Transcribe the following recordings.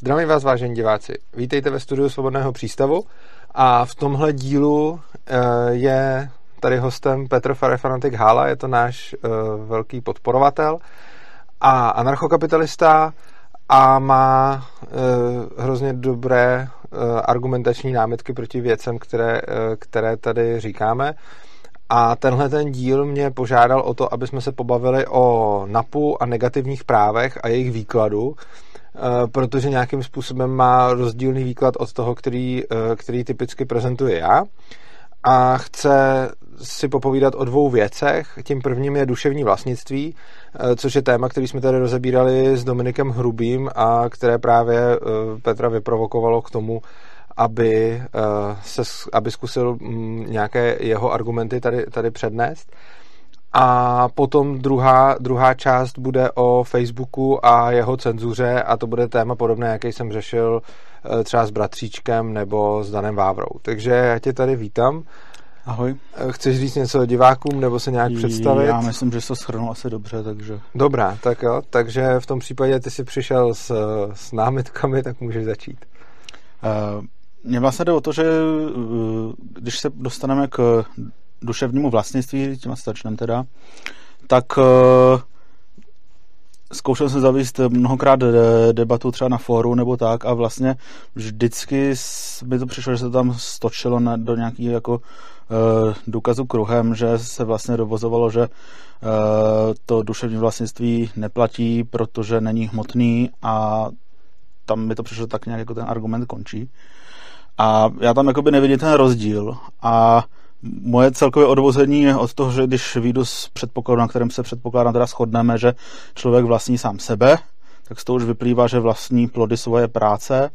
Zdravím vás, vážení diváci. Vítejte ve studiu Svobodného přístavu a v tomhle dílu uh, je tady hostem Petr Farefanatik Hála, je to náš uh, velký podporovatel a anarchokapitalista a má uh, hrozně dobré argumentační námitky proti věcem, které, které tady říkáme. A tenhle ten díl mě požádal o to, aby jsme se pobavili o NAPu a negativních právech a jejich výkladu, Eh, protože nějakým způsobem má rozdílný výklad od toho, který, eh, který typicky prezentuje já. A chce si popovídat o dvou věcech. Tím prvním je duševní vlastnictví, eh, což je téma, který jsme tady rozebírali s Dominikem Hrubým a které právě Petra vyprovokovalo k tomu, aby, se, aby zkusil mm, nějaké jeho argumenty tady, tady přednést. A potom druhá, druhá část bude o Facebooku a jeho cenzuře a to bude téma podobné, jaký jsem řešil eh, třeba s bratříčkem nebo s Danem Vávrou. Takže já tě tady vítám. Ahoj. Eh, chceš říct něco divákům nebo se nějak představit? Já myslím, že se shrnul asi dobře, takže... Dobrá, tak jo. Takže v tom případě ty jsi přišel s, s námitkami, tak můžeš začít. Uh, mně vlastně jde o to, že když se dostaneme k duševnímu vlastnictví, tím asi začneme teda, tak uh, zkoušel jsem zavíst mnohokrát debatu třeba na fóru nebo tak a vlastně vždycky mi to přišlo, že se to tam stočilo na, do nějaký jako uh, důkazu kruhem, že se vlastně dovozovalo, že uh, to duševní vlastnictví neplatí, protože není hmotný a tam mi to přišlo tak nějak jako ten argument končí. A já tam jakoby nevidím ten rozdíl a Moje celkové odvození je od toho, že když výjdu z předpokladu, na kterém se předpokládám, teda shodneme, že člověk vlastní sám sebe, tak z toho už vyplývá, že vlastní plody svoje práce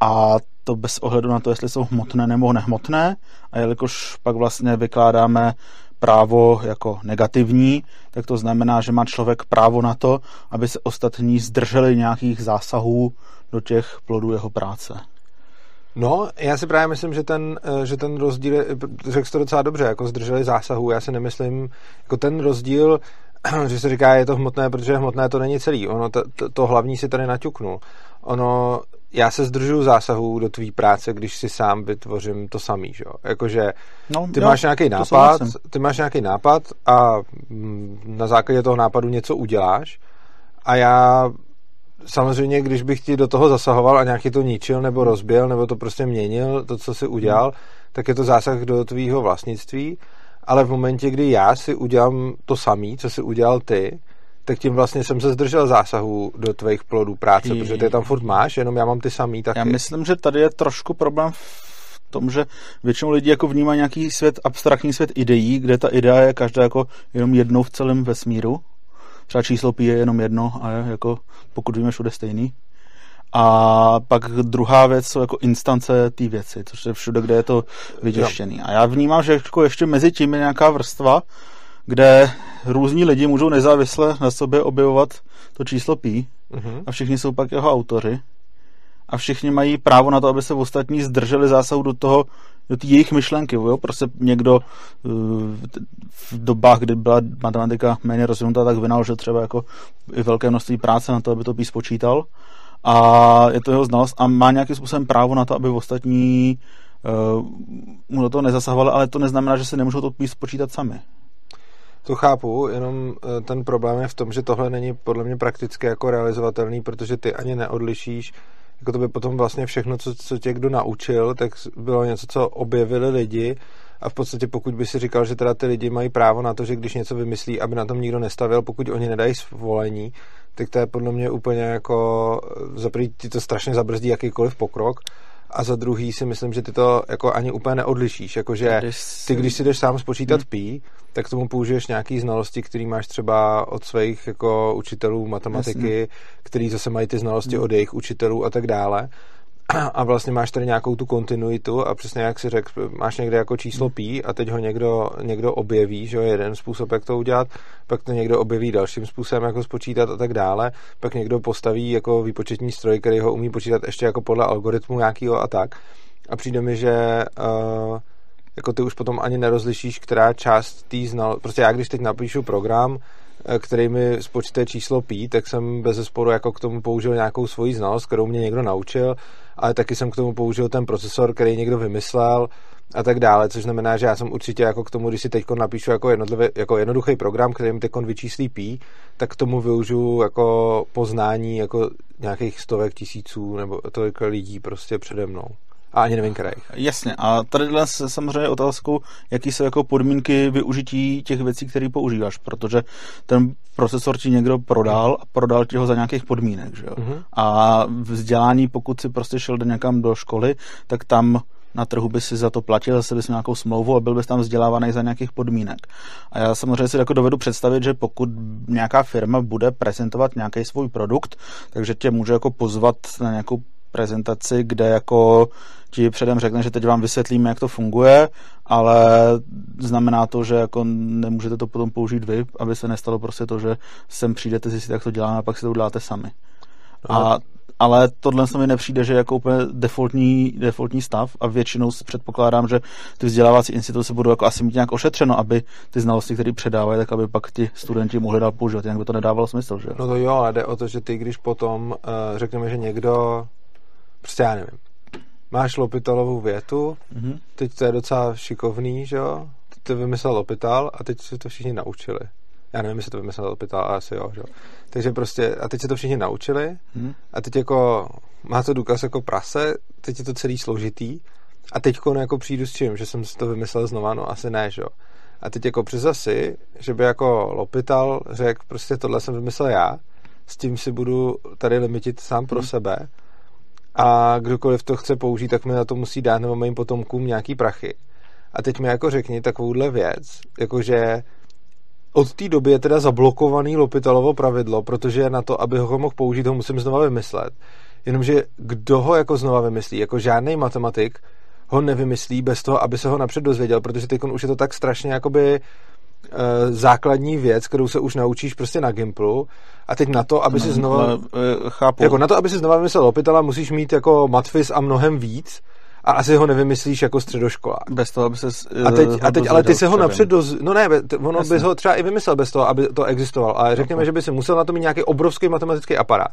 a to bez ohledu na to, jestli jsou hmotné nebo nehmotné. A jelikož pak vlastně vykládáme právo jako negativní, tak to znamená, že má člověk právo na to, aby se ostatní zdrželi nějakých zásahů do těch plodů jeho práce. No, já si právě myslím, že ten, eh, že ten rozdíl, řekl to docela dobře, jako zdrželi zásahu, já si nemyslím, jako ten rozdíl, že se říká, je to hmotné, protože hmotné to není celý. Ono, to, to, to hlavní si tady naťuknul. Ono, já se zdržuju zásahu do tvý práce, když si sám vytvořím to samý, že jo? Jakože no, ty jo, máš nějaký nápad, ty máš nějaký nápad a mm, na základě toho nápadu něco uděláš a já samozřejmě, když bych ti do toho zasahoval a nějaký to ničil nebo rozbil, nebo to prostě měnil, to, co si udělal, hmm. tak je to zásah do tvýho vlastnictví, ale v momentě, kdy já si udělám to samý, co si udělal ty, tak tím vlastně jsem se zdržel zásahu do tvých plodů práce, protože ty tam furt máš, jenom já mám ty samý taky. Já myslím, že tady je trošku problém v tom, že většinou lidi jako vnímá nějaký svět, abstraktní svět ideí, kde ta idea je každá jako jenom jednou v celém vesmíru třeba číslo pi je jenom jedno a je jako, pokud víme, všude stejný. A pak druhá věc jsou jako instance té věci, což je všude, kde je to vyděštěný. A já vnímám, že jako ještě mezi tím je nějaká vrstva, kde různí lidi můžou nezávisle na sobě objevovat to číslo pi uh-huh. a všichni jsou pak jeho autory a všichni mají právo na to, aby se ostatní zdrželi zásahu do toho, do té jejich myšlenky. Jo? Prostě někdo eh, v dobách, kdy byla matematika méně rozvinutá, tak vynaložil třeba jako i velké množství práce na to, aby to pís počítal. A je to jeho znalost a má nějakým způsobem právo na to, aby ostatní uh, mu do toho nezasahovali, ale to neznamená, že se nemůžou to pís počítat sami. To chápu, jenom eh, ten problém je v tom, že tohle není podle mě prakticky jako realizovatelný, protože ty ani neodlišíš jako to by potom vlastně všechno, co, co tě kdo naučil, tak bylo něco, co objevili lidi. A v podstatě pokud by si říkal, že teda ty lidi mají právo na to, že když něco vymyslí, aby na tom nikdo nestavil, pokud oni nedají svolení, tak to je podle mě úplně jako, za ti to strašně zabrzdí jakýkoliv pokrok a za druhý si myslím, že ty to jako ani úplně neodlišíš. Jakože ty, když si jdeš sám spočítat hmm. pí, tak tomu použiješ nějaký znalosti, který máš třeba od svých jako učitelů matematiky, Jasně. který zase mají ty znalosti hmm. od jejich učitelů a tak dále a vlastně máš tady nějakou tu kontinuitu a přesně jak si řekl, máš někde jako číslo hmm. pí a teď ho někdo, někdo objeví, že jo, jeden způsob, jak to udělat, pak to někdo objeví dalším způsobem, jako spočítat a tak dále, pak někdo postaví jako výpočetní stroj, který ho umí počítat ještě jako podle algoritmu nějakého a tak. A přijde mi, že uh, jako ty už potom ani nerozlišíš, která část tý znal, prostě já když teď napíšu program, eh, který mi spočte číslo pí, tak jsem bez zesporu jako k tomu použil nějakou svoji znalost, kterou mě někdo naučil, ale taky jsem k tomu použil ten procesor, který někdo vymyslel a tak dále, což znamená, že já jsem určitě jako k tomu, když si teď napíšu jako, jako jednoduchý program, který mi teď vyčíslí pí, tak k tomu využiju jako poznání jako nějakých stovek tisíců nebo tolik lidí prostě přede mnou. A ani nevím kterých. Jasně. A tady se samozřejmě otázku, jaký jsou jako podmínky využití těch věcí, které používáš, protože ten procesor ti někdo prodal a prodal ti ho za nějakých podmínek, že jo? Uh-huh. A vzdělání, pokud si prostě šel do někam do školy, tak tam na trhu by si za to platil, zase bys měl nějakou smlouvu a byl bys tam vzdělávaný za nějakých podmínek. A já samozřejmě si jako dovedu představit, že pokud nějaká firma bude prezentovat nějaký svůj produkt, takže tě může jako pozvat na nějakou prezentaci, kde jako ti předem řekne, že teď vám vysvětlíme, jak to funguje, ale znamená to, že jako nemůžete to potom použít vy, aby se nestalo prostě to, že sem přijdete zjistit, jak to děláme a pak si to uděláte sami. A ale tohle se mi nepřijde, že je jako úplně defaultní, defaultní stav a většinou si předpokládám, že ty vzdělávací instituce budou jako asi mít nějak ošetřeno, aby ty znalosti, které předávají, tak aby pak ti studenti mohli dál používat, jinak by to nedávalo smysl, že? No to jo, ale jde o to, že ty, když potom uh, řekneme, že někdo, prostě já nevím, máš Lopitalovou větu, mm-hmm. teď to je docela šikovný, že jo, teď to vymyslel Lopital a teď se to všichni naučili. Já nevím, jestli to vymyslel Lopital, ale asi jo, že jo. Takže prostě, a teď se to všichni naučili hmm. a teď jako má to důkaz jako prase, teď je to celý složitý a teď jako přijdu s čím, že jsem si to vymyslel znova, no asi ne, že jo. A teď jako přes asi, že by jako Lopital řekl, prostě tohle jsem vymyslel já, s tím si budu tady limitit sám pro hmm. sebe a kdokoliv to chce použít, tak mi na to musí dát nebo mým potomkům nějaký prachy. A teď mi jako řekni takovouhle věc, jakože od té doby je teda zablokovaný Lopitalovo pravidlo, protože na to, aby ho mohl použít, ho musím znova vymyslet. Jenomže kdo ho jako znova vymyslí? Jako žádný matematik ho nevymyslí bez toho, aby se ho napřed dozvěděl, protože teď už je to tak strašně jakoby základní věc, kterou se už naučíš prostě na Gimplu a teď na to, aby si znova no, chápu. Jako na to, aby si znova vymyslel Lopitala, musíš mít jako matfis a mnohem víc, a asi ho nevymyslíš jako středoškolák. Bez toho, aby se A teď, a teď ale ty se ho napřed doz... No ne, ono Jasně. bys ho třeba i vymyslel bez toho, aby to existoval. Ale řekněme, že by si musel na to mít nějaký obrovský matematický aparát.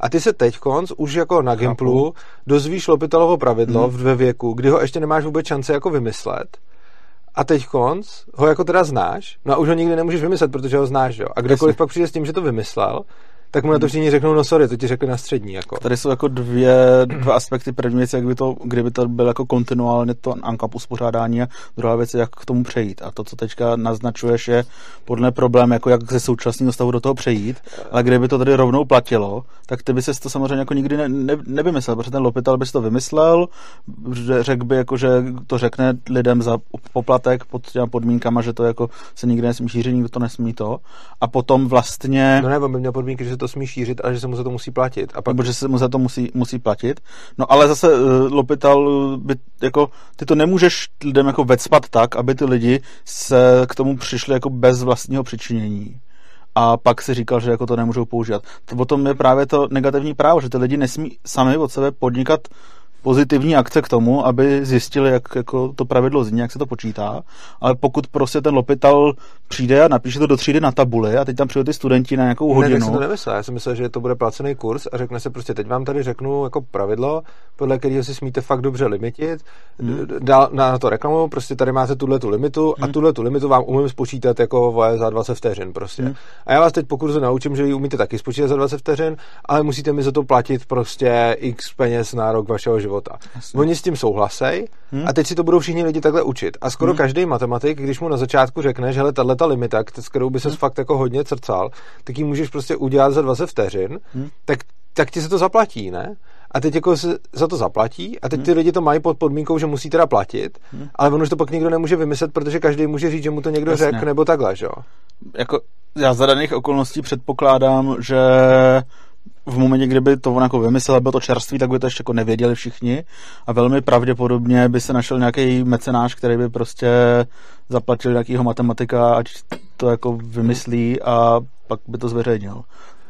A ty se teď konc už jako na Gimplu dozvíš Lopitalovo pravidlo hmm. ve věku, kdy ho ještě nemáš vůbec šance jako vymyslet. A teď konc ho jako teda znáš, no a už ho nikdy nemůžeš vymyslet, protože ho znáš, jo. A kdokoliv Jasně. pak přijde s tím, že to vymyslel, tak mu na to všichni řeknou, no sorry, to ti řekli na střední. Jako. Tady jsou jako dvě, dva aspekty. První věc, jak by to, kdyby to byl jako kontinuálně to ANCAP uspořádání a druhá věc, jak k tomu přejít. A to, co teďka naznačuješ, je podle problém, jako jak ze současného stavu do toho přejít. Ale kdyby to tady rovnou platilo, tak ty by se to samozřejmě jako nikdy ne, ne, nevymyslel, protože ten Lopital by si to vymyslel, řekl by, jako, že to řekne lidem za poplatek pod těma podmínkama, že to jako se nikdy nesmí šířit, nikdo to nesmí to. A potom vlastně... No ne, on by měl podmínky, že se to smí šířit a že se mu za to musí platit. A pak... Nebo že se mu za to musí, musí platit. No ale zase uh, Lopital by, jako, ty to nemůžeš lidem jako vecpat tak, aby ty lidi se k tomu přišli jako bez vlastního přičinění a pak si říkal, že jako to nemůžou používat. To potom je právě to negativní právo, že ty lidi nesmí sami od sebe podnikat pozitivní akce k tomu, aby zjistili, jak jako to pravidlo zní, jak se to počítá. Ale pokud prostě ten lopital přijde a napíše to do třídy na tabuli a teď tam přijde ty studenti na nějakou hodinu. Ne, tak jsem to nemyslel. Já jsem myslel, že to bude placený kurz a řekne se prostě, teď vám tady řeknu jako pravidlo, podle kterého si smíte fakt dobře limitit, hmm. dál na to reklamu, prostě tady máte tuhle tu limitu a hmm. tuhle tu limitu vám umím spočítat jako za 20 vteřin prostě. Hmm. A já vás teď po kurzu naučím, že ji umíte taky spočítat za 20 vteřin, ale musíte mi za to platit prostě x peněz na rok vašeho života života. Jasně. Oni s tím souhlasej hmm. a teď si to budou všichni lidi takhle učit. A skoro hmm. každý matematik, když mu na začátku řekne, že tahle ta limita, s kterou by se hmm. fakt jako hodně crcal, tak ji můžeš prostě udělat za 20 vteřin, hmm. tak, tak ti se to zaplatí, ne? A teď jako se za to zaplatí a teď hmm. ty lidi to mají pod podmínkou, že musí teda platit, hmm. ale ono už to pak nikdo nemůže vymyslet, protože každý může říct, že mu to někdo řekl nebo takhle, že jo? Jako já za daných okolností předpokládám, že v momentě, kdyby to on jako vymyslel, bylo to čerství, tak by to ještě jako nevěděli všichni a velmi pravděpodobně by se našel nějaký mecenáš, který by prostě zaplatil nějakýho matematika, ať to jako vymyslí a pak by to zveřejnil.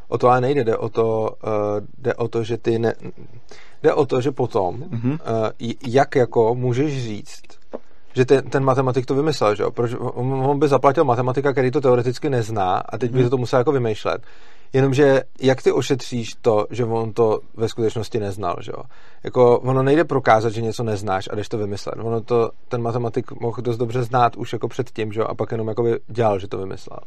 O to ale nejde, jde o to, uh, jde o to že ty ne, jde o to, že potom, mm-hmm. uh, jak jako můžeš říct, že ten, ten matematik to vymyslel, že jo? Proč, on, on by zaplatil matematika, který to teoreticky nezná a teď by hmm. to musel jako vymýšlet. Jenomže jak ty ošetříš to, že on to ve skutečnosti neznal, že jo? Jako ono nejde prokázat, že něco neznáš a jdeš to vymyslet. Ono to ten matematik mohl dost dobře znát už jako předtím, že jo? A pak jenom jako dělal, že to vymyslel.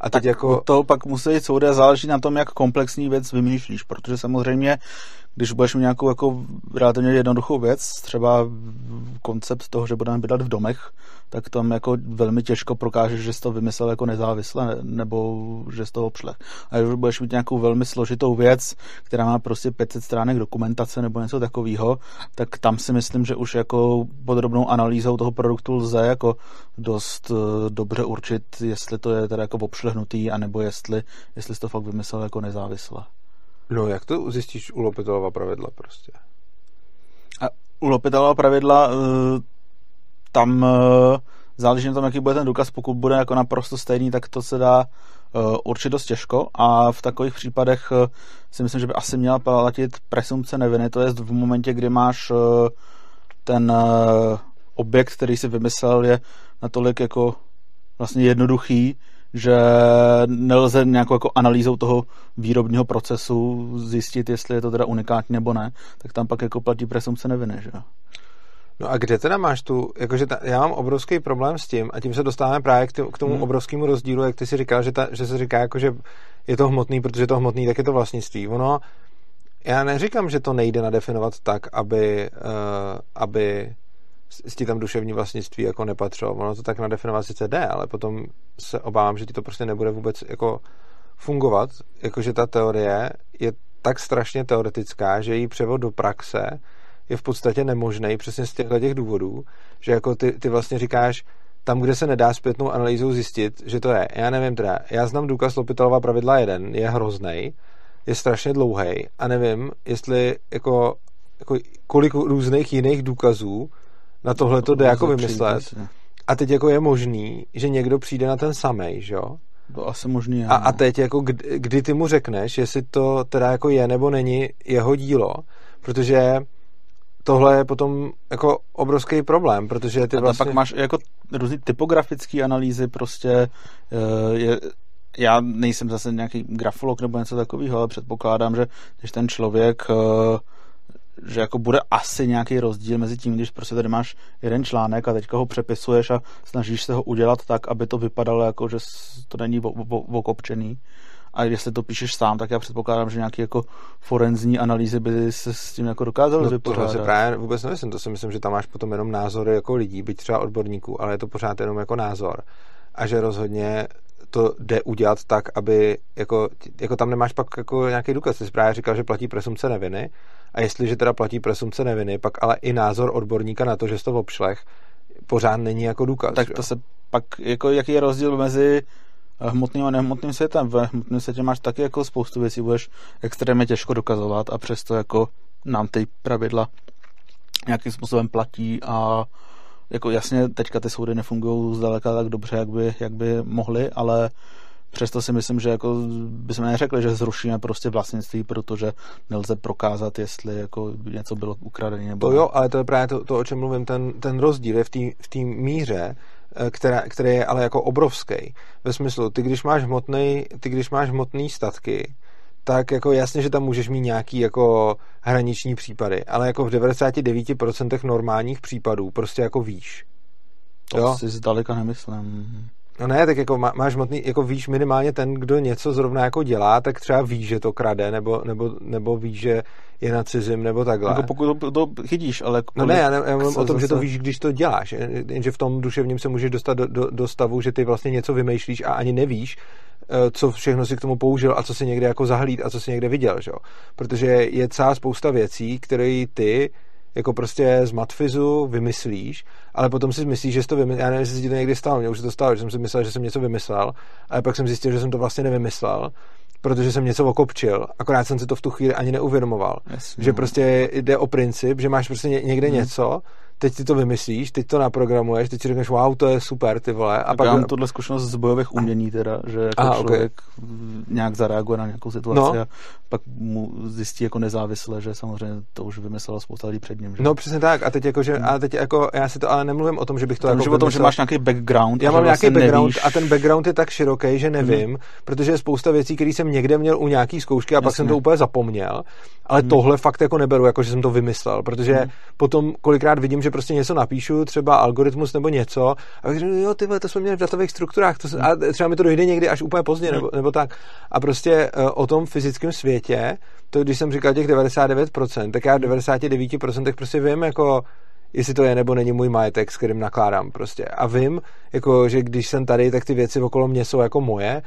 A teď tak jako... to pak musí jít soude, záleží na tom, jak komplexní věc vymýšlíš, protože samozřejmě když budeš mít nějakou jako relativně jednoduchou věc, třeba koncept toho, že budeme bydlet v domech, tak tam jako velmi těžko prokážeš, že jsi to vymyslel jako nezávisle, nebo že jsi to obšlech. A když budeš mít nějakou velmi složitou věc, která má prostě 500 stránek dokumentace nebo něco takového, tak tam si myslím, že už jako podrobnou analýzou toho produktu lze jako dost uh, dobře určit, jestli to je teda jako obšlehnutý, anebo jestli, jestli jsi to fakt vymyslel jako nezávisle. No, jak to zjistíš u Lopitalova pravidla prostě? A u Lopitalova pravidla uh, tam uh, záleží na tom, jaký bude ten důkaz. Pokud bude jako naprosto stejný, tak to se dá uh, určit dost těžko a v takových případech si myslím, že by asi měla platit presumce neviny, to je v momentě, kdy máš ten objekt, který si vymyslel, je natolik jako vlastně jednoduchý, že nelze nějakou jako analýzou toho výrobního procesu zjistit, jestli je to teda unikátní nebo ne, tak tam pak jako platí presumce neviny, že No a kde teda máš tu, jakože ta, já mám obrovský problém s tím a tím se dostáváme právě k, tým, k tomu hmm. obrovskému rozdílu, jak ty si říkal, že, ta, že se říká jako, že je to hmotný, protože je to hmotný, tak je to vlastnictví. Ono, já neříkám, že to nejde nadefinovat tak, aby, uh, aby ti tam duševní vlastnictví jako nepatřilo. Ono to tak nadefinovat sice jde, ale potom se obávám, že ti to prostě nebude vůbec jako fungovat, jakože ta teorie je tak strašně teoretická, že její převod do praxe je v podstatě nemožný přesně z těchto těch důvodů, že jako ty, ty vlastně říkáš, tam, kde se nedá zpětnou analýzou zjistit, že to je. Já nevím teda, já znám důkaz Lopitelova pravidla 1, je hrozný, je strašně dlouhý a nevím, jestli jako, jako kolik různých jiných důkazů na tohle to jde jako vymyslet. A teď jako je možný, že někdo přijde na ten samej, že jo? To asi možný A, a teď jako kdy, kdy ty mu řekneš, jestli to teda jako je nebo není jeho dílo, protože tohle je potom jako obrovský problém, protože ty a vlastně... pak máš jako různý typografické analýzy, prostě eh, je, já nejsem zase nějaký grafolog nebo něco takového, ale předpokládám, že když ten člověk uh, že jako bude asi nějaký rozdíl mezi tím, když prostě tady máš jeden článek a teďka ho přepisuješ a snažíš se ho udělat tak, aby to vypadalo jako, že to není okopčený. A jestli to píšeš sám, tak já předpokládám, že nějaké jako forenzní analýzy by se s tím jako dokázaly no, vypořádat. To se právě vůbec nemyslím, to si myslím, že tam máš potom jenom názory jako lidí, byť třeba odborníků, ale je to pořád jenom jako názor. A že rozhodně to jde udělat tak, aby jako, jako tam nemáš pak jako nějaký důkaz. Ty jsi právě říkal, že platí presumce neviny a jestliže teda platí presumce neviny, pak ale i názor odborníka na to, že jsi to v obšlech, pořád není jako důkaz. Tak to se pak, jako jaký je rozdíl mezi hmotným a nehmotným světem. Ve hmotném světě máš taky jako spoustu věcí, budeš extrémně těžko dokazovat a přesto jako nám ty pravidla nějakým způsobem platí a jako jasně teďka ty soudy nefungují zdaleka tak dobře, jak by, jak by mohly, ale přesto si myslím, že jako bychom neřekli, že zrušíme prostě vlastnictví, protože nelze prokázat, jestli jako něco bylo ukradené nebo To jo, ale to je právě to, to o čem mluvím, ten, ten rozdíl je v té v míře, eh, která, který je ale jako obrovský. Ve smyslu, ty když máš hmotný, ty když máš hmotný statky, tak jako jasně, že tam můžeš mít nějaký jako hraniční případy, ale jako v 99% normálních případů prostě jako víš. To jo? si zdaleka nemyslím. No ne, tak jako má, máš hmotný, jako víš minimálně ten, kdo něco zrovna jako dělá, tak třeba ví, že to krade, nebo, nebo, nebo ví, že je na cizím, nebo takhle. Jako pokud to, to chytíš, ale... No ne, já, ne, já mluvím o tom, zase... že to víš, když to děláš, jenže v tom duševním se můžeš dostat do, do, do stavu, že ty vlastně něco vymýšlíš a ani nevíš, eh, co všechno si k tomu použil a co si někde jako zahlíd a co si někde viděl, že jo? Protože je celá spousta věcí, které ty jako prostě z matfizu vymyslíš, ale potom si myslíš, že jsi to vymyslel. Já nevím, jestli si to někdy stalo, mně už se to stalo, že jsem si myslel, že jsem něco vymyslel, ale pak jsem zjistil, že jsem to vlastně nevymyslel, protože jsem něco okopčil, akorát jsem si to v tu chvíli ani neuvědomoval. Jasně. Že prostě jde o princip, že máš prostě někde hmm. něco, teď ty to vymyslíš, teď to naprogramuješ, teď si řekneš, wow, to je super, ty vole. A tak pak... Já mám tuhle zkušenost z bojových umění teda, že jako Aha, člověk okay. nějak zareaguje na nějakou situaci no. a pak mu zjistí jako nezávisle, že samozřejmě to už vymyslelo spousta lidí před ním. Že? No přesně tak. A teď jako, že, a teď jako, já si to ale nemluvím o tom, že bych to Tam, jako že o tom, že máš nějaký background. Já mám nějaký background nevíš. a ten background je tak široký, že nevím, hmm. protože je spousta věcí, které jsem někde měl u nějaký zkoušky a Jasně. pak jsem to úplně zapomněl. Ale hmm. tohle fakt jako neberu, jako že jsem to vymyslel, protože hmm. potom kolikrát vidím, že prostě něco napíšu, třeba algoritmus nebo něco, a řeknu, jo, ty to jsme měli v datových strukturách, to se, a třeba mi to dojde někdy až úplně pozdě, nebo, nebo tak. A prostě uh, o tom fyzickém světě, to když jsem říkal těch 99%, tak já 99% prostě vím, jako jestli to je nebo není můj majetek, s kterým nakládám prostě. A vím, jako, že když jsem tady, tak ty věci okolo mě jsou jako moje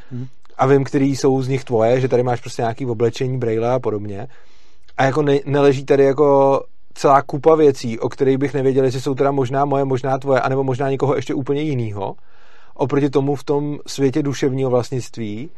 a vím, který jsou z nich tvoje, že tady máš prostě nějaký oblečení, braille a podobně. A jako ne, neleží tady jako celá kupa věcí, o kterých bych nevěděl, jestli jsou teda možná moje, možná tvoje, anebo možná někoho ještě úplně jiného. Oproti tomu v tom světě duševního vlastnictví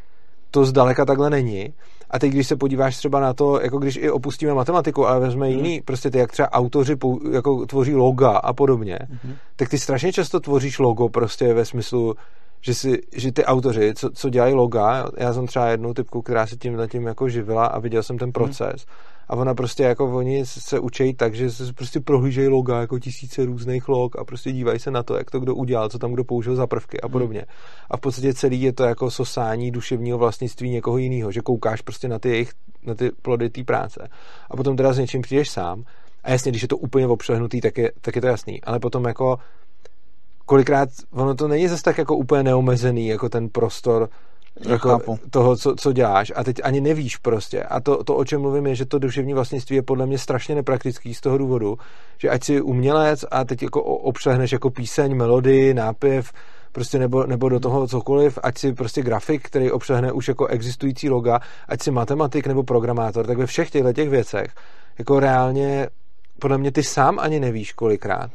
to zdaleka takhle není. A teď, když se podíváš třeba na to, jako když i opustíme matematiku, ale vezme mm. jiný, prostě ty, jak třeba autoři jako tvoří loga a podobně, mm. tak ty strašně často tvoříš logo prostě ve smyslu, že, si, že ty autoři, co, co dělají loga, já jsem třeba jednu typku, která se tím tím jako živila a viděl jsem ten mhm. proces. Mm a ona prostě jako oni se učí tak, že se prostě prohlížejí loga jako tisíce různých log a prostě dívají se na to, jak to kdo udělal, co tam kdo použil za prvky a hmm. podobně. A v podstatě celý je to jako sosání duševního vlastnictví někoho jiného, že koukáš prostě na ty jejich, na ty plody té práce. A potom teda s něčím přijdeš sám. A jasně, když je to úplně obšlehnutý, tak je, tak je to jasný. Ale potom jako kolikrát, ono to není zase tak jako úplně neomezený, jako ten prostor jako toho, co, co děláš a teď ani nevíš prostě. A to, to, o čem mluvím, je, že to duševní vlastnictví je podle mě strašně nepraktický z toho důvodu, že ať si umělec a teď jako obšlehneš jako píseň, melodii, nápěv, prostě nebo, nebo do toho cokoliv, ať si prostě grafik, který obšlehne už jako existující loga, ať si matematik nebo programátor, tak ve všech těchto těch věcech jako reálně podle mě ty sám ani nevíš kolikrát.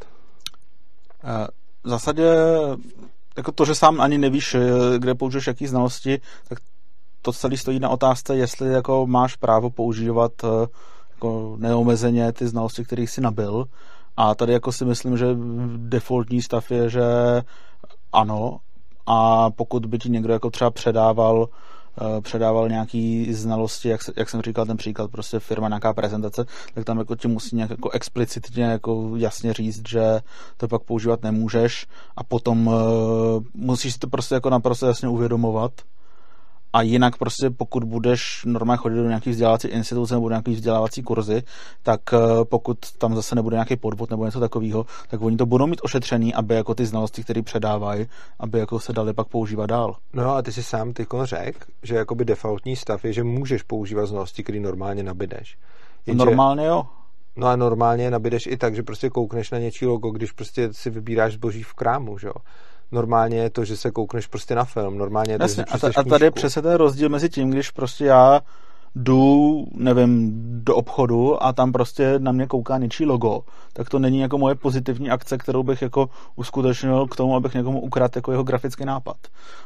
Eh, v zásadě jako to, že sám ani nevíš, eh, kde použiješ jaký znalosti, tak to celý stojí na otázce, jestli jako máš právo používat eh, jako neomezeně ty znalosti, které jsi nabil. A tady jako si myslím, že defaultní stav je, že ano, a pokud by ti někdo jako třeba předával předával nějaký znalosti, jak, jak jsem říkal ten příklad, prostě firma nějaká prezentace, tak tam jako ti musí nějak jako explicitně jako jasně říct, že to pak používat nemůžeš a potom uh, musíš si to prostě jako naprosto jasně uvědomovat a jinak prostě pokud budeš normálně chodit do nějakých vzdělávací instituce nebo do nějakých vzdělávací kurzy, tak eh, pokud tam zase nebude nějaký podvod nebo něco takového, tak oni to budou mít ošetřený, aby jako ty znalosti, které předávají, aby jako se dali pak používat dál. No a ty si sám ty řekl, že jakoby defaultní stav je, že můžeš používat znalosti, které normálně nabídeš. Jenže... Normálně jo. No a normálně nabídeš i tak, že prostě koukneš na něčí logo, když prostě si vybíráš zboží v krámu, že jo normálně je to, že se koukneš prostě na film, normálně je to, Jasně, že a, a tady je přesně ten rozdíl mezi tím, když prostě já jdu, nevím, do obchodu a tam prostě na mě kouká něčí logo, tak to není jako moje pozitivní akce, kterou bych jako uskutečnil k tomu, abych někomu ukradl jako jeho grafický nápad.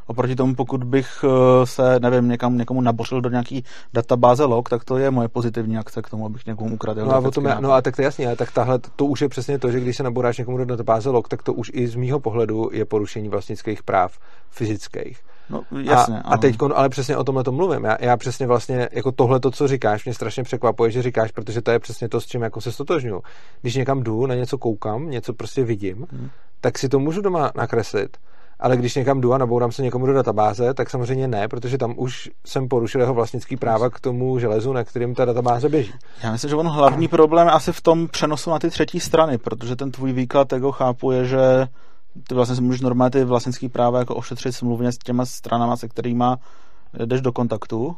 Oproti tomu, pokud bych eh, se, nevím, někam, někomu nabořil do nějaký databáze log, tak to je moje pozitivní akce k tomu, abych někomu ukradl jeho no a grafický tom no a tak to je jasně, tak tahle, to už je přesně to, že když se naboráš někomu do databáze log, tak to už i z mýho pohledu je porušení vlastnických práv fyzických. No, jasně, a, a teď, ale přesně o tomhle to mluvím. Já, já přesně vlastně, jako tohle to, co říkáš, mě strašně překvapuje, že říkáš, protože to je přesně to, s čím jako se stotožňuju. Když někam jdu, na něco koukám, něco prostě vidím, hmm. tak si to můžu doma nakreslit. Ale když někam jdu a nabourám se někomu do databáze, tak samozřejmě ne, protože tam už jsem porušil jeho vlastnický práva k tomu železu, na kterým ta databáze běží. Já myslím, že on hlavní problém je asi v tom přenosu na ty třetí strany, protože ten tvůj výklad jako chápu je, že ty vlastně si můžeš normálně ty vlastnické práva jako ošetřit smluvně s těma stranama, se kterými jdeš do kontaktu,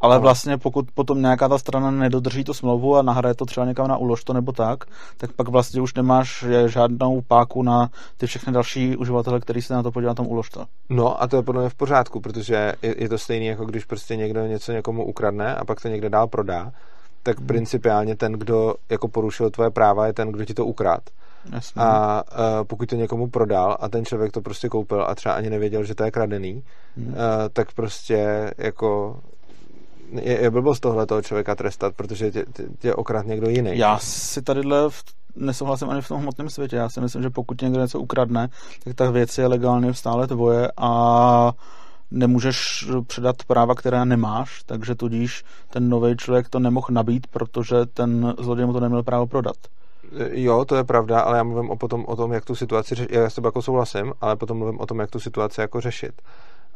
ale no. vlastně pokud potom nějaká ta strana nedodrží tu smlouvu a nahraje to třeba někam na uložto nebo tak, tak pak vlastně už nemáš žádnou páku na ty všechny další uživatele, který se na to podívá tom uložto. No a to je podle mě v pořádku, protože je, je to stejné, jako když prostě někdo něco někomu ukradne a pak to někde dál prodá, tak hmm. principiálně ten, kdo jako porušil tvoje práva, je ten, kdo ti to ukrát. Jasně. A uh, pokud to někomu prodal a ten člověk to prostě koupil a třeba ani nevěděl, že to je kradený, hmm. uh, tak prostě jako je, je blbost tohle toho člověka trestat, protože tě, tě, tě okrad někdo jiný. Já si tadyhle nesouhlasím ani v tom hmotném světě. Já si myslím, že pokud někdo něco ukradne, tak ta věc je legálně stále tvoje a nemůžeš předat práva, která nemáš, takže tudíž ten nový člověk to nemohl nabít, protože ten zloděj mu to neměl právo prodat. Jo, to je pravda, ale já mluvím o, potom o tom, jak tu situaci řešit. Já s tebou jako souhlasím, ale potom mluvím o tom, jak tu situaci jako řešit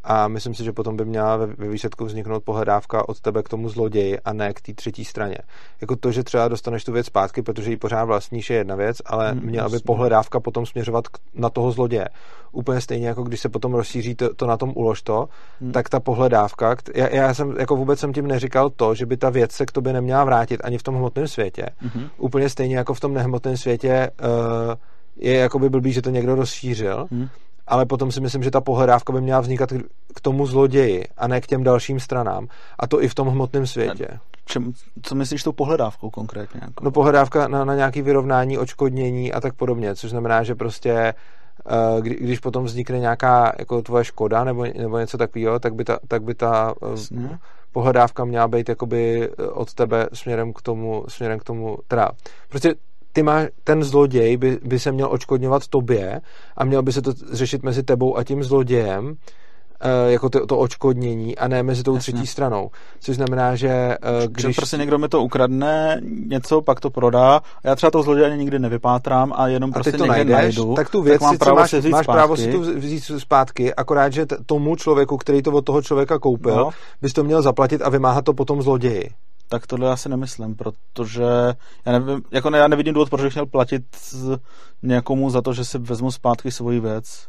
a myslím si, že potom by měla ve, výsledku vzniknout pohledávka od tebe k tomu zloději a ne k té třetí straně. Jako to, že třeba dostaneš tu věc zpátky, protože ji pořád vlastníš, je jedna věc, ale hmm, měla by pohledávka potom směřovat k, na toho zloděje. Úplně stejně jako když se potom rozšíří to, to na tom uložto, hmm. tak ta pohledávka, já, já jsem jako vůbec jsem tím neříkal to, že by ta věc se k tobě neměla vrátit ani v tom hmotném světě. Hmm. Úplně stejně jako v tom nehmotném světě uh, je jakoby blbý, že to někdo rozšířil, hmm ale potom si myslím, že ta pohledávka by měla vznikat k tomu zloději a ne k těm dalším stranám. A to i v tom hmotném světě. Čem, co myslíš tou pohledávkou konkrétně? Jako? No pohledávka na, na nějaký vyrovnání, očkodnění a tak podobně, což znamená, že prostě eh, kdy, když potom vznikne nějaká jako tvoje škoda nebo, nebo něco takového, tak by ta, tak by ta eh, Jasně. pohledávka měla být jakoby eh, od tebe směrem k tomu, směrem k tomu, teda prostě ty má, ten zloděj by, by se měl očkodňovat tobě a měl by se to řešit mezi tebou a tím zlodějem, eh, jako to, to očkodnění a ne mezi tou Jasně. třetí stranou. Což znamená, že eh, když... Že prostě někdo mi to ukradne, něco, pak to prodá a já třeba toho zloděje nikdy nevypátrám a jenom a prostě ty to někde najdeš, najdu, tak tu věc tak mám právo máš, si máš právo si tu vzít zpátky, akorát, že tomu člověku, který to od toho člověka koupil, no. bys to měl zaplatit a vymáhat to potom zloději tak tohle já si nemyslím, protože já, nevím, jako ne, já nevidím důvod, proč bych měl platit někomu za to, že si vezmu zpátky svoji věc.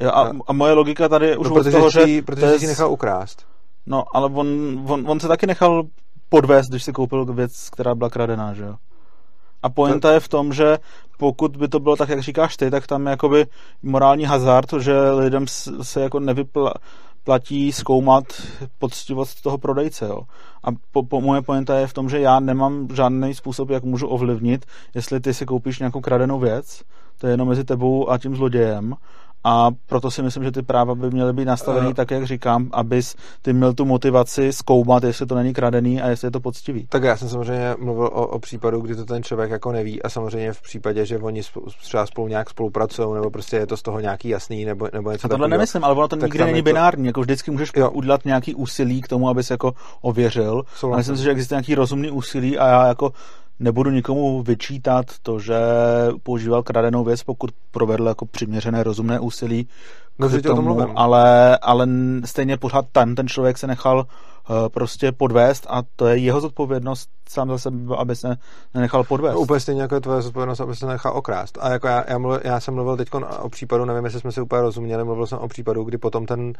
Jo, a, a moje logika tady je už no, od toho, že... Protože jsi nechal ukrást. No, ale on, on, on se taky nechal podvést, když si koupil věc, která byla kradená, že jo? A pointa je v tom, že pokud by to bylo tak, jak říkáš ty, tak tam je jakoby morální hazard, že lidem se jako nevypla, platí zkoumat poctivost toho prodejce. Jo. A po, po, moje pointa je v tom, že já nemám žádný způsob, jak můžu ovlivnit, jestli ty si koupíš nějakou kradenou věc, to je jenom mezi tebou a tím zlodějem a proto si myslím, že ty práva by měly být nastavený uh, tak, jak říkám, abys ty měl tu motivaci zkoumat, jestli to není kradený a jestli je to poctivý. Tak já jsem samozřejmě mluvil o, o případu, kdy to ten člověk jako neví a samozřejmě v případě, že oni třeba spolu nějak spolupracují, nebo prostě je to z toho nějaký jasný, nebo, nebo něco a tohle takového, nemyslím, ale ono to nikdy není to... binární, jako vždycky můžeš jo. udělat nějaký úsilí k tomu, abys jako ověřil. A myslím si, že existuje nějaký rozumný úsilí a já jako Nebudu nikomu vyčítat to, že používal kradenou věc, pokud provedl jako přiměřené rozumné úsilí no, k tomu, ale, ale stejně pořád tam ten člověk se nechal uh, prostě podvést a to je jeho zodpovědnost sám za sebe, aby se nenechal podvést. No, úplně stejně jako je tvoje zodpovědnost, aby se nechal okrást. A jako já, já, mluvil, já jsem mluvil teď o případu, nevím, jestli jsme si úplně rozuměli, mluvil jsem o případu, kdy potom ten uh,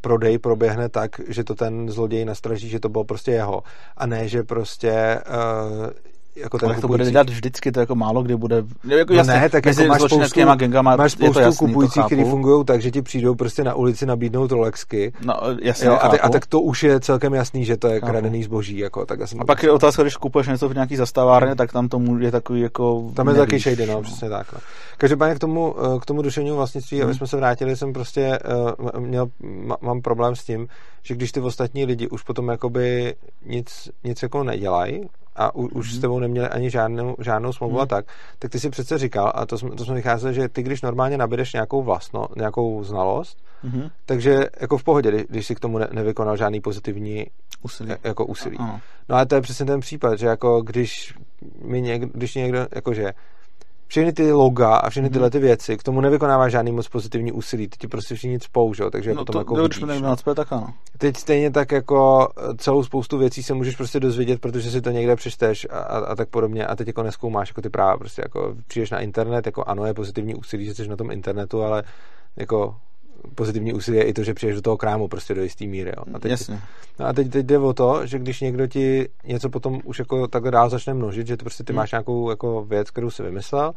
prodej proběhne tak, že to ten zloděj nastraží, že to bylo prostě jeho. A ne, že prostě uh, jako ten to bude dělat vždycky, to jako málo kdy bude. Jako no jasně, ne, tak jako máš spoustu, gengama, máš spoustu jasný, kupujících, kteří fungují tak, že ti přijdou prostě na ulici nabídnout Rolexky. No, jasně, jo, a, te, a, tak to už je celkem jasný, že to je chápu. kradený zboží. Jako, tak a pak je otázka, když kupuješ něco v nějaký zastavárně, tak tam to je takový jako... Tam je taky shady, no, přesně tak. No. Každopádně k tomu, eh, k tomu duševnímu vlastnictví, hmm. aby jsme se vrátili, jsem prostě uh, měl, mám problém s tím, že když ty ostatní lidi už potom jakoby nic, nic jako nedělají, a u, už s tebou neměli ani žádnou, žádnou smlouvu mm. a mhm. tak, tak ty si přece říkal, a to jsme, to jsme vycházeli, že ty, když normálně nabídeš nějakou vlastno, nějakou znalost, mm. takže jako v pohodě, když si k tomu ne, nevykonal žádný pozitivní úsilí. jako úsilí. No ale to je přesně ten případ, že jako když mi někdo, když někdo, jakože všechny ty loga a všechny tyhle ty věci, k tomu nevykonává žádný moc pozitivní úsilí, ty ti prostě všichni cpou, že? takže no potom to, jako vidíš, no. tak ano. Teď stejně tak jako celou spoustu věcí se můžeš prostě dozvědět, protože si to někde přečteš a, a, a tak podobně a teď jako neskoumáš jako ty práva, prostě jako přijdeš na internet, jako ano, je pozitivní úsilí, že jsi na tom internetu, ale jako pozitivní úsilí je i to, že přijdeš do toho krámu prostě do jisté míry. Jo. A teď, Jasně. No a teď, teď jde o to, že když někdo ti něco potom už jako takhle dál začne množit, že to prostě ty hmm. máš nějakou jako věc, kterou si vymyslel,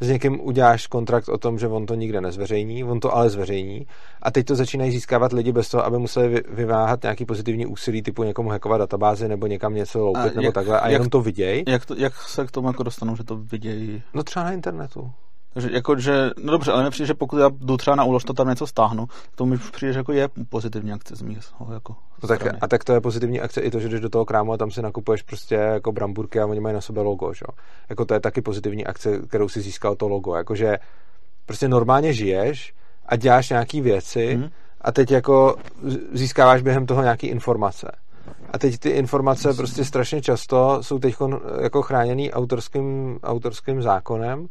s někým uděláš kontrakt o tom, že on to nikde nezveřejní, on to ale zveřejní a teď to začínají získávat lidi bez toho, aby museli vyváhat nějaký pozitivní úsilí typu někomu hackovat databázi nebo někam něco loupit nebo jak, takhle a jak, jenom to viděj. Jak, to, jak se k tomu jako dostanou, že to vidějí? No třeba na internetu. Takže jako, že, no dobře, ale mi přijde, že pokud já jdu třeba na úlož, to tam něco stáhnu, to mi přijde, že jako je pozitivní akce z mého jako no tak, A tak to je pozitivní akce i to, že jdeš do toho krámu a tam si nakupuješ prostě jako bramburky a oni mají na sebe logo, že? Jako to je taky pozitivní akce, kterou si získal to logo. Jakože prostě normálně žiješ a děláš nějaký věci hmm. a teď jako získáváš během toho nějaký informace. A teď ty informace Myslím. prostě strašně často jsou teď jako chráněný autorským, autorským zákonem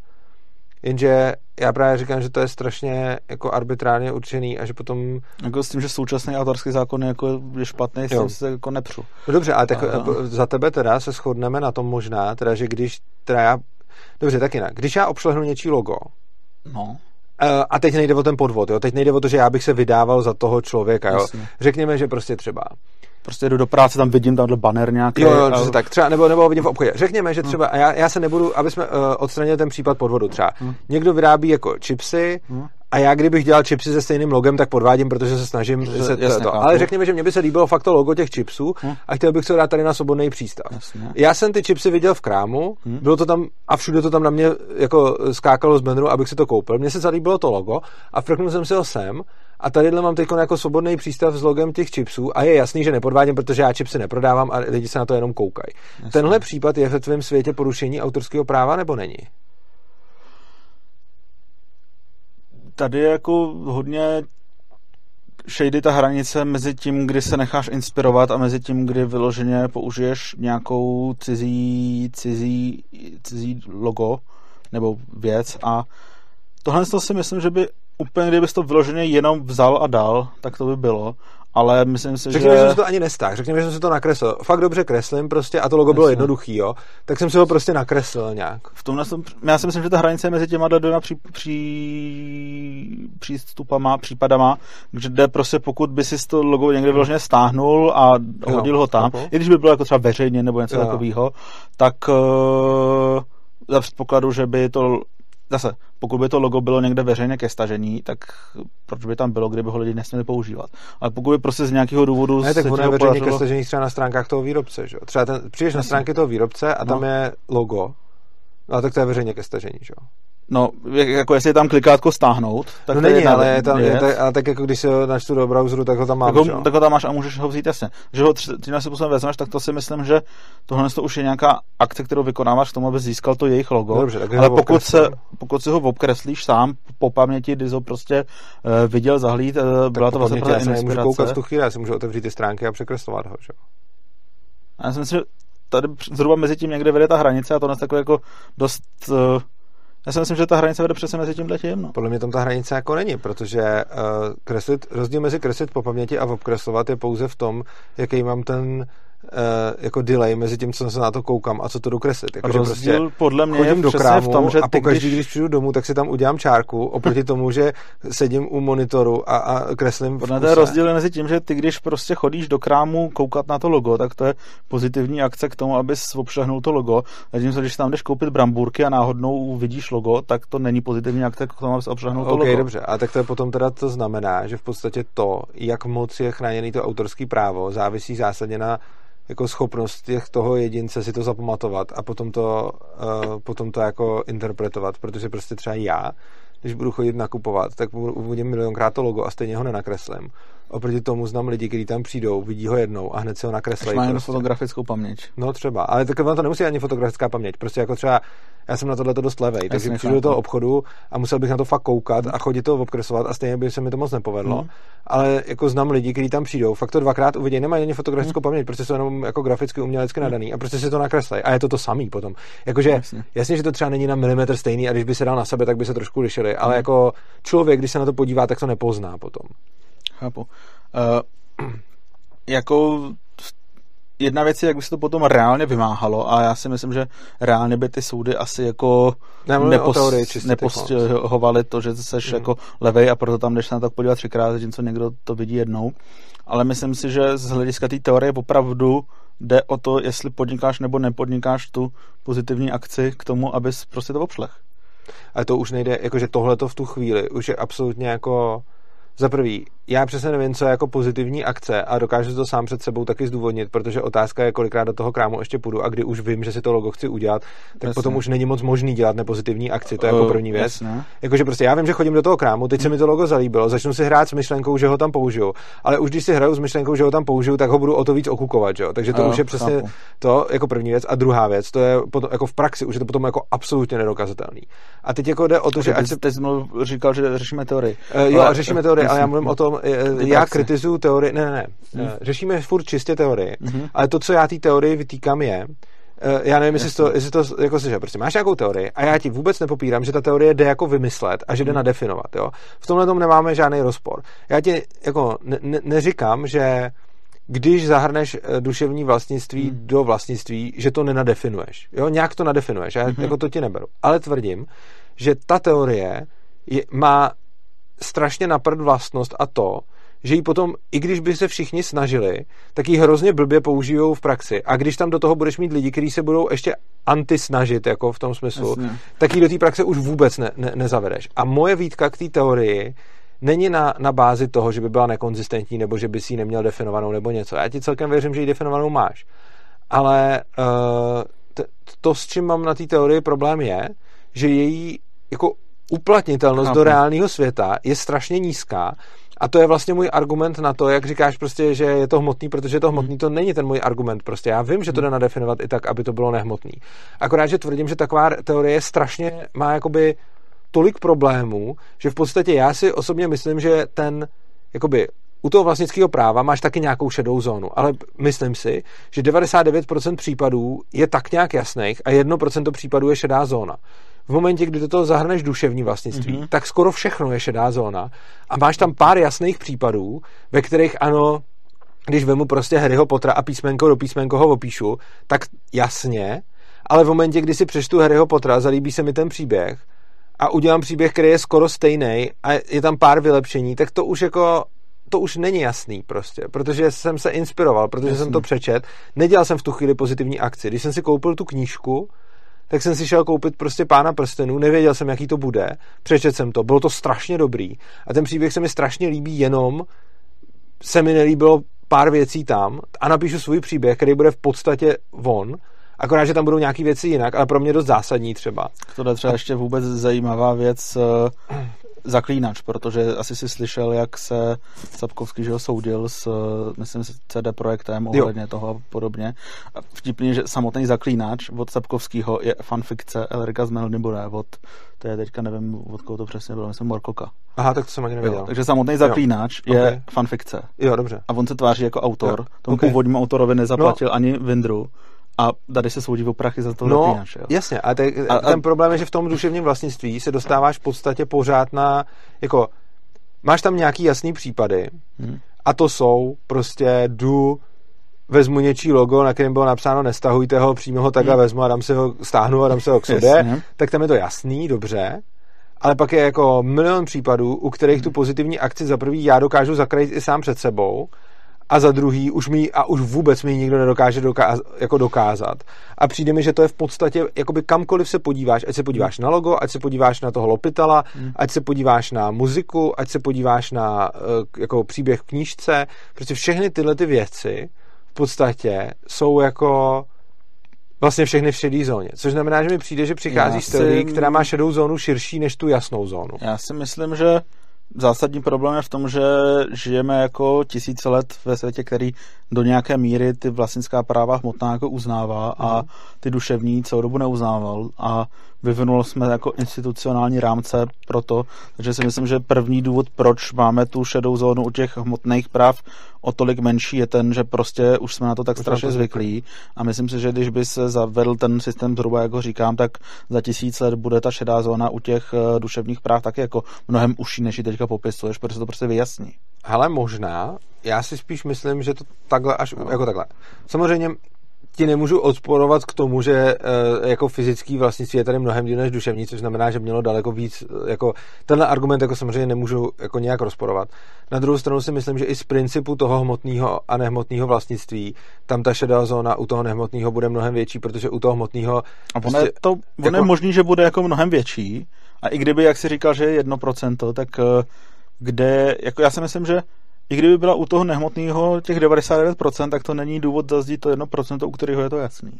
Jenže já právě říkám, že to je strašně jako arbitrárně určený a že potom... Jako s tím, že současný autorský zákon je, jako, je špatný, s tím se jako nepřu. No dobře, ale tak a... za tebe teda se shodneme na tom možná, teda, že když teda já... Dobře, tak jinak. Když já obšlehnu něčí logo, no. Eh, a teď nejde o ten podvod, jo? Teď nejde o to, že já bych se vydával za toho člověka, jo? Jasně. Řekněme, že prostě třeba prostě jdu do práce, tam vidím tamhle banner nějaký. Jo, jo, a... tak třeba, nebo, nebo vidím v obchodě. Řekněme, že třeba, a já, já se nebudu, aby jsme uh, odstranili ten případ podvodu třeba. Hmm. Někdo vyrábí jako chipsy hmm. A já kdybych dělal chipsy se stejným logem, tak podvádím, protože se snažím že, se jasně, to. Ale řekněme, že mě by se líbilo fakt to logo těch chipsů hmm. a chtěl bych se dát tady na svobodný přístav. Jasně. Já jsem ty chipsy viděl v krámu, hmm. bylo to tam a všude to tam na mě jako skákalo z banneru, abych si to koupil. Mně se zalíbilo to logo a frknul jsem si ho sem a tadyhle mám teď jako svobodný přístav s logem těch chipsů a je jasný, že nepodvádím, protože já chipsy neprodávám a lidi se na to jenom koukají. Tenhle případ je ve tvém světě porušení autorského práva nebo není? Tady je jako hodně shady ta hranice mezi tím, kdy se necháš inspirovat a mezi tím, kdy vyloženě použiješ nějakou cizí, cizí, cizí logo nebo věc a tohle si myslím, že by úplně, kdybys to vyloženě jenom vzal a dal, tak to by bylo. Ale myslím si, Řekněme, že... že jsem to ani nestáhl. Řekněme, že jsem si to nakreslil. Fakt dobře kreslím prostě a to logo Jasně. bylo jednoduchý, jo. Tak jsem si ho prostě nakreslil nějak. V tomhle jsem, já si myslím, že ta hranice mezi těma dvěma pří, pří, přístupama, případama, kde prostě pokud by si to logo někde vyloženě stáhnul a hodil jo, ho tam, i když by bylo jako třeba veřejně nebo něco takového, tak uh, za předpokladu, že by to zase, pokud by to logo bylo někde veřejně ke stažení, tak proč by tam bylo, kdyby ho lidi nesměli používat. Ale pokud by prostě z nějakého důvodu. Ne, tak ono je veřejně podařilo... ke stažení třeba na stránkách toho výrobce. Že? Třeba ten, přijdeš na stránky toho výrobce a tam no. je logo, no, tak to je veřejně ke stažení. Že? No, jako jestli je tam klikátko stáhnout, tak no není, je ale, je tam, je, tak, ale tak jako když si ho načtu do browseru, tak ho tam mám. Tak ho, tak ho tam máš a můžeš ho vzít jasně. Že ho tím si způsobem vezmeš, tak to si myslím, že tohle to už je nějaká akce, kterou vykonáváš k tomu, aby získal to jejich logo. Dobře, tak ale pokud, se, pokud si ho obkreslíš sám po paměti, kdy ho prostě uh, viděl, zahlíd, uh, byla to vlastně já se nemůžu koukat v tu chvíli, já si můžu otevřít ty stránky a překreslovat ho. Že? A já si myslím, že tady zhruba mezi tím někde vede ta hranice a to nás takové jako dost uh, já si myslím, že ta hranice vede přesně mezi tím letím. No. Podle mě tam ta hranice jako není, protože uh, kreslit, rozdíl mezi kreslit po paměti a obkreslovat je pouze v tom, jaký mám ten jako delay mezi tím, co se na to koukám a co to dokreslit. Jako, Rozdíl prostě podle mě chodím je do krámu v tom, že a pokaždý, když... když přijdu domů, tak si tam udělám čárku oproti tomu, že sedím u monitoru a, a kreslím Podle to je rozdíl mezi tím, že ty, když prostě chodíš do krámu koukat na to logo, tak to je pozitivní akce k tomu, abys obšlehnul to logo. A tím, když tam jdeš koupit bramburky a náhodnou vidíš logo, tak to není pozitivní akce k tomu, abys obšlehnul to okay, logo. dobře. A tak to je potom teda to znamená, že v podstatě to, jak moc je chráněný to autorský právo, závisí zásadně na jako schopnost těch toho jedince si to zapamatovat a potom to, uh, potom to jako interpretovat, protože prostě třeba já, když budu chodit nakupovat, tak uvidím milionkrát to logo a stejně ho nenakreslím. Oproti tomu znám lidi, kteří tam přijdou, vidí ho jednou a hned si ho nakreslí. Máš prostě. fotografickou paměť. No třeba, ale tak to nemusí ani fotografická paměť. Prostě jako třeba já jsem na tohle dost levej, takže přijdu do toho obchodu a musel bych na to fakt koukat a chodit to obkresovat a stejně by se mi to moc nepovedlo. Mm. Ale jako znám lidi, kteří tam přijdou, fakt to dvakrát uvidí, nemají ani fotografickou mm. paměť, prostě jsou jenom jako graficky umělecky mm. nadaný a prostě si to nakreslej. A je to to samý potom. Jakože jasně. jasně, že to třeba není na milimetr stejný a když by se dal na sebe, tak by se trošku lišili, ale mm. jako člověk, když se na to podívá, tak to nepozná potom. Chápu. Uh, jako jedna věc je, jak by se to potom reálně vymáhalo a já si myslím, že reálně by ty soudy asi jako nepos, nepostihovaly to, že jsi mm. jako levej a proto tam jdeš se na to podívat třikrát, zatímco někdo to vidí jednou. Ale myslím si, že z hlediska té teorie opravdu jde o to, jestli podnikáš nebo nepodnikáš tu pozitivní akci k tomu, abys prostě to obšlech. Ale to už nejde, jakože tohle to v tu chvíli už je absolutně jako za prvý, já přesně nevím, co je jako pozitivní akce a dokážu to sám před sebou taky zdůvodnit, protože otázka je, kolikrát do toho krámu ještě půjdu a kdy už vím, že si to logo chci udělat, tak Jasně. potom už není moc možný dělat nepozitivní akci, to je jako první věc. Jakože prostě já vím, že chodím do toho krámu, teď se mi to logo zalíbilo, začnu si hrát s myšlenkou, že ho tam použiju, ale už když si hraju s myšlenkou, že ho tam použiju, tak ho budu o to víc okukovat, jo? takže to jo, už je přesně chápu. to jako první věc. A druhá věc, to je potom, jako v praxi, už je to potom jako absolutně nedokazatelný. A teď jako jde o to, že ať se... Teď jsem říkal, že řešíme teorii. Uh, jo, ale, řešíme teorii, ale já mluvím o tom, já kritizuju teorii, ne, ne, ne, hmm. řešíme furt čistě teorii, hmm. ale to, co já té teorii vytýkám je, eh, já nevím, jestli to, jestli to jako si, že prostě máš nějakou teorii a já ti vůbec nepopírám, že ta teorie jde jako vymyslet a že jde hmm. nadefinovat, jo. V tomhle tom nemáme žádný rozpor. Já ti jako ne, ne, neříkám, že když zahrneš eh, duševní vlastnictví hmm. do vlastnictví, že to nenadefinuješ. Jo, nějak to nadefinuješ, já hmm. jako to ti neberu. Ale tvrdím, že ta teorie je, má strašně naprd vlastnost a to, že ji potom, i když by se všichni snažili, tak ji hrozně blbě použijou v praxi. A když tam do toho budeš mít lidi, kteří se budou ještě antisnažit, jako v tom smyslu, Jasně. tak ji do té praxe už vůbec ne, ne, nezavedeš. A moje výtka k té teorii není na, na bázi toho, že by byla nekonzistentní nebo že by si ji neměl definovanou nebo něco. Já ti celkem věřím, že ji definovanou máš. Ale uh, to, s čím mám na té teorii problém je, že její jako uplatnitelnost Chápu. do reálného světa je strašně nízká a to je vlastně můj argument na to, jak říkáš prostě, že je to hmotný, protože je to hmotný, to není ten můj argument. Prostě já vím, že to jde nadefinovat i tak, aby to bylo nehmotný. Akorát, že tvrdím, že taková teorie strašně má jakoby tolik problémů, že v podstatě já si osobně myslím, že ten jakoby u toho vlastnického práva máš taky nějakou šedou zónu, ale myslím si, že 99% případů je tak nějak jasných a 1% případů je šedá zóna. V momentě, kdy do toho zahrneš duševní vlastnictví, mm-hmm. tak skoro všechno je šedá zóna a máš tam pár jasných případů, ve kterých ano, když vemu prostě Harryho Pottera a písmenko do písmenko ho opíšu, tak jasně, ale v momentě, kdy si přečtu Harryho Pottera, zalíbí se mi ten příběh a udělám příběh, který je skoro stejný a je tam pár vylepšení, tak to už jako to už není jasný prostě, protože jsem se inspiroval, protože Jasný. jsem to přečet. Nedělal jsem v tu chvíli pozitivní akci. Když jsem si koupil tu knížku, tak jsem si šel koupit prostě pána prstenů, nevěděl jsem, jaký to bude, přečet jsem to, bylo to strašně dobrý a ten příběh se mi strašně líbí, jenom se mi nelíbilo pár věcí tam a napíšu svůj příběh, který bude v podstatě von, akorát, že tam budou nějaké věci jinak, ale pro mě dost zásadní třeba. To je třeba ještě vůbec zajímavá věc, eh, Zaklínač, protože asi si slyšel, jak se Sapkovský že ho soudil s, myslím, s CD Projektem ohledně jo. toho a podobně. A vtipný, že samotný Zaklínač od Sapkovského je fanfikce Elrika z Melnibure od, to je teďka nevím, od koho to přesně bylo, myslím Morkoka. Aha, tak to jsem ani nevěděl. Jo, takže samotný Zaklínač jo. je okay. fanfikce. Jo, dobře. A on se tváří jako autor. Jo. Tomu okay. původnímu autorovi nezaplatil no. ani Vindru a tady se soudí o prachy za to no, zaklínače, jo? jasně, a, te, a ten problém je, že v tom duševním vlastnictví se dostáváš v podstatě pořád na, jako, máš tam nějaký jasný případy hmm. a to jsou prostě jdu vezmu něčí logo, na kterém bylo napsáno nestahujte ho, přímo ho tak a hmm. vezmu a dám si ho, stáhnu a dám si ho k sobě, tak tam je to jasný, dobře, ale pak je jako milion případů, u kterých hmm. tu pozitivní akci za prvý já dokážu zakrýt i sám před sebou a za druhý už mi a už vůbec mi nikdo nedokáže dokáz, jako dokázat. A přijde mi, že to je v podstatě, jakoby kamkoliv se podíváš, ať se podíváš na logo, ať se podíváš na toho lopitala, hmm. ať se podíváš na muziku, ať se podíváš na eh, jako příběh v knížce, prostě všechny tyhle ty věci v podstatě jsou jako vlastně všechny v šedé zóně. Což znamená, že mi přijde, že přichází z teorii, která má šedou zónu širší než tu jasnou zónu. Já si myslím, že zásadní problém je v tom, že žijeme jako tisíce let ve světě, který do nějaké míry ty vlastnická práva hmotná jako uznává a mhm. ty duševní celou dobu neuznával a vyvinul jsme jako institucionální rámce pro to, takže si myslím, že první důvod, proč máme tu šedou zónu u těch hmotných práv o tolik menší, je ten, že prostě už jsme na to tak strašně zvyklí a myslím si, že když by se zavedl ten systém zhruba, jako říkám, tak za tisíc let bude ta šedá zóna u těch eh, duševních práv taky jako mnohem užší, než ji teďka popisuješ, protože to prostě vyjasní. Ale možná, já si spíš myslím, že to takhle až, no. jako takhle. Samozřejmě ti nemůžu odporovat k tomu, že e, jako fyzický vlastnictví je tady mnohem díl než duševní, což znamená, že mělo daleko víc, eh, jako tenhle argument jako samozřejmě nemůžu jako nějak rozporovat. Na druhou stranu si myslím, že i z principu toho hmotného a nehmotného vlastnictví tam ta šedá zóna u toho nehmotného bude mnohem větší, protože u toho hmotného... A prostě, je to, jako, je možný, že bude jako mnohem větší a i kdyby, jak si říkal, že je jedno procento, tak uh kde, jako já si myslím, že i kdyby byla u toho nehmotného těch 99%, tak to není důvod zazdít to 1%, u kterého je to jasný.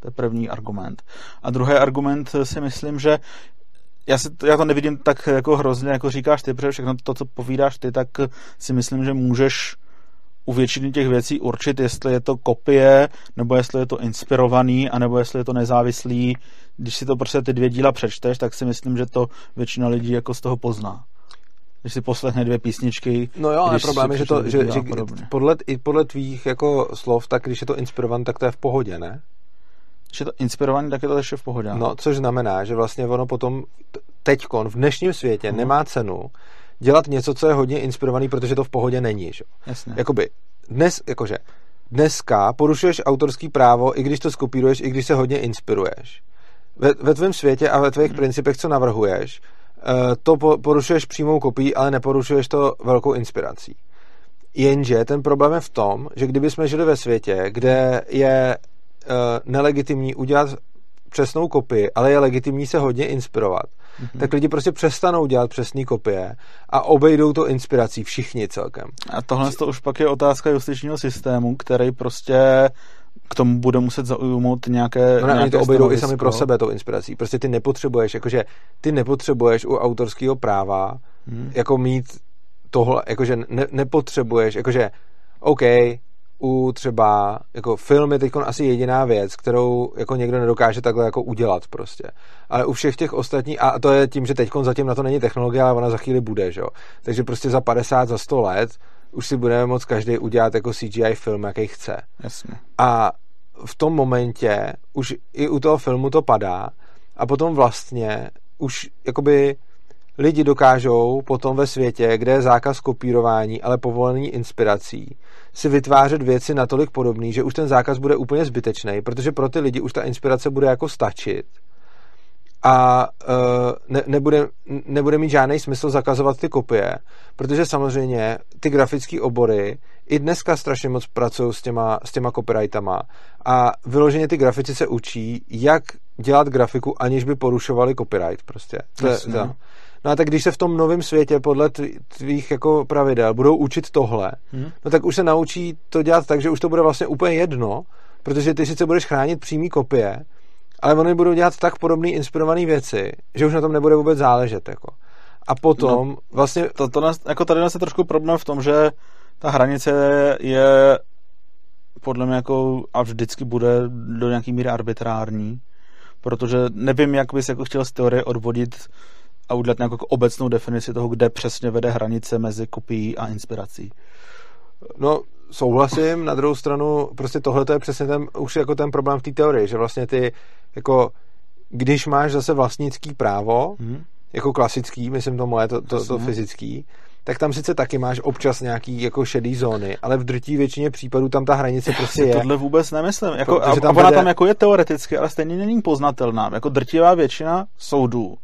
To je první argument. A druhý argument si myslím, že já, si, já to nevidím tak jako hrozně, jako říkáš ty, protože všechno to, co povídáš ty, tak si myslím, že můžeš u většiny těch věcí určit, jestli je to kopie, nebo jestli je to inspirovaný, anebo jestli je to nezávislý. Když si to prostě ty dvě díla přečteš, tak si myslím, že to většina lidí jako z toho pozná. Když si poslechne dvě písničky. No jo, ale problém je, že, to, že, že podle, i podle tvých jako slov, tak když je to inspirovaný, tak to je v pohodě, ne? Když je to inspirovaný, tak je to ještě v pohodě. No, což znamená, že vlastně ono potom teďkon v dnešním světě uh-huh. nemá cenu dělat něco, co je hodně inspirovaný, protože to v pohodě není. Že? Jasně. Jakoby dnes, jakože dneska porušuješ autorský právo, i když to skopíruješ, i když se hodně inspiruješ. Ve, ve tvém světě a ve tvých hmm. principech, co navrhuješ, to porušuješ přímou kopií, ale neporušuješ to velkou inspirací. Jenže ten problém je v tom, že kdyby jsme žili ve světě, kde je uh, nelegitimní udělat přesnou kopii, ale je legitimní se hodně inspirovat, mm-hmm. tak lidi prostě přestanou dělat přesné kopie a obejdou to inspirací všichni celkem. A tohle to už pak je otázka justičního systému, který prostě k tomu bude muset zaujmout nějaké. No ne, oni to obejdou i sami pro sebe tou inspirací. Prostě ty nepotřebuješ, jakože ty nepotřebuješ u autorského práva hmm. jako mít tohle, jakože ne, nepotřebuješ, jakože OK, u třeba, jako film je teď asi jediná věc, kterou jako někdo nedokáže takhle jako udělat prostě. Ale u všech těch ostatních, a to je tím, že teď zatím na to není technologie, ale ona za chvíli bude, že jo. Takže prostě za 50, za 100 let už si budeme moct každý udělat jako CGI film, jaký chce. Jasně. A v tom momentě už i u toho filmu to padá a potom vlastně už jakoby lidi dokážou potom ve světě, kde je zákaz kopírování, ale povolený inspirací, si vytvářet věci natolik podobný, že už ten zákaz bude úplně zbytečný, protože pro ty lidi už ta inspirace bude jako stačit a uh, ne, nebude, nebude mít žádný smysl zakazovat ty kopie, protože samozřejmě ty grafické obory i dneska strašně moc pracují s těma, s těma copyrightama a vyloženě ty grafici se učí, jak dělat grafiku, aniž by porušovali copyright prostě. To je, to. No a tak když se v tom novém světě podle tvých jako pravidel budou učit tohle, hmm. no tak už se naučí to dělat tak, že už to bude vlastně úplně jedno, protože ty sice budeš chránit přímý kopie, ale oni budou dělat tak podobné inspirované věci, že už na tom nebude vůbec záležet. Jako. A potom no, vlastně... To, to nás, jako tady nás je trošku problém v tom, že ta hranice je podle mě jako a vždycky bude do nějaký míry arbitrární, protože nevím, jak bys jako chtěl z teorie odvodit a udělat nějakou jako obecnou definici toho, kde přesně vede hranice mezi kopií a inspirací. No, souhlasím, na druhou stranu, prostě tohle je přesně ten, už jako ten problém v té teorii, že vlastně ty, jako, když máš zase vlastnický právo, hmm. jako klasický, myslím to moje, to, to, to fyzický, tak tam sice taky máš občas nějaký jako šedý zóny, ale v drtí většině případů tam ta hranice prostě je. Tohle vůbec nemyslím. Jako, a, tam a ona vede... tam jako je teoreticky, ale stejně není poznatelná. Jako drtivá většina soudů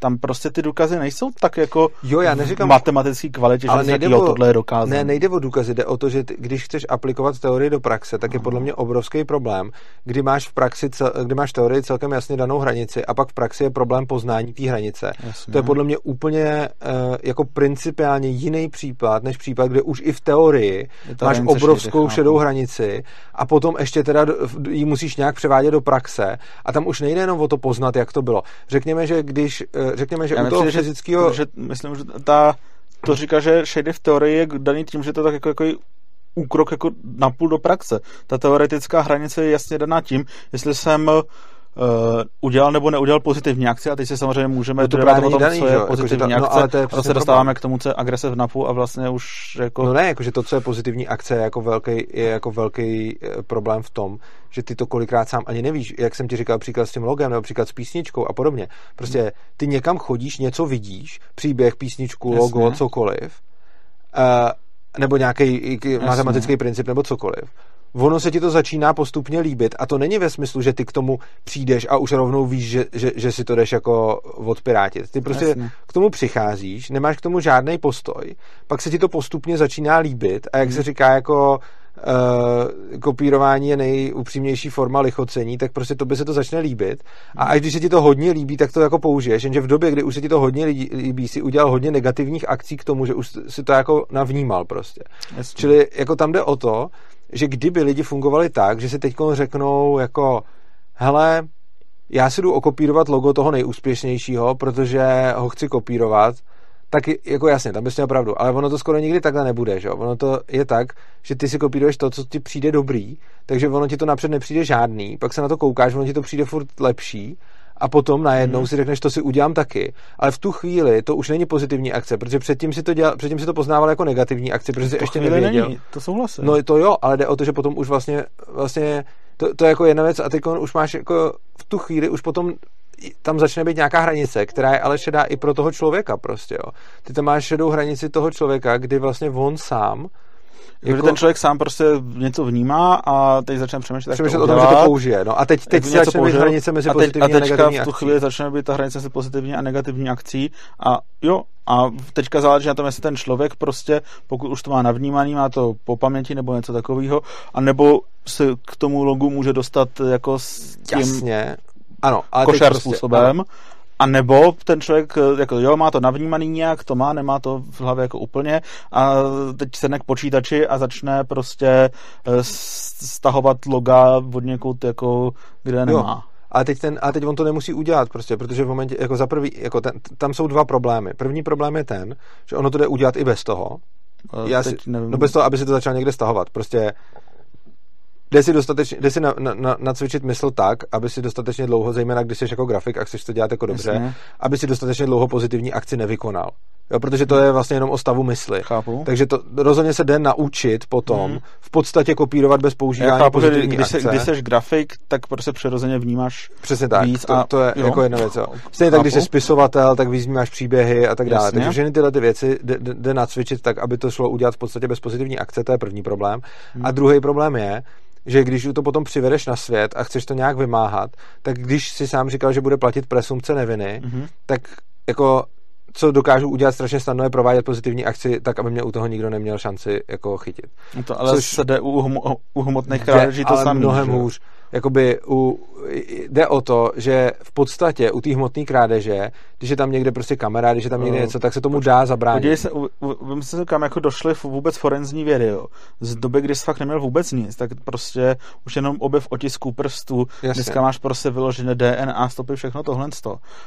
tam prostě ty důkazy nejsou tak jako jo, já neříkám, matematický kvalitě, že nejde o, tohle je dokázané. Ne, nejde o důkazy, jde o to, že ty, když chceš aplikovat teorii do praxe, tak je podle mě obrovský problém, kdy máš v praxi, kdy máš teorii celkem jasně danou hranici a pak v praxi je problém poznání té hranice. Jasně. To je podle mě úplně uh, jako principiálně jiný případ, než případ, kde už i v teorii máš obrovskou šedou hranici a potom ještě teda ji musíš nějak převádět do praxe a tam už nejde jenom o to poznat, jak to bylo. Řekněme, že když uh, řekněme, že Já u toho myslím, fyzického... Že, myslím, že ta, to říká, že shady v teorii je daný tím, že to tak jako, jako úkrok jako napůl do praxe. Ta teoretická hranice je jasně daná tím, jestli jsem uh, udělal nebo neudělal pozitivní akci a teď se samozřejmě můžeme no to debatovat o tom, daný, co je pozitivní jako, akce. No, ale to je a se dostáváme k tomu, co je agrese v NAPu a vlastně už jako... No ne, jakože to, co je pozitivní akce, je jako velký, je jako velký eh, problém v tom, že ty to kolikrát sám ani nevíš, jak jsem ti říkal příklad s tím logem nebo příklad s písničkou a podobně. Prostě ty někam chodíš, něco vidíš, příběh, písničku, Jasně. logo, cokoliv, uh, nebo nějaký matematický princip nebo cokoliv ono se ti to začíná postupně líbit a to není ve smyslu, že ty k tomu přijdeš a už rovnou víš, že, že, že si to jdeš jako odpirátit. Ty prostě Jasně. k tomu přicházíš, nemáš k tomu žádný postoj, pak se ti to postupně začíná líbit a jak hmm. se říká jako uh, kopírování je nejupřímnější forma lichocení, tak prostě to by se to začne líbit. A až když se ti to hodně líbí, tak to jako použiješ, jenže v době, kdy už se ti to hodně líbí, si udělal hodně negativních akcí k tomu, že už si to jako navnímal prostě. Jasně. Čili jako tam jde o to, že kdyby lidi fungovali tak, že si teď řeknou jako hele, já si jdu okopírovat logo toho nejúspěšnějšího, protože ho chci kopírovat, tak jako jasně, tam bys měl pravdu, ale ono to skoro nikdy takhle nebude, že Ono to je tak, že ty si kopíruješ to, co ti přijde dobrý, takže ono ti to napřed nepřijde žádný, pak se na to koukáš, ono ti to přijde furt lepší a potom najednou hmm. si řekneš, to si udělám taky. Ale v tu chvíli to už není pozitivní akce, protože předtím si to, dělal, předtím si to poznával jako negativní akce, protože si ještě nevěděl. Není, to souhlasím. No to jo, ale jde o to, že potom už vlastně, vlastně to, to je jako jedna věc a ty už máš jako v tu chvíli už potom tam začne být nějaká hranice, která je ale šedá i pro toho člověka prostě, jo. Ty tam máš šedou hranici toho člověka, kdy vlastně on sám jako... ten člověk sám prostě něco vnímá a teď začne přemýšlet, přemýšlet o tom, že to použije. No a teď, teď si začne být hranice mezi a teď, pozitivní a, teďka a negativní v tu chvíli začne být ta hranice mezi pozitivní a negativní akcí a jo, a teďka záleží na tom, jestli ten člověk prostě, pokud už to má navnímaný, má to po paměti nebo něco takového, a nebo se k tomu logu může dostat jako s tím Jasně. Ano, ale košer prostě, způsobem. Ano. A nebo ten člověk, jako jo, má to navnímaný nějak, to má, nemá to v hlavě jako úplně a teď se k počítači a začne prostě eh, stahovat loga od někud, jako, kde nemá. Jo. A teď, ten, a teď on to nemusí udělat prostě, protože v momentě, jako za prvý, jako ten, tam jsou dva problémy. První problém je ten, že ono to jde udělat i bez toho. Já si, no bez toho, aby si to začal někde stahovat. Prostě jde si, dostatečně, jde si na, na, nacvičit mysl tak, aby si dostatečně dlouho, zejména když jsi jako grafik a chceš to dělat jako dobře, Jasně. aby si dostatečně dlouho pozitivní akci nevykonal. Jo, protože to je vlastně jenom o stavu mysli. Chápu. Takže to rozhodně se jde naučit potom hmm. v podstatě kopírovat bez používání chápu, pozitivní když, akce. Když jsi grafik, tak prostě přirozeně vnímáš Přesně tak, víc to, to je jo. jako jedna věc. Jo. Stejně tak, když jsi spisovatel, tak víc vnímáš příběhy a tak dále. Jasně. Takže všechny tyhle ty věci jde, jde nacvičit tak, aby to šlo udělat v podstatě bez pozitivní akce, to je první problém. Hmm. A druhý problém je, že když to potom přivedeš na svět a chceš to nějak vymáhat, tak když si sám říkal, že bude platit presumce neviny, mm-hmm. tak jako co dokážu udělat strašně snadno je provádět pozitivní akci tak, aby mě u toho nikdo neměl šanci jako chytit. No to ale Což se jde u, hmo, u hmotných krádeží to samé. mnohem že? hůř jakoby u, jde o to, že v podstatě u té hmotné krádeže, když je tam někde prostě kamera, když je tam někde no. něco, tak se tomu dá zabránit. Podívej se, vím se, kam jako došly vůbec forenzní vědy, jo. Z doby, kdy jsi fakt neměl vůbec nic, tak prostě už jenom objev otisků prstů, Jasně. dneska máš prostě vyložené DNA stopy, všechno tohle.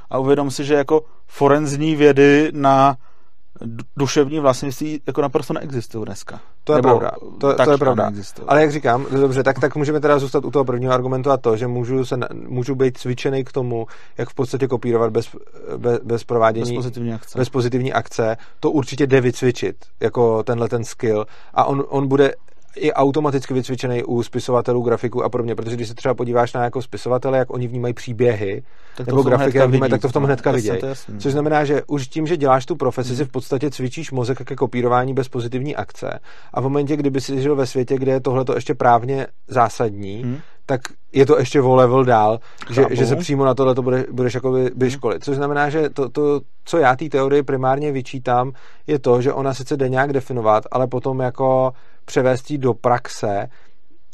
A uvědom si, že jako forenzní vědy na duševní vlastnictví jako naprosto neexistují dneska. To je Nebo pravda. To, to je pravda. Ale jak říkám, dobře, tak, tak můžeme teda zůstat u toho prvního argumentu a to, že můžu, se, můžu být cvičený k tomu, jak v podstatě kopírovat bez, bez, bez provádění. Bez pozitivní akce. Bez pozitivní akce. To určitě jde vycvičit, jako tenhle ten skill. A on, on bude i automaticky vycvičený u spisovatelů, grafiků a podobně, protože když se třeba podíváš na jako spisovatele, jak oni vnímají příběhy, tak nebo grafiky, jak vnímají, tak to v tom hnedka vidějí. Což znamená, že už tím, že děláš tu profesi, hmm. si v podstatě cvičíš mozek ke kopírování bez pozitivní akce. A v momentě, kdyby si žil ve světě, kde je tohle ještě právně zásadní, hmm tak je to ještě o level dál, že, že se přímo na tohle to bude, budeš jako vyškolit. Hmm. Což znamená, že to, to, co já té teorii primárně vyčítám, je to, že ona sice jde nějak definovat, ale potom jako převést do praxe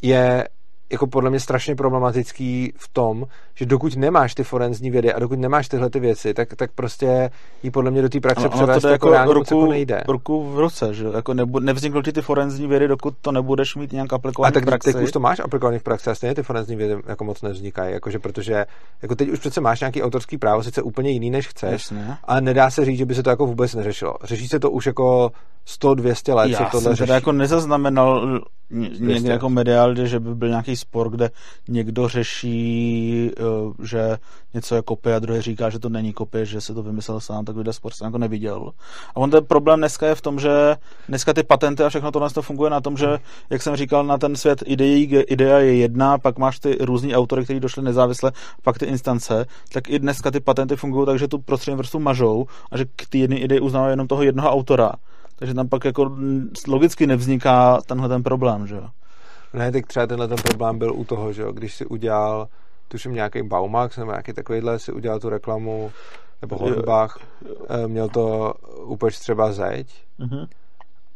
je jako podle mě strašně problematický v tom, že dokud nemáš ty forenzní vědy a dokud nemáš tyhle ty věci, tak, tak prostě jí podle mě do té praxe ano, převést to jako, jako ruku, jako nejde. ruku v roce, že jako nebu, nevzniknou ti ty forenzní vědy, dokud to nebudeš mít nějak aplikovaný a tak v praxi. teď už to máš aplikovaný v praxi a stejně ty forenzní vědy jako moc nevznikají, jakože protože jako teď už přece máš nějaký autorský právo, sice úplně jiný než chceš, Jasně. ale nedá se říct, že by se to jako vůbec neřešilo. Řeší se to už jako 100-200 let. Já se tohle jsem teda řeší. jako nezaznamenal někde jako mediálně, že by byl nějaký spor, kde někdo řeší, eh, že něco je kopie a druhý říká, že to není kopie, že se to vymyslel sám, tak lidé spor jsem jako neviděl. A on ten problém dneska je v tom, že dneska ty patenty a všechno tohle to funguje na tom, že, jak jsem říkal, na ten svět ideí, idea je jedna, pak máš ty různý autory, kteří došli nezávisle, pak ty instance, tak i dneska ty patenty fungují tak, že tu prostřední vrstvu mažou a že k ty jedné idei uznávají jenom toho jednoho autora. Takže tam pak jako logicky nevzniká tenhle ten problém, že jo. Ne, tak třeba tenhle ten problém byl u toho, že jo, když si udělal, tuším nějaký Baumax nebo nějaký takovýhle, si udělal tu reklamu, nebo Hornbach, eh, měl to úplně třeba zeď, mm-hmm.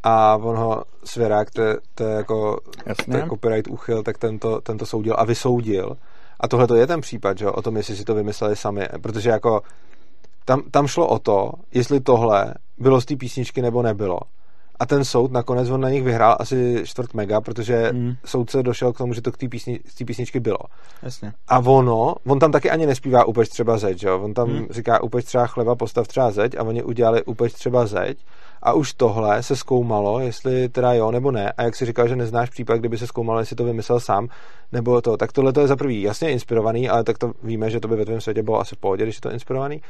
a on ho Svěrák, to, to je jako Jasně. to copyright uchyl, tak tento, tento soudil a vysoudil. A tohle to je ten případ, že? jo, o tom, jestli si to vymysleli sami, protože jako tam, tam šlo o to, jestli tohle bylo z té písničky nebo nebylo. A ten soud nakonec on na nich vyhrál asi čtvrt mega, protože Mm. soudce došel k tomu, že to k té písni, té písničky bylo. Jasně. A ono, on tam taky ani nespívá upeč třeba zeď, jo? On tam hmm. říká upeč třeba chleba, postav třeba zeď a oni udělali upeč třeba zeď a už tohle se zkoumalo, jestli teda jo nebo ne. A jak si říkal, že neznáš případ, kdyby se zkoumalo, jestli to vymyslel sám, nebo to, tak tohle to je za prvý jasně inspirovaný, ale tak to víme, že to by ve tvém světě bylo asi v pohodě, když je to inspirovaný.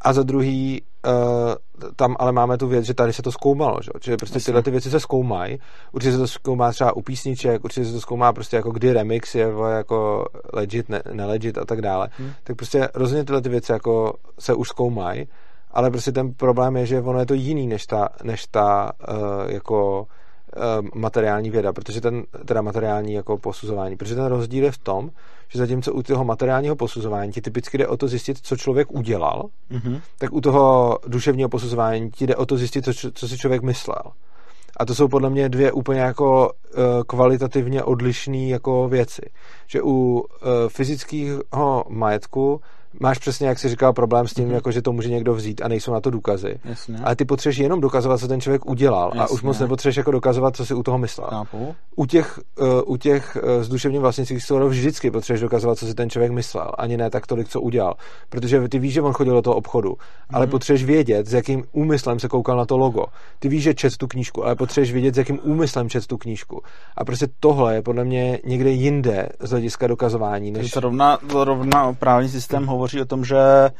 A za druhý, uh, tam ale máme tu věc, že tady se to zkoumalo, že? že prostě Jasně. tyhle ty věci se zkoumají. Určitě se to zkoumá třeba u písniček, určitě se to zkoumá prostě jako kdy remix je jako legit, ne, nelegit a tak dále. Hmm. Tak prostě rozhodně tyhle ty věci jako se už zkoumají, ale prostě ten problém je, že ono je to jiný než ta, než ta uh, jako materiální věda, protože ten, teda materiální jako posuzování, protože ten rozdíl je v tom, že zatímco u toho materiálního posuzování ti typicky jde o to zjistit, co člověk udělal, Mhm. tak u toho duševního posuzování ti jde o to zjistit, co, co si člověk myslel. A to jsou podle mě dvě úplně jako uh, kvalitativně odlišné jako věci. Že u uh, fyzického majetku máš přesně, jak jsi říkal, problém s tím, Mhm. mm-hmm. jako, že to může někdo vzít a nejsou na to důkazy. Jasně. Ale ty potřebuješ jenom dokazovat, co ten člověk udělal. A už Jasně. moc nepotřebuješ jako dokazovat, co si u toho myslel. Chápu. U těch, uh, u těch uh, s duševním vlastnictvím skoro vždycky potřebuješ dokazovat, co si ten člověk myslel. Ani ne tak tolik, co udělal. Protože ty víš, že on chodil do toho obchodu, ale Mhm. potřebuješ vědět, s jakým úmyslem se koukal na to logo. Ty víš, že čet tu knížku, ale potřebuješ vědět, s jakým úmyslem čet tu knížku. A prostě tohle je podle mě někde jinde z hlediska dokazování, než... to rovna, to rovna právní systém hovoří o tom, že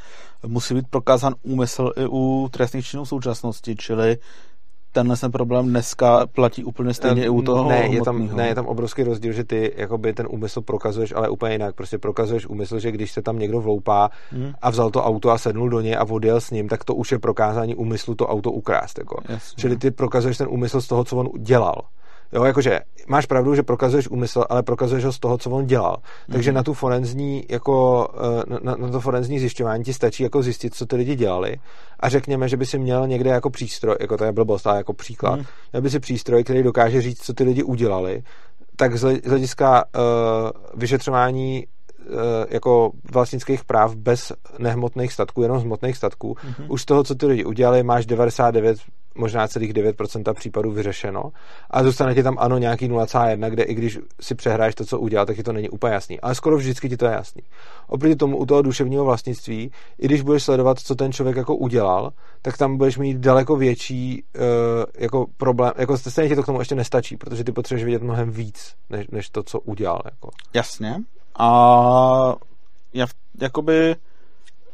musí být prokázán úmysl i u trestných činů v současnosti, čili tenhle ten problém dneska platí úplně stejně i u toho ne, je tam, ne, je tam obrovský rozdíl, že ty jakoby ten úmysl prokazuješ, ale úplně jinak. Prostě prokazuješ úmysl, že když se tam někdo vloupá Hmm. a vzal to auto a sednul do něj a odjel s ním, tak to už je prokázání úmyslu to auto ukrást. Jako. Jasně. Čili ty prokazuješ ten úmysl z toho, co on dělal. Jo, jakože máš pravdu, že prokazuješ úmysl, ale prokazuješ ho z toho, co on dělal. Takže Mhm. na tu forenzní, jako, eh, na, na to forenzní zjišťování ti stačí jako zjistit, co ty lidi dělali a řekněme, že by si měl někde jako přístroj, jako to je blbost, ale jako příklad, Mhm. měl by si přístroj, který dokáže říct, co ty lidi udělali, tak z hle- z hlediska uh, vyšetřování uh, jako vlastnických práv bez nehmotných statků, jenom z hmotných statků, Mhm. už z toho, co ty lidi udělali, máš 99 možná celých 9% případů vyřešeno a zůstane ti tam ano nějaký 0,1, kde i když si přehráš to, co udělal, tak ti to není úplně jasný. Ale skoro vždycky ti to je jasný. Oproti tomu u toho duševního vlastnictví, i když budeš sledovat, co ten člověk jako udělal, tak tam budeš mít daleko větší uh, jako problém, jako stejně ti to k tomu ještě nestačí, protože ty potřebuješ vědět mnohem víc, než, než to, co udělal. Jako. Jasně. A já jakoby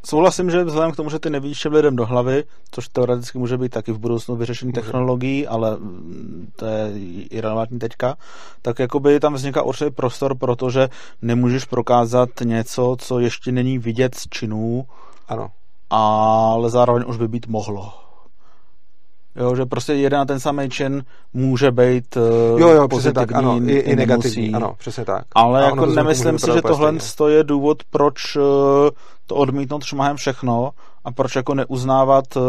souhlasím, že vzhledem k tomu, že ty nevíš všem lidem do hlavy, což teoreticky může být taky v budoucnu vyřešení Může. technologií, ale mm, to je irrelevantní teďka, tak jakoby tam vzniká určitý prostor, protože nemůžeš prokázat něco, co ještě není vidět z činů, Ano. ale zároveň už by být mohlo. Jo, že prostě jeden a ten samý čin může být uh, Jo, jo, pozitivní, tak, ano, i, i negativní, nemusí. ano, přesně tak. Ale A jako nemyslím si, že tohle stejně. je důvod, proč uh, to odmítnout šmahem všechno a proč jako neuznávat uh,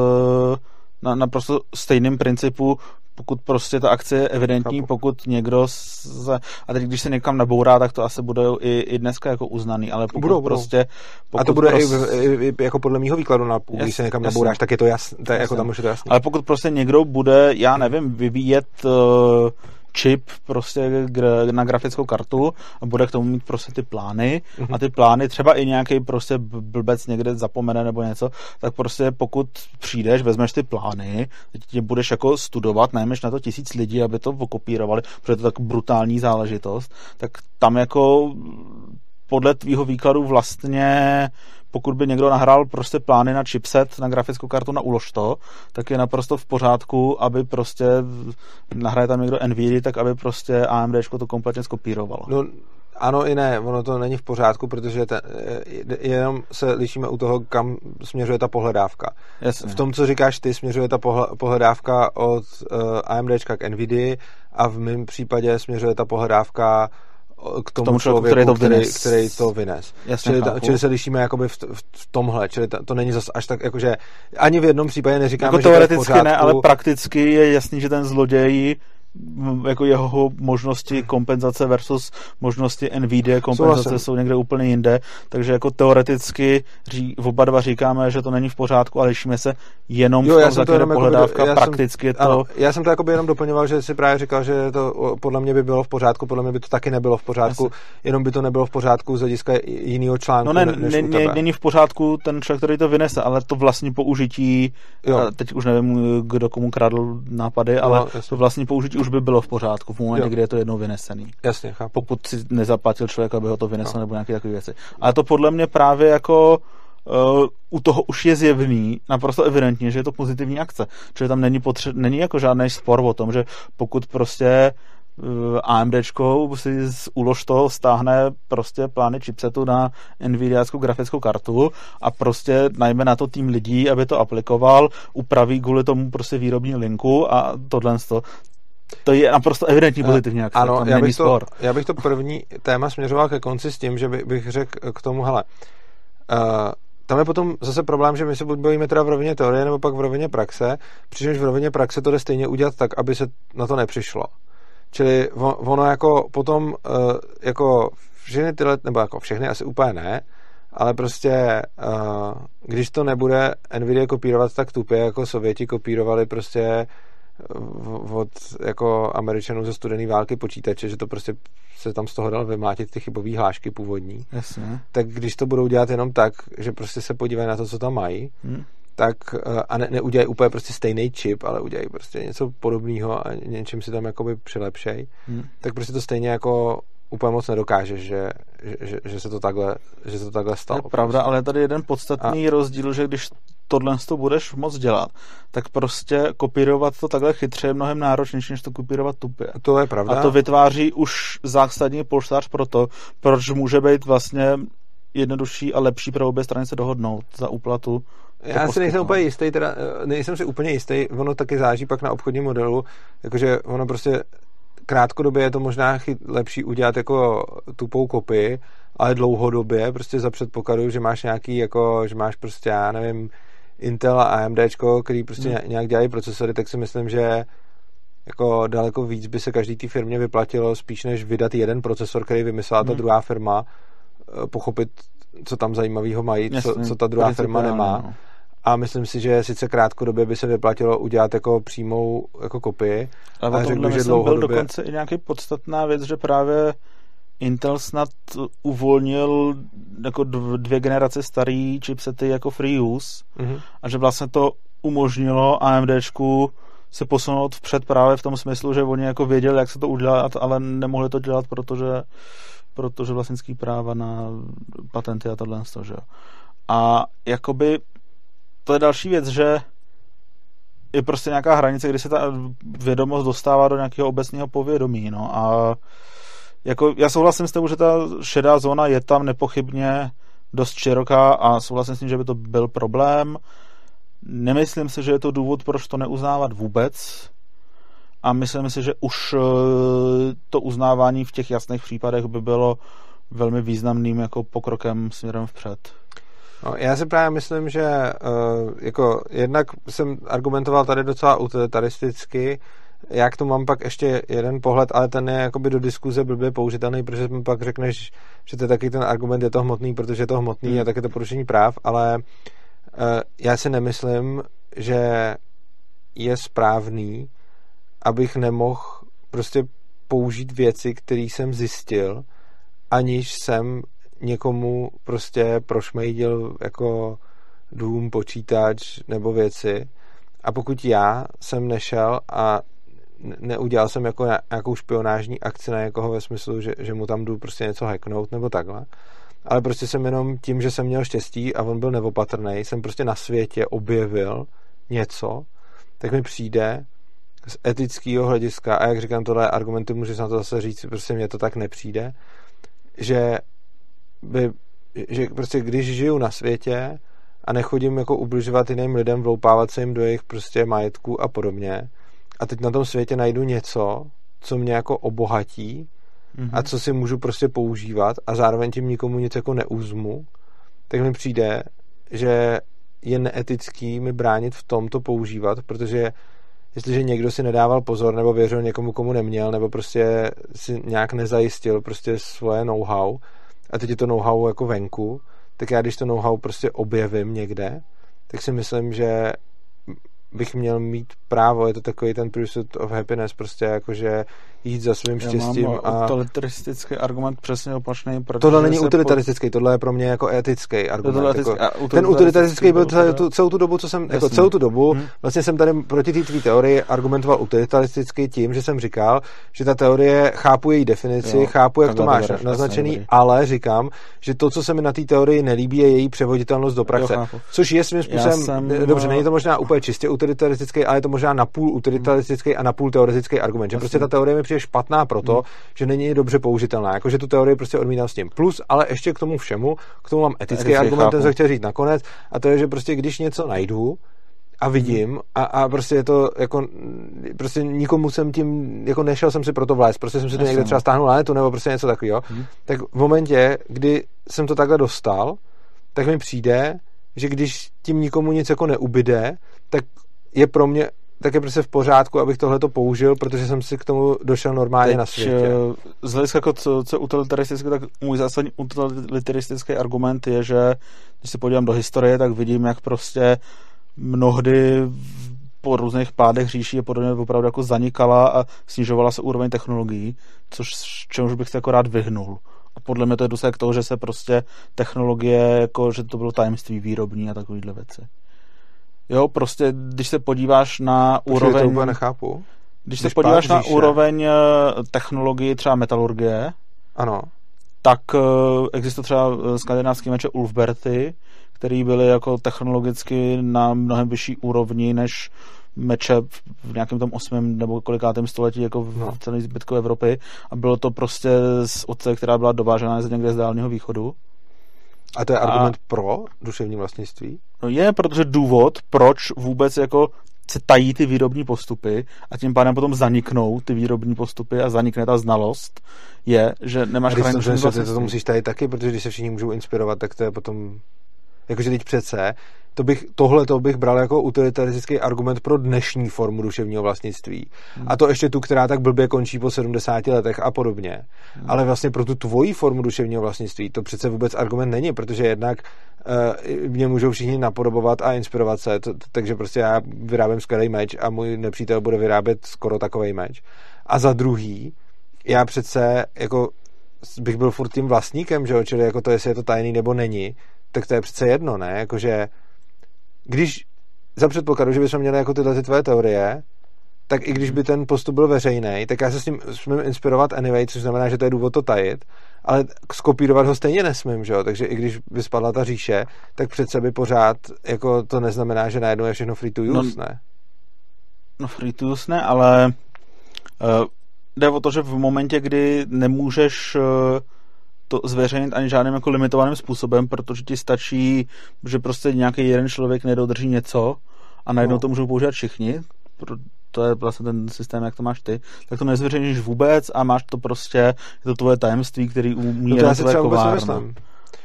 na naprosto stejným principu, pokud prostě ta akce je evidentní, Chápu. pokud někdo se, a teď když se někam nabourá, tak to asi bude i, i dneska jako uznaný, ale pokud Budou, budou. prostě pokud A to bude prostě, i, i, jako podle mýho výkladu na půl, když se někam nabouráš, tak je to jasné, jako tam už je to jasný. ale pokud prostě někdo bude, já nevím, vyvíjet uh, čip prostě na grafickou kartu a bude k tomu mít prostě ty plány Mhm. a ty plány třeba i nějaký prostě blbec někde zapomene nebo něco, tak prostě pokud přijdeš, vezmeš ty plány, teď tě budeš jako studovat, najmeš na to tisíc lidí, aby to okopírovali, protože to je tak brutální záležitost, tak tam jako podle tvýho výkladu vlastně pokud by někdo nahrál prostě plány na chipset, na grafickou kartu, na ulož to, tak je naprosto v pořádku, aby prostě nahraje tam někdo NVIDIA, tak aby prostě AMD to kompletně skopírovalo. No, ano i ne, ono to není v pořádku, protože ten, eh, jenom se lišíme u toho, kam směřuje ta pohledávka. Jasně. V tom, co říkáš ty, směřuje ta pohle- pohledávka od uh, AMD k NVIDIA a v mém případě směřuje ta pohledávka k tomu, k tomu člověku, který to, který, který to vynes. Jasně, čili, ta, čili se lišíme jakoby v, v, v tomhle, čili ta, to není zas až tak, jakože ani v jednom případě neříkáme, jako že teoreticky to je ne, ale prakticky je jasný, že ten zloděj jako jeho možnosti kompenzace versus možnosti NVIDIA kompenzace Souhlasím. jsou někde úplně jinde, takže jako teoreticky ří, oba dva říkáme, že to není v pořádku, ale lišíme se jenom jo, v tom, za to pohledávka, jako, prakticky je to... Ano, já jsem to jako by jenom doplňoval, že si právě říkal, že to podle mě by bylo v pořádku, podle mě by to taky nebylo v pořádku, Jasně. jenom by to nebylo v pořádku z hlediska jiného článku. No ne, ne, ne, není v pořádku ten člověk, který to vynese, ale to vlastní použití, jo. teď už nevím, kdo komu kradl nápady, ale no, to vlastní použití už by bylo v pořádku v momentě, jo. kdy je to jednou vynesený. Jasně, chápu. Pokud si nezaplatil člověk, aby ho to vynesl, no. nebo nějaké takové věci. Ale to podle mě právě jako Uh, u toho už je zjevný, naprosto evidentně, že je to pozitivní akce. Čili tam není, potře- není jako žádný spor o tom, že pokud prostě uh, AMDčko si z úlož toho stáhne prostě plány chipsetu na NVIDIáckou grafickou kartu a prostě najme na to tým lidí, aby to aplikoval, upraví kvůli tomu prostě výrobní linku a tohle to je naprosto evidentní pozitivní akce. Ano, tam já bych, to, já bych to první téma směřoval ke konci s tím, že by, bych řekl k tomu, hele, uh, tam je potom zase problém, že my se buď bojíme teda v rovině teorie, nebo pak v rovině praxe, přičemž v rovině praxe to jde stejně udělat tak, aby se na to nepřišlo. Čili ono jako potom, uh, jako všechny tyhle, nebo jako všechny asi úplně ne, ale prostě když to nebude Nvidia kopírovat tak tupě, jako Sověti kopírovali prostě od jako Američanů ze studené války počítače, že to prostě se tam z toho dal vymlátit ty chybové hlášky původní. Jasně. Tak když to budou dělat jenom tak, že prostě se podívají na to, co tam mají, hmm. tak eh, a ne, neudělají úplně prostě stejný čip, ale udělají prostě něco podobného a něčím si tam jakoby přilepšej, hmm. tak prostě to stejně jako úplně moc nedokáže, že, že, že, se to takhle, že se to takhle stalo. Je pravda, prostě. ale je tady jeden podstatný a... rozdíl, že když tohle to budeš moc dělat, tak prostě kopírovat to takhle chytře je mnohem náročnější, než to kopírovat tupě. To je pravda. A to vytváří už zásadní polštář pro to, proč může být vlastně jednodušší a lepší pro obě strany se dohodnout za úplatu. Já si nejsem úplně jistý, teda, nejsem si úplně jistý, ono taky záží pak na obchodním modelu, jakože ono prostě krátkodobě je to možná chyt, lepší udělat jako tupou kopii, ale dlouhodobě prostě za předpokladu, že máš nějaký jako, že máš prostě, já nevím, Intel a AMD, který prostě hmm. nějak dělají procesory, tak si myslím, že jako daleko víc by se každý té firmě vyplatilo, spíš než vydat jeden procesor, který vymyslela hmm. ta druhá firma, eh, pochopit, co tam zajímavého mají, Jasně, co, co ta druhá firma nemá. No. A myslím si, že sice krátkodobě by se vyplatilo udělat jako přímou jako kopii. Ale, ale řekl, že dlouhodobě... byl dokonce i nějaký podstatná věc, že právě Intel snad uvolnil jako dvě generace starý chipsety jako free use mm-hmm. a že vlastně to umožnilo AMDčku se posunout vpřed právě v tom smyslu, že oni jako věděli, jak se to udělat, ale nemohli to dělat, protože, protože vlastnický práva na patenty a tohle, že A jakoby to je další věc, že je prostě nějaká hranice, kdy se ta vědomost dostává do nějakého obecného povědomí, no a jako já souhlasím s tím, že ta šedá zóna je tam nepochybně dost široká a souhlasím s tím, že by to byl problém. Nemyslím si, že je to důvod, proč to neuznávat vůbec. A myslím si, že už eh, to uznávání v těch jasných případech by bylo velmi významným jako pokrokem směrem vpřed. No, já si právě myslím, že uh, jako jednak jsem argumentoval tady docela utilitaristicky, já k tomu mám pak ještě jeden pohled, ale ten je jakoby do diskuze blbě použitelný, protože mi pak řekneš, že to je taky ten argument, je to hmotný, protože je to hmotný hmm. a tak je to porušení práv, ale uh, já si nemyslím, že je správný, abych nemohl prostě použít věci, které jsem zjistil, aniž jsem někomu prostě prošmejdil jako dům, počítač nebo věci. A pokud já jsem nešel a neudělal jsem jako nějakou špionážní akci na někoho ve smyslu, že, že mu tam jdu prostě něco hacknout nebo takhle, ale prostě jsem jenom tím, že jsem měl štěstí a on byl neopatrný, jsem prostě na světě objevil něco, tak mi přijde z etického hlediska, a jak říkám, tohle argumenty můžeš na to zase říct, prostě mně to tak nepřijde, že by, že prostě když žiju na světě a nechodím jako ubližovat jiným lidem, vloupávat se jim do jejich prostě majetku a podobně, a teď na tom světě najdu něco, co mě jako obohatí, mm-hmm. a co si můžu prostě používat a zároveň tím nikomu nic jako neuzmu, tak mi přijde, že je neetický mi bránit v tom to používat, protože jestliže někdo si nedával pozor nebo věřil někomu, komu neměl, nebo prostě si nějak nezajistil prostě svoje know-how a teď je to know-how jako venku, tak já když to know-how prostě objevím někde, tak si myslím, že bych měl mít právo, je to takový ten pursuit of happiness, prostě jakože jít za svým štěstím. Já mám a... utilitaristický argument přesně opačný. Tohle není utilitaristický, po... tohle je pro mě jako etický argument. Etický, jako, ten utilitaristický byl celou tu, celou tu dobu, co jsem, jako celou tu dobu, hmm. vlastně jsem tady proti té tvý teorii argumentoval utilitaristicky tím, že jsem říkal, že ta teorie, chápu její definici, jo, chápu, jak to máš naznačený, ale říkám, že to, co se mi na té teorii nelíbí, je její převoditelnost do praxe. Jo, což je svým způsobem, jsem, dobře, není to možná úplně čistě utilitaristický, ale je to možná napůl utilitaristický a napůl teoretický argument. Že prostě ta teorie mi přijde špatná proto, hmm. že není dobře použitelná. Jakože tu teorii prostě odmítám s tím. Plus, ale ještě k tomu všemu, k tomu mám etický Etický argument, ten se chtěl říct nakonec, a to je, že prostě když něco najdu, a vidím hmm. a, a prostě je to jako prostě nikomu jsem tím jako nešel jsem si pro to vlézt, prostě jsem si to někde třeba no. stáhnul na netu nebo prostě něco takového, hmm. tak v momentě, kdy jsem to takhle dostal, tak mi přijde, že když tím nikomu nic jako neubyde, tak je pro mě tak je prostě v pořádku, abych tohle to použil, protože jsem si k tomu došel normálně Teď, na světě. Eh, z hlediska jako co, co utilitaristické, tak můj zásadní utilitaristický argument je, že když se podívám do historie, tak vidím, jak prostě mnohdy po různých pádech říší je podobně opravdu jako zanikala a snižovala se úroveň technologií, což čemuž bych se jako rád vyhnul. A podle mě to je důsledek toho, že se prostě technologie, jako, že to bylo tajemství výrobní a takovýhle věci. Jo, prostě, když se podíváš na Počkej, úroveň... to úplně nechápu. Když, když se podíváš na úroveň technologie třeba metalurgie, ano. tak eh, existuje třeba eh, skandinávský meče Ulfberty, který byly jako technologicky na mnohem vyšší úrovni než meče v nějakém tom osmém nebo kolikátém století jako v no. celé zbytku Evropy a bylo to prostě z oce, která byla dovážená z někde z dálního východu. A to je argument a... pro duševní vlastnictví? No je, protože důvod, proč vůbec jako se tají ty výrobní postupy a tím pádem potom zaniknou ty výrobní postupy a zanikne ta znalost, je, že nemáš chráněný to, to musíš tajit taky, protože když se všichni můžou inspirovat, tak to je potom Jakože teď přece, to bych, tohle to bych bral jako utilitaristický argument pro dnešní formu duševního vlastnictví. Hmm. A to ještě tu, která tak blbě končí po 70 letech a podobně. Hmm. Ale vlastně pro tu tvoji formu duševního vlastnictví to přece vůbec argument není, protože jednak uh, mě můžou všichni napodobovat a inspirovat se, to, takže prostě já vyrábím skvělý meč a můj nepřítel bude vyrábět skoro takový meč. A za druhý, já přece jako bych byl furt tím vlastníkem, že jo? čili jako to, jestli je to tajný nebo není, tak to je přece jedno, ne? Jakože, když za předpokladu, že bychom měli jako tyhle ty tvoje teorie, tak i když by ten postup byl veřejný, tak já se s ním smím inspirovat anyway, což znamená, že to je důvod to tajit, ale skopírovat ho stejně nesmím, že jo? takže i když by spadla ta říše, tak přece by pořád, jako to neznamená, že najednou je všechno free to use, no, ne? No free to use ne, ale uh, jde o to, že v momentě, kdy nemůžeš uh, to zveřejnit ani žádným jako limitovaným způsobem, protože ti stačí, že prostě nějaký jeden člověk nedodrží něco a najednou no. to můžou používat všichni, to je vlastně ten systém, jak to máš ty, tak to nezveřejníš vůbec a máš to prostě, je to tvoje tajemství, který umí no to já si třeba vůbec nemyslím.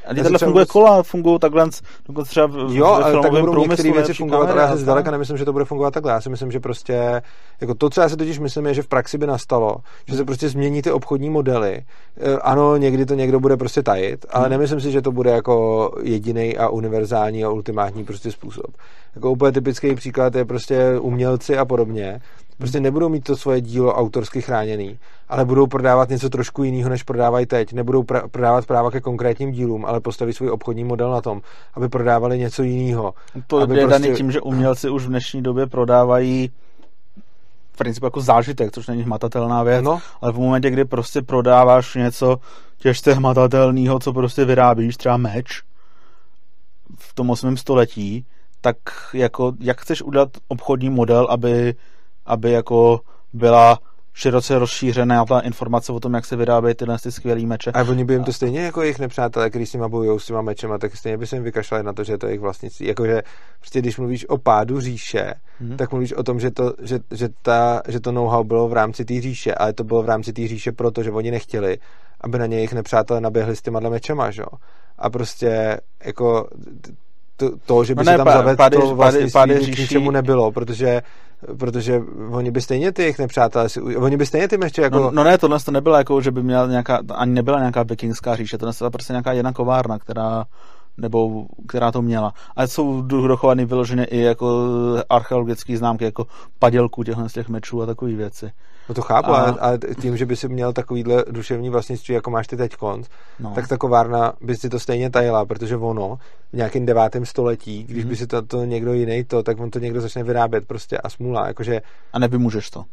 A takhle funguje vůbec... kola, fungují takhle, dokonce třeba v, jo, ale tak budou některé věci fungovat, ale já si zdaleka nemyslím, že to bude fungovat takhle. Já si myslím, že prostě, jako to, co já si totiž myslím, je, že v praxi by nastalo, že se prostě změní ty obchodní modely. Eh, ano, někdy to někdo bude prostě tajit, ale hmm. nemyslím si, že to bude jako jediný a univerzální a ultimátní prostě způsob. Jako úplně typický příklad je prostě umělci a podobně, Prostě nebudou mít to svoje dílo autorsky chráněný, ale budou prodávat něco trošku jiného, než prodávají teď. Nebudou pra- prodávat práva ke konkrétním dílům, ale postaví svůj obchodní model na tom, aby prodávali něco jiného. To je prostě... daný tím, že umělci už v dnešní době prodávají v principu jako zážitek, což není hmatatelná věc, no. ale v momentě, kdy prostě prodáváš něco těžce hmatatelného, co prostě vyrábíš, třeba meč, v tom 8. století, tak jako, jak chceš udělat obchodní model, aby aby jako byla široce rozšířená ta informace o tom, jak se vyrábějí tyhle ty skvělé meče. A oni by jim to stejně jako jejich nepřátelé, kteří s nima bojují s těma mečema, tak stejně by se jim vykašlali na to, že je to jejich vlastnictví. Jakože prostě když mluvíš o pádu říše, hmm. tak mluvíš o tom, že to, že, že, ta, že to know-how bylo v rámci té říše, ale to bylo v rámci té říše proto, že oni nechtěli, aby na ně jejich nepřátelé naběhli s těma mečema, že? A prostě jako to, to že by no ne, se tam zavedl to vlastně pády, k ničemu nebylo, protože protože oni by stejně ty jejich nepřátelé, si, oni by stejně ty meště jako... No, no ne, tohle to nebylo jako, že by měla nějaká, ani nebyla nějaká vikingská říše, to byla prostě nějaká jedna kovárna, která nebo která to měla. A jsou dochovaný vyloženě i jako archeologické známky, jako padělku těchto z těch mečů a takové věci. No to chápu, a... ale, ale tím, že by si měl takovýhle duševní vlastnictví, jako máš ty teď konc, no. tak ta kovárna by si to stejně tajila, protože ono v nějakém devátém století, když mm-hmm. by si to, to někdo jiný to, tak on to někdo začne vyrábět prostě a smůla, jakože... A nevymůžeš to.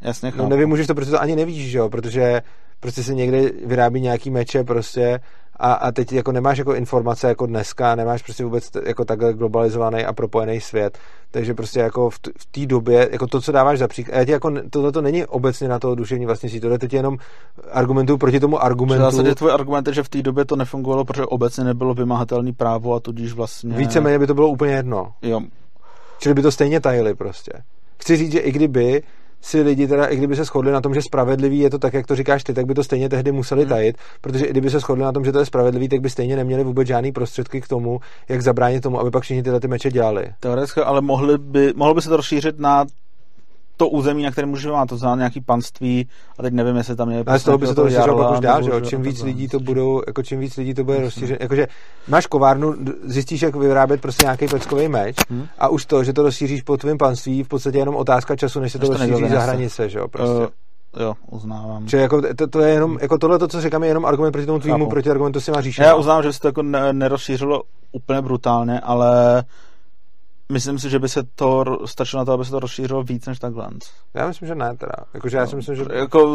Jasně chápu. No nevymůžeš to, protože to ani nevíš, že jo, protože prostě se někde vyrábí nějaký meče prostě a, a teď jako nemáš jako informace jako dneska, nemáš prostě vůbec jako takhle globalizovaný a propojený svět, takže prostě jako v, v té době, jako to, co dáváš za příklad, já jako, tohle to není obecně na to duševní vlastnictví, tohle teď jenom argumentuju proti tomu argumentu. V zásadě tvůj argument je, že v té době to nefungovalo, protože obecně nebylo vymahatelný právo a tudíž vlastně... Víceméně by to bylo úplně jedno. Jo. Čili by to stejně tajili prostě. Chci říct, že i kdyby si lidi teda, i kdyby se shodli na tom, že spravedlivý je to tak, jak to říkáš ty, tak by to stejně tehdy museli hmm. tajit, protože i kdyby se shodli na tom, že to je spravedlivý, tak by stejně neměli vůbec žádný prostředky k tomu, jak zabránit tomu, aby pak všichni tyhle ty meče dělali. Teoreticky, ale mohli by, mohlo by se to rozšířit na to území, na kterém můžeme má to znamená nějaký panství, a teď nevím, jestli tam je... Ale z toho by se to rozšířilo pak už dál, že jo? Čím víc lidí to budou, jako čím víc lidí to bude rozšířit, jakože máš kovárnu, zjistíš, jak vyrábět prostě nějaký peckový meč hmm. a už to, že to rozšíříš po tvém panství, v podstatě jenom otázka času, než se to rozšíří za hranice, že jo? Prostě. Uh, Jo, uznávám. Že jako to, to, je jenom, jako tohle, to, co říkám, je jenom argument proti tomu tvýmu proti argumentu si má říše. Já uznávám, že se to jako nerozšířilo úplně brutálně, ale Myslím si, že by se to stačilo na to, aby se to rozšířilo víc než takhle. Já myslím, že ne teda. Jakože já si myslím, že... Jako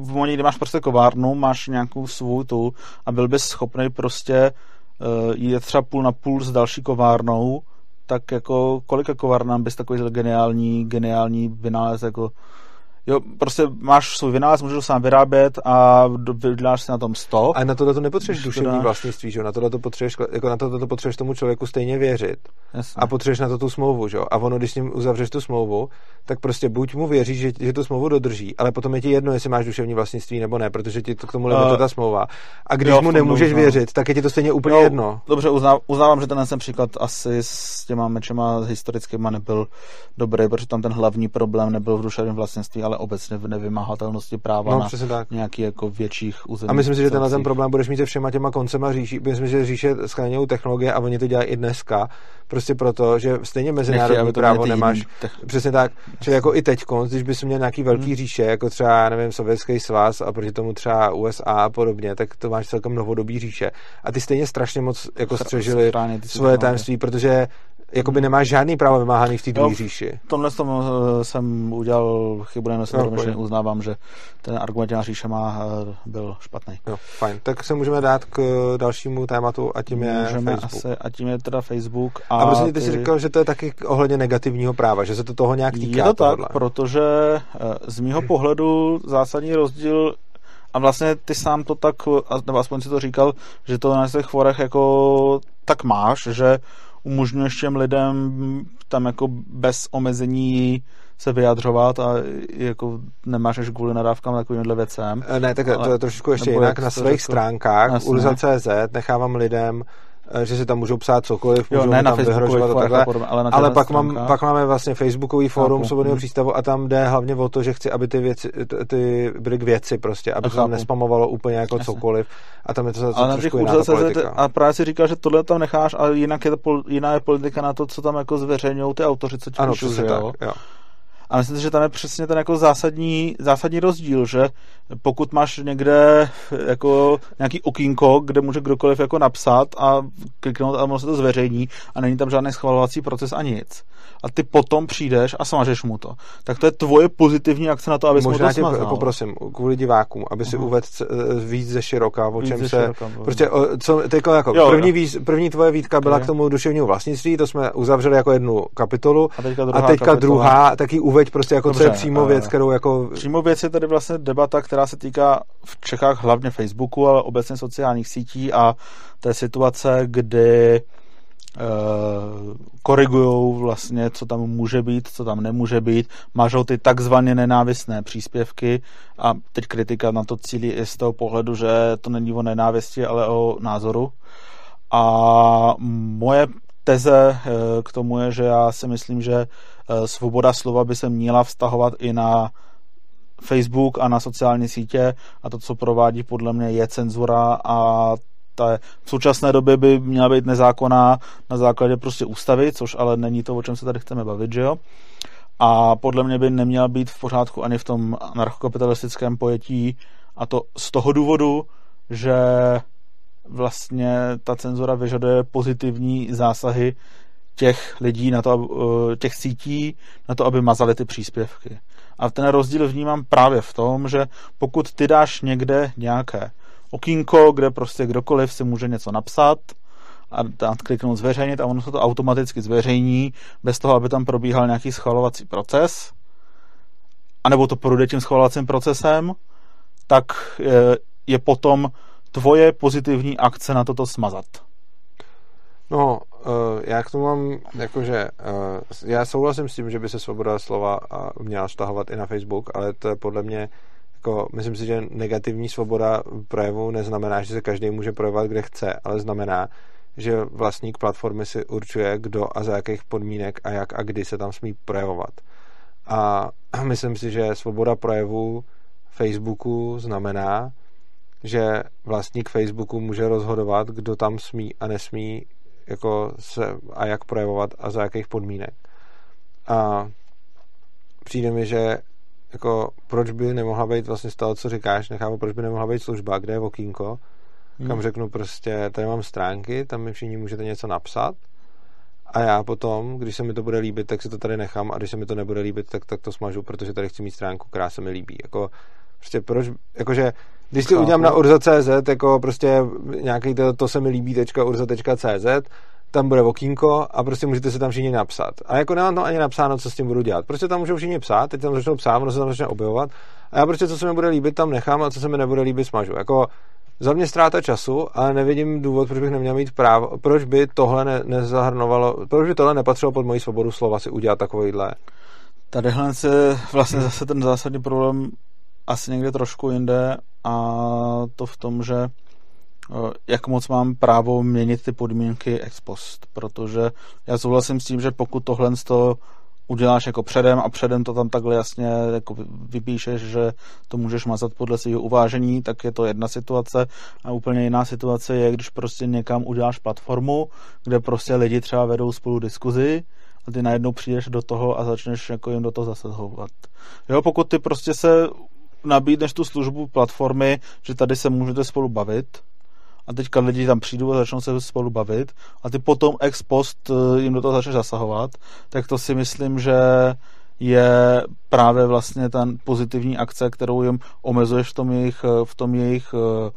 v momentě, kdy máš prostě kovárnu, máš nějakou svou tu a byl bys schopný prostě uh, jít třeba půl na půl s další kovárnou, tak jako kolika kovárnám bys takový geniální, geniální vynález jako Jo, prostě máš svůj vynález, můžeš sám vyrábět a vyděláš si na tom 100. A na tohle to nepotřebuješ duševní dáš... vlastnictví, že? Na tohle to potřebuješ, jako na tohle to potřebuješ tomu člověku stejně věřit. Jasně. A potřebuješ na to tu smlouvu, že? A ono, když s ním uzavřeš tu smlouvu, tak prostě buď mu věříš, že, že tu smlouvu dodrží, ale potom je ti jedno, jestli máš duševní vlastnictví nebo ne, protože ti to k tomu uh, ta smlouva. A když jo, mu nemůžeš no. věřit, tak je ti to stejně úplně jo, jedno. Dobře, uzná, uznávám, že ten příklad asi s těma mečema historickými nebyl dobrý, protože tam ten hlavní problém nebyl v duševním vlastnictví, ale obecně v nevím vymahatelnosti práva no, na tak. nějaký jako větších území. A myslím si, že tenhle ten problém budeš mít se všema těma koncema říší. Myslím, že říše schráněnou technologie a oni to dělají i dneska. Prostě proto, že stejně mezinárodní Nechci, právo nemáš. Tech... Přesně tak. Čili jako i teď, když bys měl nějaký velký hmm. říše, jako třeba, nevím, Sovětský svaz a proti tomu třeba USA a podobně, tak to máš celkem novodobý říše. A ty stejně strašně moc jako střežili svoje tajemství, protože jakoby nemá žádný právo vymáhaný v té druhé říši. Tomhle tom uh, jsem udělal chybu, jenom se no, uznávám, že ten argument na říše má, uh, byl špatný. Jo, fajn. Tak se můžeme dát k dalšímu tématu a tím je můžeme Facebook. Asi, a tím je teda Facebook. A, a prostě ty, ty jsi říkal, že to je taky ohledně negativního práva, že se to toho nějak týká. Je to tohle. tak, protože uh, z mýho pohledu zásadní rozdíl a vlastně ty sám to tak, nebo aspoň si to říkal, že to na těch forech jako tak máš, že umožňuješ těm lidem tam jako bez omezení se vyjadřovat a jako nemáš až kvůli nadávkám takovýmhle věcem. Ne, tak to je trošku ještě jinak. Na svých stránkách urza.cz nechávám lidem že si tam můžou psát cokoliv, jo, můžou ne tam vyhrožovat a takhle, podobně, ale, ale pak, mám, pak máme vlastně Facebookový fórum svobodného hmm. přístavu a tam jde hlavně o to, že chci, aby ty věci, ty byly k věci prostě, aby se tam nespamovalo úplně jako Jasně. cokoliv a tam je to zase trošku jiná politika. A právě si říkal, že tohle tam necháš, ale jinak je to, jiná je politika na to, co tam jako zveřejňují ty autoři, co ti ano, píšu, že tak, jo? jo. A myslím si, že tam je přesně ten jako zásadní, zásadní rozdíl, že pokud máš někde jako nějaký okýnko, kde může kdokoliv jako napsat a kliknout a ono se to zveřejní a není tam žádný schvalovací proces a nic. A ty potom přijdeš a smažeš mu to. Tak to je tvoje pozitivní akce na to, aby Možná mu to smazal. poprosím, kvůli divákům, aby si uh-huh. uvedl víc ze široka, o čem se... Široka, prostě, o, co, tyko, jako, jo, první, víc, první tvoje výtka byla okay. k tomu duševnímu vlastnictví, to jsme uzavřeli jako jednu kapitolu. A teďka druhá, a teďka druhá taky uveď prostě jako Dobře, co je přímo věc, kterou jako... Přímo věc je tady vlastně debata, která se týká v Čechách hlavně Facebooku, ale obecně sociálních sítí a té situace, kdy uh, korigují vlastně, co tam může být, co tam nemůže být, mažou ty takzvaně nenávistné příspěvky a teď kritika na to cílí i z toho pohledu, že to není o nenávisti, ale o názoru. A moje teze eh, k tomu je, že já si myslím, že eh, svoboda slova by se měla vztahovat i na Facebook a na sociální sítě a to, co provádí podle mě je cenzura a ta v současné době by měla být nezákonná na základě prostě ústavy, což ale není to, o čem se tady chceme bavit, že jo? A podle mě by neměla být v pořádku ani v tom anarchokapitalistickém pojetí a to z toho důvodu, že vlastně ta cenzura vyžaduje pozitivní zásahy těch lidí, na to, eh, těch sítí, na to, aby mazali ty příspěvky. A ten rozdíl vnímám právě v tom, že pokud ty dáš někde nějaké okýnko, kde prostě kdokoliv si může něco napsat a dát kliknout zveřejnit a ono se to automaticky zveřejní bez toho, aby tam probíhal nějaký schvalovací proces, anebo to projde tím schvalovacím procesem, tak je, je potom tvoje pozitivní akce na toto smazat? No, uh, já k tomu mám, jakože, uh, já souhlasím s tím, že by se svoboda slova měla vztahovat i na Facebook, ale to je podle mě, jako, myslím si, že negativní svoboda projevu neznamená, že se každý může projevovat, kde chce, ale znamená, že vlastník platformy si určuje, kdo a za jakých podmínek a jak a kdy se tam smí projevovat. A myslím si, že svoboda projevu Facebooku znamená, že vlastník Facebooku může rozhodovat, kdo tam smí a nesmí jako se a jak projevovat a za jakých podmínek. A přijde mi, že jako proč by nemohla být vlastně z toho, co říkáš, nechápu, proč by nemohla být služba, kde je okýnko, hmm. kam řeknu prostě, tady mám stránky, tam mi všichni můžete něco napsat a já potom, když se mi to bude líbit, tak si to tady nechám a když se mi to nebude líbit, tak, tak to smažu, protože tady chci mít stránku, která se mi líbí. Jako, prostě proč, jakože když si udělám na urza.cz, jako prostě nějaký to, to se mi líbí urza.cz, tam bude okýnko a prostě můžete se tam všichni napsat. A jako nemám tam ani napsáno, co s tím budu dělat. Prostě tam můžou všichni psát, teď tam začnou psát, ono se tam začne objevovat a já prostě, co se mi bude líbit, tam nechám a co se mi nebude líbit, smažu. Jako za mě ztráta času, ale nevidím důvod, proč bych neměl mít právo, proč by tohle ne, nezahrnovalo, proč by tohle nepatřilo pod moji svobodu slova si udělat takovýhle. Tadyhle se vlastně zase ten zásadní problém asi někde trošku jinde a to v tom, že jak moc mám právo měnit ty podmínky ex post, protože já souhlasím s tím, že pokud tohle to uděláš jako předem a předem to tam takhle jasně jako vypíšeš, že to můžeš mazat podle svého uvážení, tak je to jedna situace a úplně jiná situace je, když prostě někam uděláš platformu, kde prostě lidi třeba vedou spolu diskuzi a ty najednou přijdeš do toho a začneš jako jim do toho zasahovat. Jo, pokud ty prostě se nabídneš tu službu platformy, že tady se můžete spolu bavit a teďka lidi tam přijdou a začnou se spolu bavit a ty potom ex post eh, jim do toho začneš zasahovat, tak to si myslím, že je právě vlastně ta pozitivní akce, kterou jim omezuješ v tom jejich, eh, v tom jejich eh,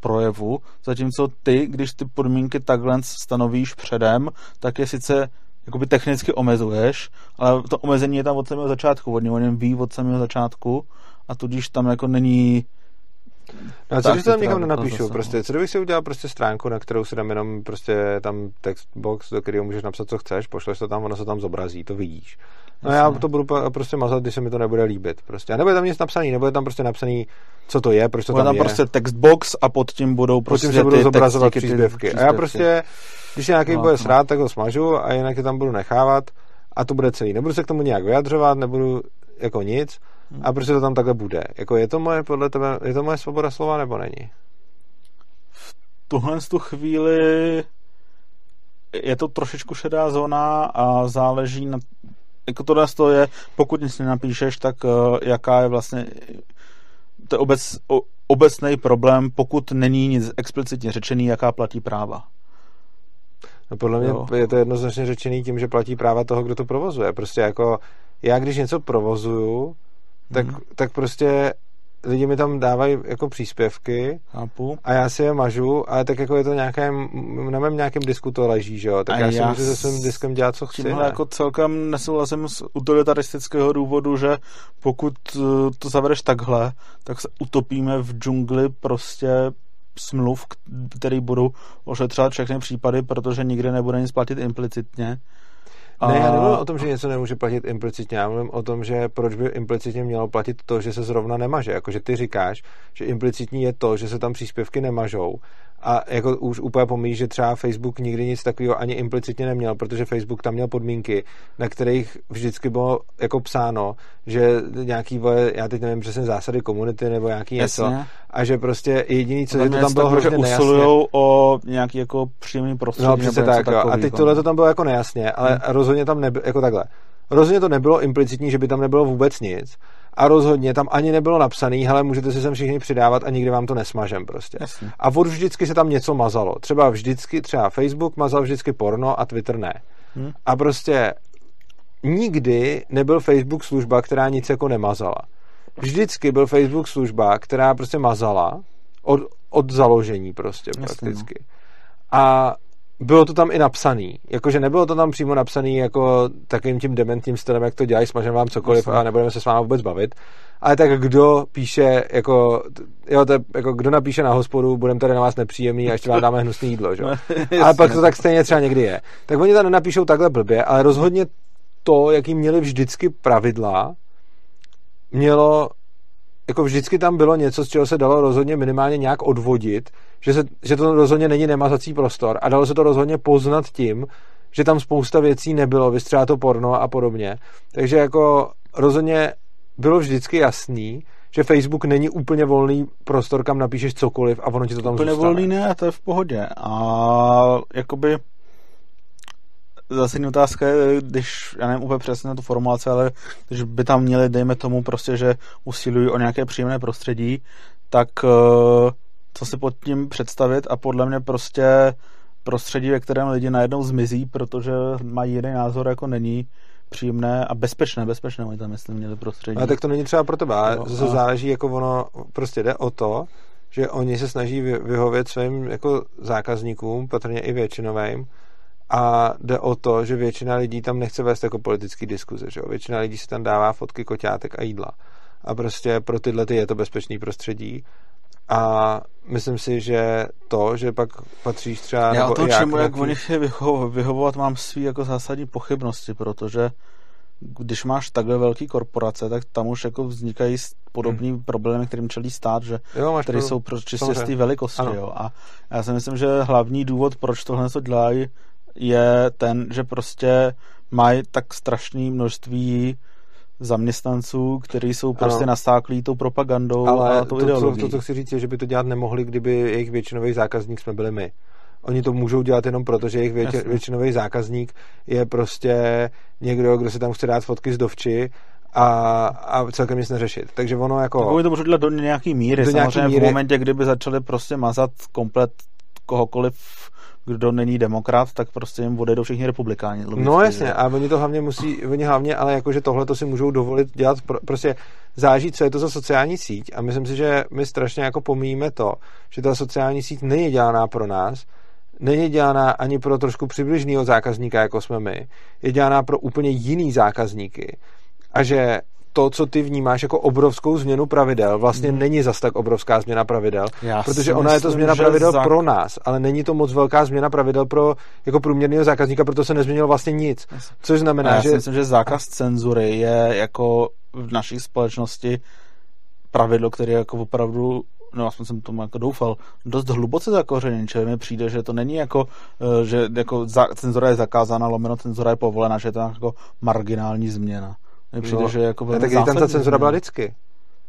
projevu, zatímco ty, když ty podmínky takhle stanovíš předem, tak je sice jakoby technicky omezuješ, ale to omezení je tam od samého začátku, oni o něm ví od samého začátku a tudíž tam jako není No a co když to tam někam nenapíšu? Prostě, co kdybych si udělal prostě stránku, na kterou si dám jenom prostě tam text box, do kterého můžeš napsat, co chceš, pošleš to tam, ono se tam zobrazí, to vidíš. No Jasně. já to budu prostě mazat, když se mi to nebude líbit. Prostě. A nebude tam nic napsaný, nebude tam prostě napsaný, co to je, proč to bude tam, tam je. prostě textbox a pod tím budou prostě pod tím se budou zobrazovat příspěvky. A já prostě, když nějaký no, bude no. srát, tak ho smažu a jinak je tam budu nechávat a to bude celý. Nebudu se k tomu nějak vyjadřovat, nebudu jako nic a prostě to tam takhle bude. Jako je to moje, podle tebe, je to moje svoboda slova nebo není? V tuhle tu chvíli je to trošičku šedá zóna a záleží na jako tohle to je, pokud nic nenapíšeš, tak uh, jaká je vlastně to je obec, obecný problém, pokud není nic explicitně řečený, jaká platí práva. No podle mě jo. je to jednoznačně řečený tím, že platí práva toho, kdo to provozuje. Prostě jako já, když něco provozuju, tak, hmm. tak prostě lidi mi tam dávají jako příspěvky Chápu. a já si je mažu, ale tak jako je to nějaké, na mém nějakém disku to leží, že jo, tak A já si já můžu se svým diskem dělat, co chci. Tímhle ne? jako celkem nesouhlasím z utilitaristického důvodu, že pokud eh, to zavedeš takhle, tak se utopíme v džungli prostě smluv, který budou ošetřovat všechny případy, protože nikdy nebude nic platit implicitně. Ne, já nemluvím o tom, že něco nemůže platit implicitně, já mluvím o tom, že proč by implicitně mělo platit to, že se zrovna nemaže. Jakože ty říkáš, že implicitní je to, že se tam příspěvky nemažou a jako už úplně pomíš, že třeba Facebook nikdy nic takového ani implicitně neměl, protože Facebook tam měl podmínky, na kterých vždycky bylo jako psáno, že nějaký, vole, já teď nevím přesně zásady komunity nebo nějaký něco, Jasně. a že prostě jediný, co Tam je to tam bylo takový, že hrozně nejasně. usilujou o nějaký jako příjemný prostředí. No přesně něco tak, jo. A teď tohle to tam bylo jako nejasně, ale Hmm. rozhodně tam nebylo, jako takhle. Rozhodně to nebylo implicitní, že by tam nebylo vůbec nic. A rozhodně tam ani nebylo napsaný, hele, můžete si sem všichni přidávat a nikdy vám to nesmažem prostě. Jasně. A od vždycky se tam něco mazalo. Třeba vždycky, třeba Facebook mazal vždycky porno a Twitter ne. Hm. A prostě nikdy nebyl Facebook služba, která nic jako nemazala. Vždycky byl Facebook služba, která prostě mazala od, od založení prostě Jasně, prakticky. A bylo to tam i napsaný. Jakože nebylo to tam přímo napsaný jako takovým tím dementním stylem, jak to dělají, smažeme vám cokoliv a nebudeme se s vámi vůbec bavit. Ale tak kdo píše, jako, jo, to je, jako kdo napíše na hospodu, budeme tady na vás nepříjemný a ještě vám dáme hnusný jídlo, že? jo? ale pak to tak stejně třeba někdy je. Tak oni tam nenapíšou takhle blbě, ale rozhodně to, jaký měli vždycky pravidla, mělo jako vždycky tam bylo něco, z čeho se dalo rozhodně minimálně nějak odvodit, že, se, že to rozhodně není nemazací prostor a dalo se to rozhodně poznat tím, že tam spousta věcí nebylo, vystřela to porno a podobně. Takže jako rozhodně bylo vždycky jasný, že Facebook není úplně volný prostor, kam napíšeš cokoliv a ono ti to tam Úplně zůstane. volný ne, to je v pohodě. A jakoby zase jiná otázka je, když, já nevím úplně přesně tu formulaci, ale když by tam měli, dejme tomu prostě, že usilují o nějaké příjemné prostředí, tak eh, co si pod tím představit a podle mě prostě prostředí, ve kterém lidi najednou zmizí, protože mají jiný názor, jako není příjemné a bezpečné, bezpečné, oni tam myslím měli prostředí. Ale tak to není třeba pro tebe, zase a- záleží, jako ono, prostě jde o to, že oni se snaží vy- vyhovět svým jako zákazníkům, patrně i většinovým, a jde o to, že většina lidí tam nechce vést jako politický diskuze, že jo? Většina lidí si tam dává fotky koťátek a jídla. A prostě pro tyhle ty je to bezpečný prostředí. A myslím si, že to, že pak patříš třeba... Já nebo o tom, já čemu, jak nějaký- oni chtějí vyho- vyhovovat, mám svý jako zásadní pochybnosti, protože když máš takhle velký korporace, tak tam už jako vznikají podobný hmm. problémy, kterým čelí stát, že Jo, máš které jsou pro čistě z té velikosti. Ano. Jo. A já si myslím, že hlavní důvod, proč tohle to dělají, je ten, že prostě mají tak strašné množství zaměstnanců, kteří jsou prostě Ano. nastáklí tou propagandou Ale a to, tou to, ideologií. to, co chci říct, je, že by to dělat nemohli, kdyby jejich většinový zákazník jsme byli my. Oni to můžou dělat jenom proto, že jejich Jasně. většinový zákazník je prostě někdo, kdo si tam chce dát fotky z dovči a, a celkem nic neřešit. Takže ono jako... Tak oni to můžou dělat do nějaký míry. Do Do nějaký Samozřejmě míry. v momentě, kdyby začali prostě mazat komplet kohokoliv, kdo není demokrat, tak prostě jim odejdou všichni republikáni. logicky, No jasně, že? a oni to hlavně musí, oni hlavně, ale jakože tohle to si můžou dovolit dělat, pro, prostě záží, co je to za sociální síť a myslím si, že my strašně jako pomíjíme to, že ta sociální síť není dělaná pro nás, není dělaná ani pro trošku přibližného zákazníka, jako jsme my, je dělaná pro úplně jiný zákazníky a že to, co ty vnímáš jako obrovskou změnu pravidel, vlastně Mhm. není zas tak obrovská změna pravidel, Já protože ona je to myslím, změna pravidel zák- pro nás, ale není to moc velká změna pravidel pro jako průměrného zákazníka, proto se nezměnilo vlastně nic. Což znamená, já že... si myslím, že zákaz cenzury je jako v naší společnosti pravidlo, které je jako opravdu no aspoň jsem tomu jako doufal, dost hluboce zakořeněn, čili mi přijde, že to není jako, eh, že jako za, cenzura je zakázána, lomeno cenzura je povolena, že je to jako marginální změna. Mně přijde, No, že jako velmi tak tam ta cenzura byla změna. vždycky.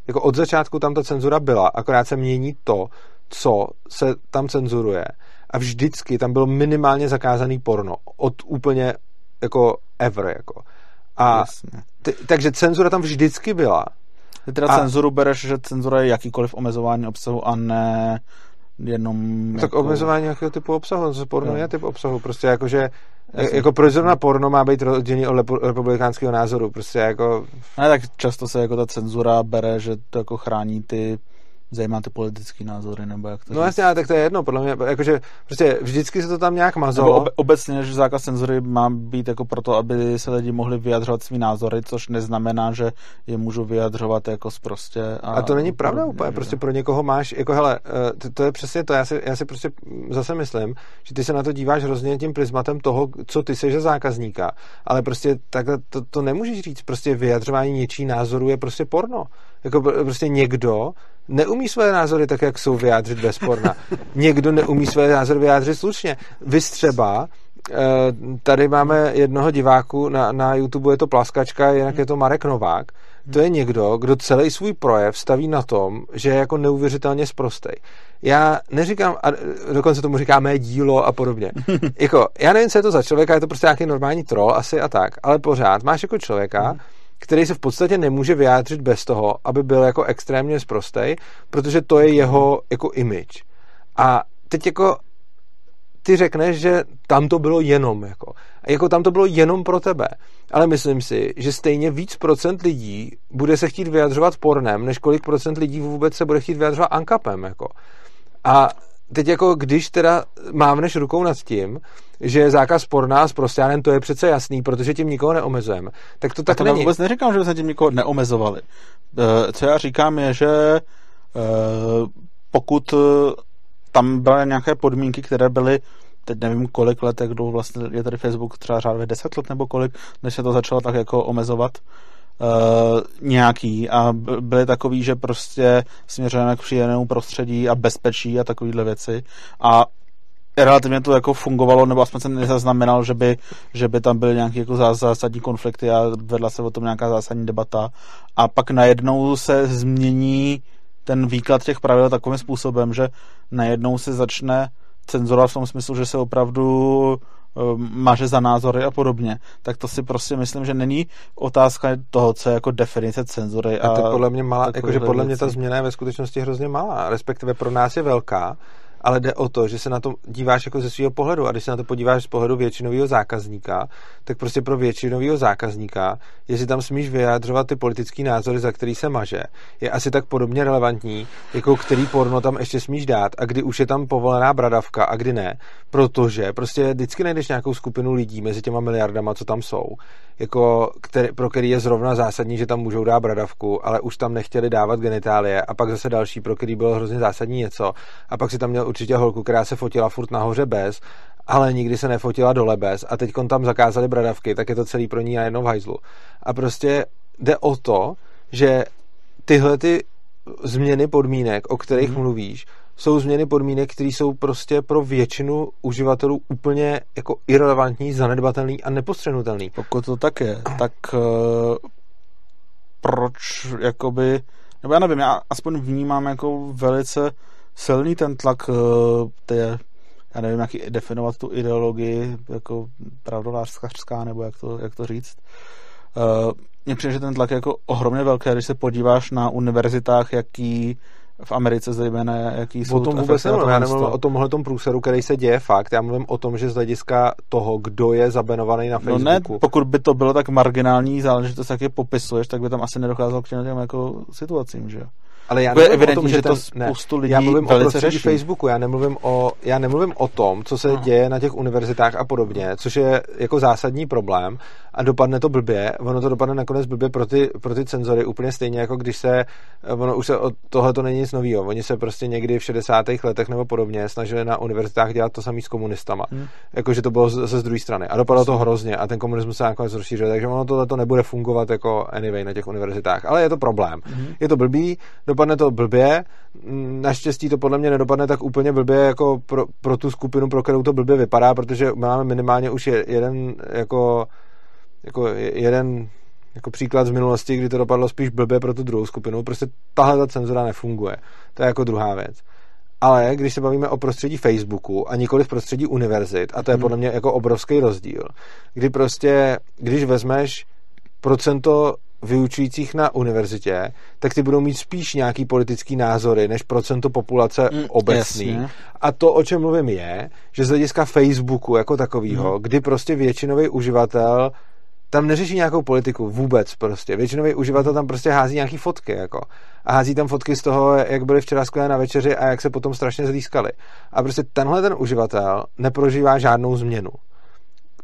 Jako od začátku tam ta cenzura byla, akorát se mění to, co se tam cenzuruje. A vždycky tam bylo minimálně zakázaný porno. Od úplně jako ever. Jako. A Jasně. t- takže cenzura tam vždycky byla. Ty teda A- cenzuru bereš, že cenzura je jakýkoliv omezování obsahu a ne jenom Tak jako... omezování nějakého typu obsahu, to porno Jo. je typ obsahu. Prostě jakože Jasně. Jako proč zrovna porno má být rozdělený od republikánského názoru? Prostě jako... Ne, tak často se jako ta cenzura bere, že to jako chrání ty zajímá ty politické názory, nebo jak to No jasně, ale tak to je jedno, podle mě, jakože prostě vždycky se to tam nějak mazalo. Nebo obecně, že zákaz cenzury má být jako proto, aby se lidi mohli vyjadřovat svý názory, což neznamená, že je můžu vyjadřovat jako prostě. A, a to není pravda úplně, že... prostě pro někoho máš, jako hele, eh, to, to je přesně to, já si, já si prostě zase myslím, že ty se na to díváš hrozně tím prismatem toho, co ty seš zákazníka, ale prostě takhle to, to nemůžeš říct, prostě vyjadřování něčí názoru je prostě porno. Jako prostě někdo neumí své názory tak, jak jsou vyjádřit bezporna. Někdo neumí své názory vyjádřit slušně. Vy třeba, eh, tady máme jednoho diváku, na, na YouTube je to Plaskačka, jinak je to Marek Novák. To je někdo, kdo celý svůj projev staví na tom, že je jako neuvěřitelně sprostej. Já neříkám, a dokonce tomu říkáme dílo a podobně. jako, já nevím, co je to za člověka, je to prostě nějaký normální troll asi a tak, ale pořád máš jako člověka, který se v podstatě nemůže vyjádřit bez toho, aby byl jako extrémně zprostej, protože to je jeho jako image. A teď jako ty řekneš, že tam to bylo jenom jako. Jako tam to bylo jenom pro tebe. Ale myslím si, že stejně víc procent lidí bude se chtít vyjadřovat pornem, než kolik procent lidí vůbec se bude chtít vyjadřovat ankapem. Jako. A teď jako když teda mávneš rukou nad tím, že je zákaz porna s prostěnem, to je přece jasný, protože tím nikoho neomezujeme. Tak to tak to není. vůbec neříkám, že jsme tím nikoho neomezovali. Eh, co já říkám je, že eh, pokud eh, tam byly nějaké podmínky, které byly teď nevím kolik let, jak vlastně je tady Facebook, třeba řádově 10 let nebo kolik, než se to začalo tak jako omezovat, uh, nějaký. A byly takový, že prostě směřujeme k příjemnému prostředí a bezpečí a takovýhle věci. A relativně to jako fungovalo, nebo aspoň jsem nezaznamenal, že by, že by tam byly nějaké jako zásadní konflikty a vedla se o tom nějaká zásadní debata. A pak najednou se změní ten výklad těch pravidel takovým způsobem, že najednou se začne cenzurovat v tom smyslu, že se opravdu Um, maže za názory a podobně, tak to si prostě myslím, že není otázka toho, co je jako definice cenzury. A, a to podle mě malá, jakože podle mě ta změna je ve skutečnosti hrozně malá, respektive pro nás je velká, ale jde o to, že se na to díváš jako ze svého pohledu. A když se na to podíváš z pohledu většinového zákazníka, tak prostě pro většinového zákazníka, jestli tam smíš vyjádřovat ty politické názory, za který se maže, je asi tak podobně relevantní, jako který porno tam ještě smíš dát a kdy už je tam povolená bradavka a kdy ne, protože prostě vždycky najdeš nějakou skupinu lidí mezi těma miliardama, co tam jsou, jako který, pro který je zrovna zásadní, že tam můžou dát bradavku, ale už tam nechtěli dávat genitálie a pak zase další, pro který bylo hrozně zásadní něco a pak si tam měl určitě holku, která se fotila furt nahoře bez, ale nikdy se nefotila dole bez a teď tam zakázali bradavky, tak je to celý pro ní najednou v hajzlu. A prostě jde o to, že tyhle ty změny podmínek, o kterých hmm. mluvíš, jsou změny podmínek, které jsou prostě pro většinu uživatelů úplně jako irrelevantní, zanedbatelný a nepostřehnutelný. Pokud to tak je, tak uh, proč jakoby, nebo já nevím, já aspoň vnímám jako velice silný ten tlak uh, té, já nevím, jak definovat tu ideologii jako pravdolářská, nebo jak to, jak to říct. Uh, mně přijde, že ten tlak je jako ohromně velký, když se podíváš na univerzitách, jaký v Americe zejména, jaký jsou o tom vůbec nemluvím, já nemluvím o tomhle tom průseru, který se děje fakt, já mluvím o tom, že z hlediska toho, kdo je zabenovaný na Facebooku. No ne, pokud by to bylo tak marginální záležitost, jak je popisuješ, tak by tam asi nedocházelo k těm jako situacím, že jo? Ale já nevím evidentní, o tom, že, že to spoustu lidí Já mluvím o prostředí řeší. Facebooku, já nemluvím o, já nemluvím o tom, co se no. děje na těch univerzitách a podobně, což je jako zásadní problém a dopadne to blbě. Ono to dopadne nakonec blbě pro ty, pro ty cenzory úplně stejně, jako když se, ono už se, tohle to není nic nového. Oni se prostě někdy v 60. letech nebo podobně snažili na univerzitách dělat to samý s komunistama. Hmm. Jakože to bylo ze z druhé strany. A dopadlo to hrozně a ten komunismus se nakonec rozšířil, takže ono tohle to nebude fungovat jako anyway na těch univerzitách. Ale je to problém. Hmm. Je to blbý, dopadne to blbě, naštěstí to podle mě nedopadne tak úplně blbě jako pro, pro tu skupinu, pro kterou to blbě vypadá, protože máme minimálně už jeden jako, jako jeden jako příklad z minulosti, kdy to dopadlo spíš blbě pro tu druhou skupinu. Prostě tahle ta cenzura nefunguje. To je jako druhá věc. Ale když se bavíme o prostředí Facebooku a nikoli v prostředí univerzit, a to je mhm. podle mě jako obrovský rozdíl, kdy prostě, když vezmeš procento vyučujících na univerzitě, tak ty budou mít spíš nějaký politický názory, než procento populace mm, obecný. Jasně. A to, o čem mluvím, je, že z hlediska Facebooku jako takového, mm. kdy prostě většinový uživatel tam neřeší nějakou politiku vůbec prostě. Většinový uživatel tam prostě hází nějaký fotky, jako. A hází tam fotky z toho, jak byli včera skvělé na večeři a jak se potom strašně zlískali. A prostě tenhle ten uživatel neprožívá žádnou změnu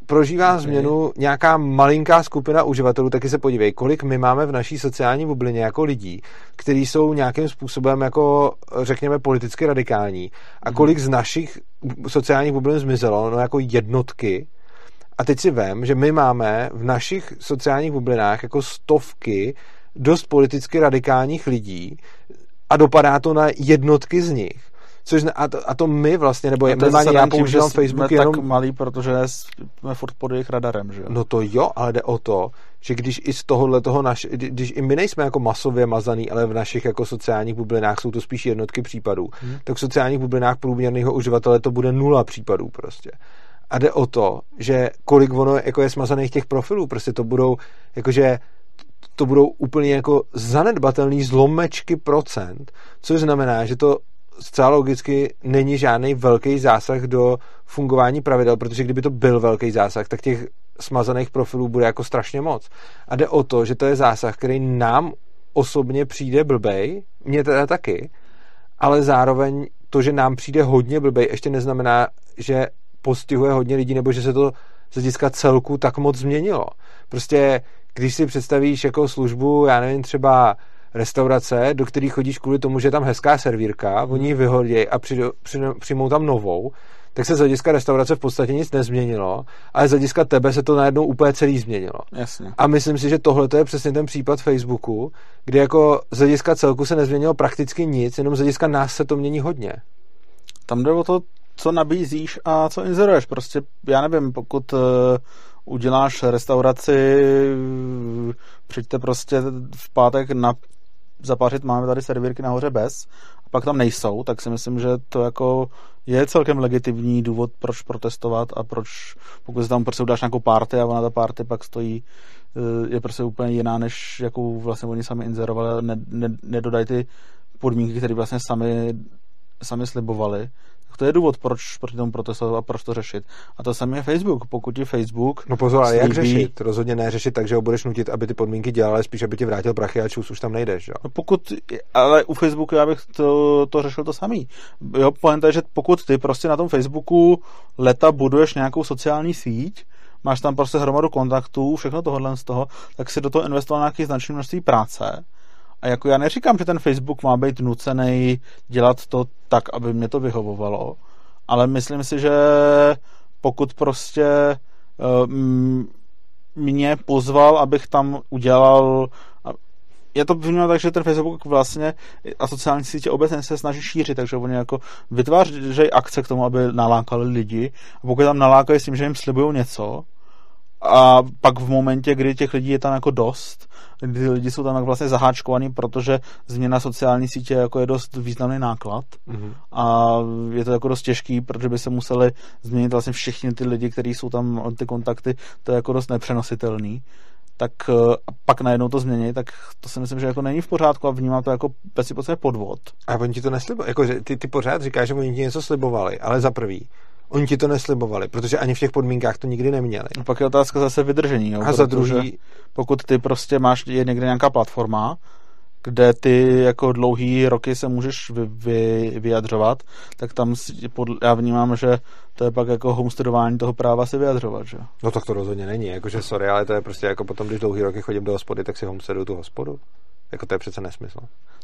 prožívá okay. změnu nějaká malinká skupina uživatelů, taky se podívej, kolik my máme v naší sociální bublině jako lidí, kteří jsou nějakým způsobem jako, řekněme, politicky radikální a mhm. kolik z našich sociálních bublin zmizelo, no jako jednotky a teď si vem, že my máme v našich sociálních bublinách jako stovky dost politicky radikálních lidí a dopadá to na jednotky z nich. Což, a, to, a to my vlastně, nebo je, minimálně já používám Facebook jsme jenom... tak malý, protože jsme furt pod jejich radarem, že jo? No to jo, ale jde o to, že když i z tohohle toho naš, když i my nejsme jako masově mazaný, ale v našich jako sociálních bublinách jsou to spíš jednotky případů, hmm. tak v sociálních bublinách průměrného uživatele to bude nula případů prostě. A jde o to, že kolik ono jako je smazaných těch profilů, prostě to budou, jakože to budou úplně jako zanedbatelný zlomečky procent, což znamená, že to zcela logicky není žádný velký zásah do fungování pravidel, protože kdyby to byl velký zásah, tak těch smazaných profilů bude jako strašně moc. A jde o to, že to je zásah, který nám osobně přijde blbej, mně teda taky, ale zároveň to, že nám přijde hodně blbej, ještě neznamená, že postihuje hodně lidí, nebo že se to z hlediska celku tak moc změnilo. Prostě, když si představíš jako službu, já nevím, třeba restaurace, do které chodíš kvůli tomu, že je tam hezká servírka, oni ji vyhodí a přijmou tam novou, tak se z hlediska restaurace v podstatě nic nezměnilo, ale z hlediska tebe se to najednou úplně celý změnilo. Jasně. A myslím si, že tohle je přesně ten případ Facebooku, kdy jako z hlediska celku se nezměnilo prakticky nic, jenom z hlediska nás se to mění hodně. Tam jde o to, co nabízíš a co inzeruješ. Prostě, já nevím, pokud uh, uděláš restauraci, přijďte prostě v pátek na zapařit, máme tady servírky nahoře bez, a pak tam nejsou, tak si myslím, že to jako je celkem legitimní důvod, proč protestovat a proč, pokud si tam prostě udáš nějakou party a ona ta party pak stojí, eh, je prostě úplně jiná, než jakou vlastně oni sami inzerovali, ne, ne, nedodají ty podmínky, které vlastně sami, sami slibovali to je důvod, proč proti tomu protestovat a proč to řešit. A to samé je Facebook. Pokud ti Facebook. No pozor, ale jak řešit? Rozhodně ne řešit tak, že ho budeš nutit, aby ty podmínky dělal, ale spíš, aby ti vrátil prachy a čus už tam nejdeš. Jo? No pokud, ale u Facebooku já bych to, to řešil to samý. Jo, pointa je, že pokud ty prostě na tom Facebooku leta buduješ nějakou sociální síť, máš tam prostě hromadu kontaktů, všechno tohle z toho, tak si do toho investoval nějaký značné množství práce a jako já neříkám, že ten Facebook má být nucený dělat to tak, aby mě to vyhovovalo, ale myslím si, že pokud prostě uh, mě pozval, abych tam udělal je to vnímám tak, že ten Facebook vlastně a sociální sítě obecně se snaží šířit, takže oni jako vytvářejí akce k tomu, aby nalákali lidi. A pokud tam nalákají s tím, že jim slibují něco, a pak v momentě, kdy těch lidí je tam jako dost, ty lidi jsou tam jako vlastně zaháčkovaný, protože změna sociální sítě jako je dost významný náklad mm-hmm. a je to jako dost těžký, protože by se museli změnit vlastně všichni ty lidi, kteří jsou tam, ty kontakty, to je jako dost nepřenositelný tak eh, pak najednou to změní, tak to si myslím, že jako není v pořádku a vnímám to jako bez podvod. A oni ti to neslibovali, jako, ty, ty pořád říkáš, že oni ti něco slibovali, ale za prvý, Oni ti to neslibovali, protože ani v těch podmínkách to nikdy neměli. No pak je otázka zase vydržení. Jo, a za druhý... Pokud ty prostě máš je někde nějaká platforma, kde ty jako dlouhý roky se můžeš vy, vy, vyjadřovat, tak tam pod, já vnímám, že to je pak jako homesteadování toho práva se vyjadřovat, že? No tak to rozhodně není, jakože sorry, ale to je prostě jako potom, když dlouhý roky chodím do hospody, tak si homesteaduju tu hospodu. Jako to je přece nesmysl.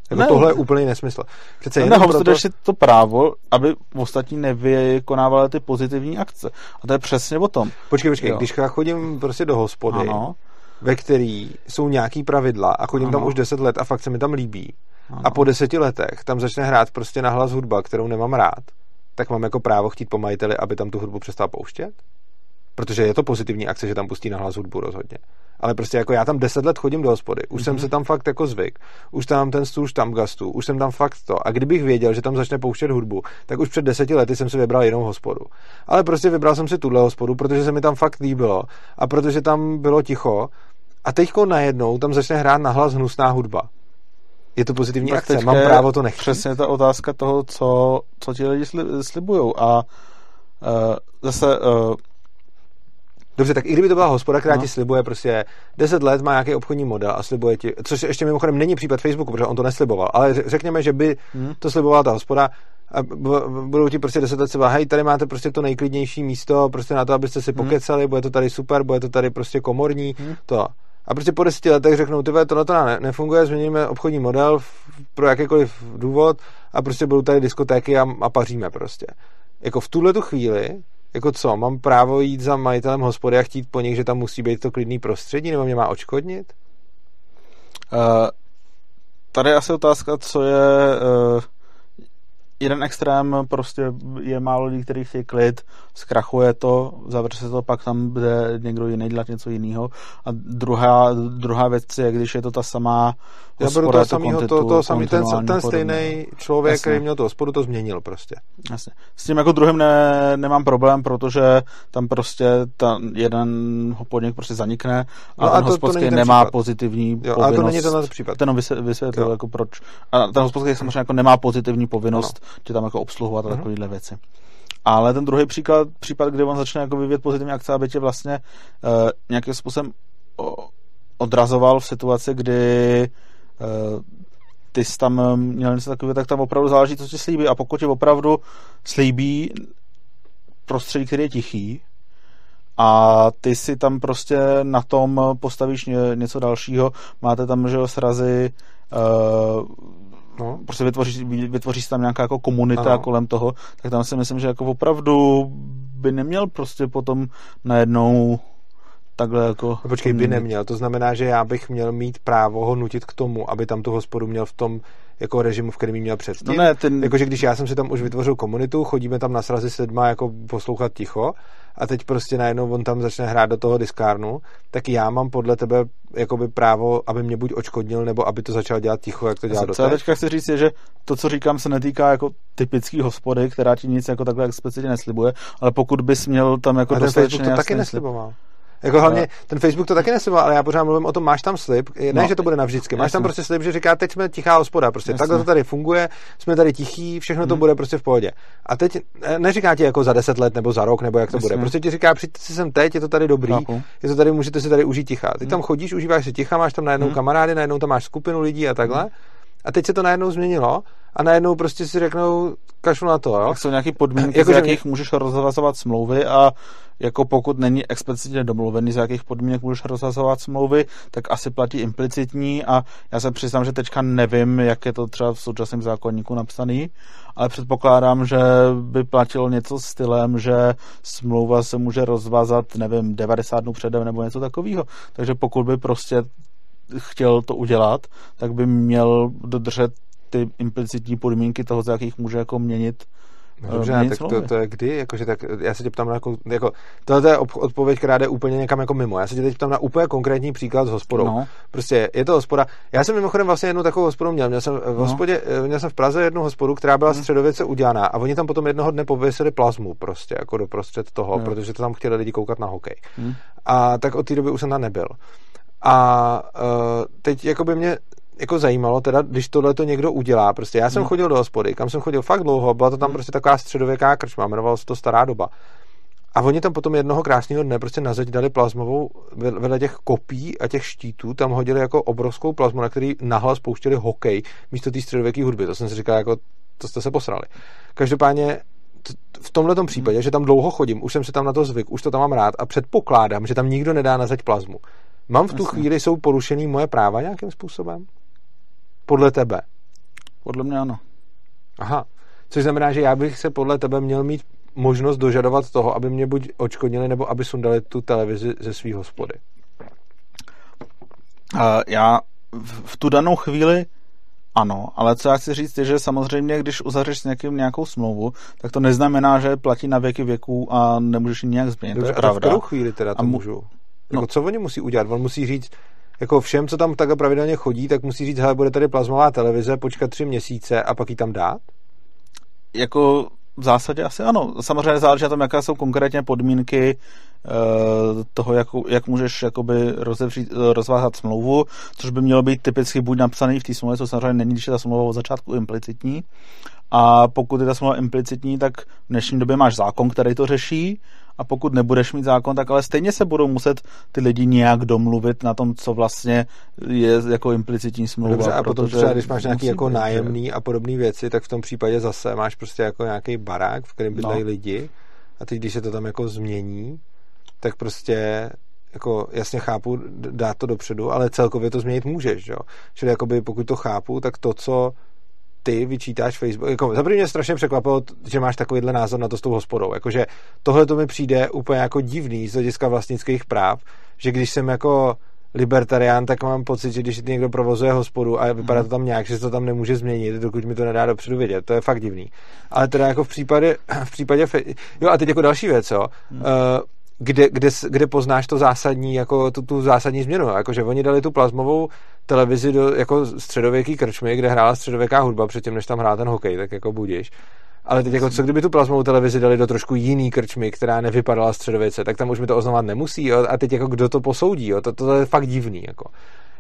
Jako ne, tohle je úplný nesmysl. Přece jenom proto... si to právo, aby ostatní nevykonávali ty pozitivní akce. A to je přesně o tom. Počkej, počkej, jo. když chodím prostě do hospody, ano. ve který jsou nějaký pravidla a chodím ano. tam už deset let a fakt se mi tam líbí. Ano. A po deseti letech tam začne hrát prostě nahlas hudba, kterou nemám rád, tak mám jako právo chtít po majiteli, aby tam tu hudbu přestal pouštět? Protože je to pozitivní akce, že tam pustí nahlas hudbu rozhodně ale prostě jako já tam deset let chodím do hospody, už mm-hmm. jsem mhm. se tam fakt jako zvyk, už tam mám ten stůl štamgastu, už jsem tam fakt to. A kdybych věděl, že tam začne pouštět hudbu, tak už před deseti lety jsem si vybral jinou hospodu. Ale prostě vybral jsem si tuhle hospodu, protože se mi tam fakt líbilo a protože tam bylo ticho a teďko najednou tam začne hrát nahlas hnusná hudba. Je to pozitivní Tak akce, mám právo to nechtít. Přesně ta otázka toho, co, co ti lidi sli, slibují. A uh, zase uh, Dobře, tak i kdyby to byla hospoda, která No. ti slibuje prostě 10 let, má nějaký obchodní model a slibuje ti, což ještě mimochodem není případ Facebooku, protože on to nesliboval, ale řekněme, že by Hmm. to slibovala ta hospoda a budou ti prostě 10 let třeba, hej, tady máte prostě to nejklidnější místo, prostě na to, abyste si Hmm. pokecali, bude to tady super, bude to tady prostě komorní, Hmm. to. A prostě po deseti letech řeknou, ty tohle to ne, nefunguje, změníme obchodní model pro jakýkoliv důvod a prostě budou tady diskotéky a, a paříme prostě. Jako v tuhle tu chvíli, jako co, mám právo jít za majitelem hospody a chtít po nich, že tam musí být to klidný prostředí, nebo mě má očkodnit? uh, tady je asi otázka, co je uh, jeden extrém, prostě je málo lidí, kteří chtějí klid, zkrachuje to, zavře se to, pak tam bude někdo jiný dělat něco jiného. A druhá, druhá věc je, když je to ta samá Já beru toho to samého, to, to samý, ten, ten stejný člověk, Jasně. který měl tu hospodu, to změnil prostě. Jasně. S tím jako druhým ne, nemám problém, protože tam prostě ta jeden podnik prostě zanikne a No a ten to- to hospodský není ten nemá případ. pozitivní Jo, povinnost. ale to není tenhle případ. Ten vysvětlil, vysvětlil Jo. jako proč. A ten hospodský samozřejmě jako nemá pozitivní povinnost tě tam jako obsluhovat a Mhm. takovéhle věci. Ale ten druhý příklad, případ, kdy on začne jako vyvíjet pozitivní akce, aby tě vlastně uh, nějakým způsobem odrazoval v situaci, kdy uh, ty jsi tam měl něco takového, tak tam opravdu záleží, co ti slíbí. A pokud ti opravdu slíbí prostředí, který je tichý, a ty si tam prostě na tom postavíš ně, něco dalšího, máte tam, že jo, srazy, uh, No. prostě vytvoří, vytvoří se tam nějaká jako komunita Ano. kolem toho, tak tam si myslím, že jako opravdu by neměl prostě potom najednou takhle jako... No počkej, by neměl. To znamená, že já bych měl mít právo ho nutit k tomu, aby tam tu hospodu měl v tom jako režimu, v kterém měl předtím. No ne, ten... Jakože když já jsem si tam už vytvořil komunitu, chodíme tam na srazy s lidma jako poslouchat ticho a teď prostě najednou on tam začne hrát do toho diskárnu, tak já mám podle tebe jakoby právo, aby mě buď očkodnil, nebo aby to začal dělat ticho, jak to dělá Co já doteď. teďka chci říct je, že to, co říkám, se netýká jako typický hospody, která ti nic jako takhle explicitně neslibuje, ale pokud bys měl tam jako A dostatečně to taky nesliboval. Jako hlavně, ten Facebook to taky nesliboval, ale já pořád mluvím o tom, máš tam slib, ne, No, že to bude navždycky, máš tam prostě slib, že říká, teď jsme tichá hospoda, prostě Jasně. takhle to tady funguje, jsme tady tichí, všechno to Hmm. bude prostě v pohodě. A teď eh, neříká ti jako za 10 let nebo za rok, nebo jak to Jasně. bude, prostě ti říká, přijďte si sem teď, je to tady dobrý, Chápu. je to tady, můžete si tady užít ticha. Ty Hmm. tam chodíš, užíváš si ticha, máš tam najednou Hmm. kamarády, najednou tam máš skupinu lidí a takhle. A teď se to najednou změnilo a najednou prostě si řeknou, kašlu na to, jo. Tak jsou nějaké podmínky, Jako, z že jakých můžeš rozhazovat smlouvy a jako pokud není explicitně domluvený, z jakých podmínek můžeš rozhazovat smlouvy, tak asi platí implicitní a já se přiznám, že teďka nevím, jak je to třeba v současném zákonníku napsaný, ale předpokládám, že by platilo něco stylem, že smlouva se může rozvázat, nevím, 90 dnů předem nebo něco takového. Takže pokud by prostě chtěl to udělat, tak by měl dodržet ty implicitní podmínky toho, za jakých může jako měnit No eh, dobře, tak to, to, je kdy? Jakože tak já se tě ptám na jako, jako tohle je odpověď, která jde úplně někam jako mimo. Já se tě teď ptám na úplně konkrétní příklad s hospodou. No. Prostě je to hospoda. Já jsem mimochodem vlastně jednu takovou hospodu měl. Měl jsem v, hospodě, eh, měl jsem v Praze jednu hospodu, která byla Mhm. středověce udělaná a oni tam potom jednoho dne pověsili plazmu prostě jako doprostřed toho, Jo. protože to tam chtěli lidi koukat na hokej. Hm. A tak od té doby už jsem tam nebyl. A uh, teď jako by mě jako zajímalo, teda, když tohle to někdo udělá, prostě já jsem Hmm. chodil do hospody, kam jsem chodil fakt dlouho, byla to tam Hmm. prostě taková středověká krčma, jmenovalo se to Stará doba. A oni tam potom jednoho krásného dne prostě na zeď dali plazmovou, ved- vedle těch kopí a těch štítů, tam hodili jako obrovskou plazmu, na který nahlas pouštěli hokej místo té středověké hudby. To jsem si říkal, jako, to jste se posrali. Každopádně v tomhle případě, že tam dlouho chodím, už jsem se tam na to zvyk, už to tam mám rád a předpokládám, že tam nikdo nedá na zeď plazmu. Mám v tu Jasně. chvíli, jsou porušený moje práva nějakým způsobem? Podle tebe. Podle mě ano. Aha. Což znamená, že já bych se podle tebe měl mít možnost dožadovat toho, aby mě buď očkodnili, nebo aby sundali tu televizi ze svý hospody. Uh, já v, v tu danou chvíli ano, ale co já chci říct je, že samozřejmě, když uzavřeš s někým nějakou smlouvu, tak to neznamená, že platí na věky věků a nemůžeš ji nějak změnit. Dobře, to je a v pravda. kterou chvíli teda to A mu- můžu? Jako, No. co oni musí udělat? On musí říct, jako všem, co tam takhle pravidelně chodí, tak musí říct, hele, bude tady plazmová televize, počkat tři měsíce a pak ji tam dát? Jako v zásadě asi ano. Samozřejmě záleží na tom, jaké jsou konkrétně podmínky uh, toho, jak, jak můžeš jakoby rozevřít, rozvázat smlouvu, což by mělo být typicky buď napsaný v té smlouvě, co samozřejmě není, když je ta smlouva od začátku implicitní. A pokud je ta smlouva implicitní, tak v dnešní době máš zákon, který to řeší a pokud nebudeš mít zákon, tak ale stejně se budou muset ty lidi nějak domluvit na tom, co vlastně je jako implicitní smlouva. Dobře, a potom třeba, když máš nějaký jako nájemný a podobné věci, tak v tom případě zase máš prostě jako nějaký barák, v kterém bydlejí no. lidi a teď, když se to tam jako změní, tak prostě jako jasně chápu, dát to dopředu, ale celkově to změnit můžeš, jo. Čili jakoby pokud to chápu, tak to, co ty vyčítáš Facebook. Jako, za mě strašně překvapilo, že máš takovýhle názor na to s tou hospodou. Jakože tohle to mi přijde úplně jako divný z hlediska vlastnických práv, že když jsem jako libertarián, tak mám pocit, že když někdo provozuje hospodu a vypadá to tam nějak, že se to tam nemůže změnit, dokud mi to nedá dopředu vědět. To je fakt divný. Ale teda jako v případě, v případě jo a teď jako další věc, jo. Hmm. Uh, kde, kde, kde poznáš to zásadní, jako tu, tu zásadní změnu. Jakože oni dali tu plazmovou televizi do jako středověký krčmy, kde hrála středověká hudba předtím, než tam hrál ten hokej, tak jako budíš. Ale teď jako co kdyby tu plazmovou televizi dali do trošku jiný krčmy, která nevypadala středověce, tak tam už mi to oznamovat nemusí, jo? a teď jako kdo to posoudí, jo? To, to je fakt divný, jako.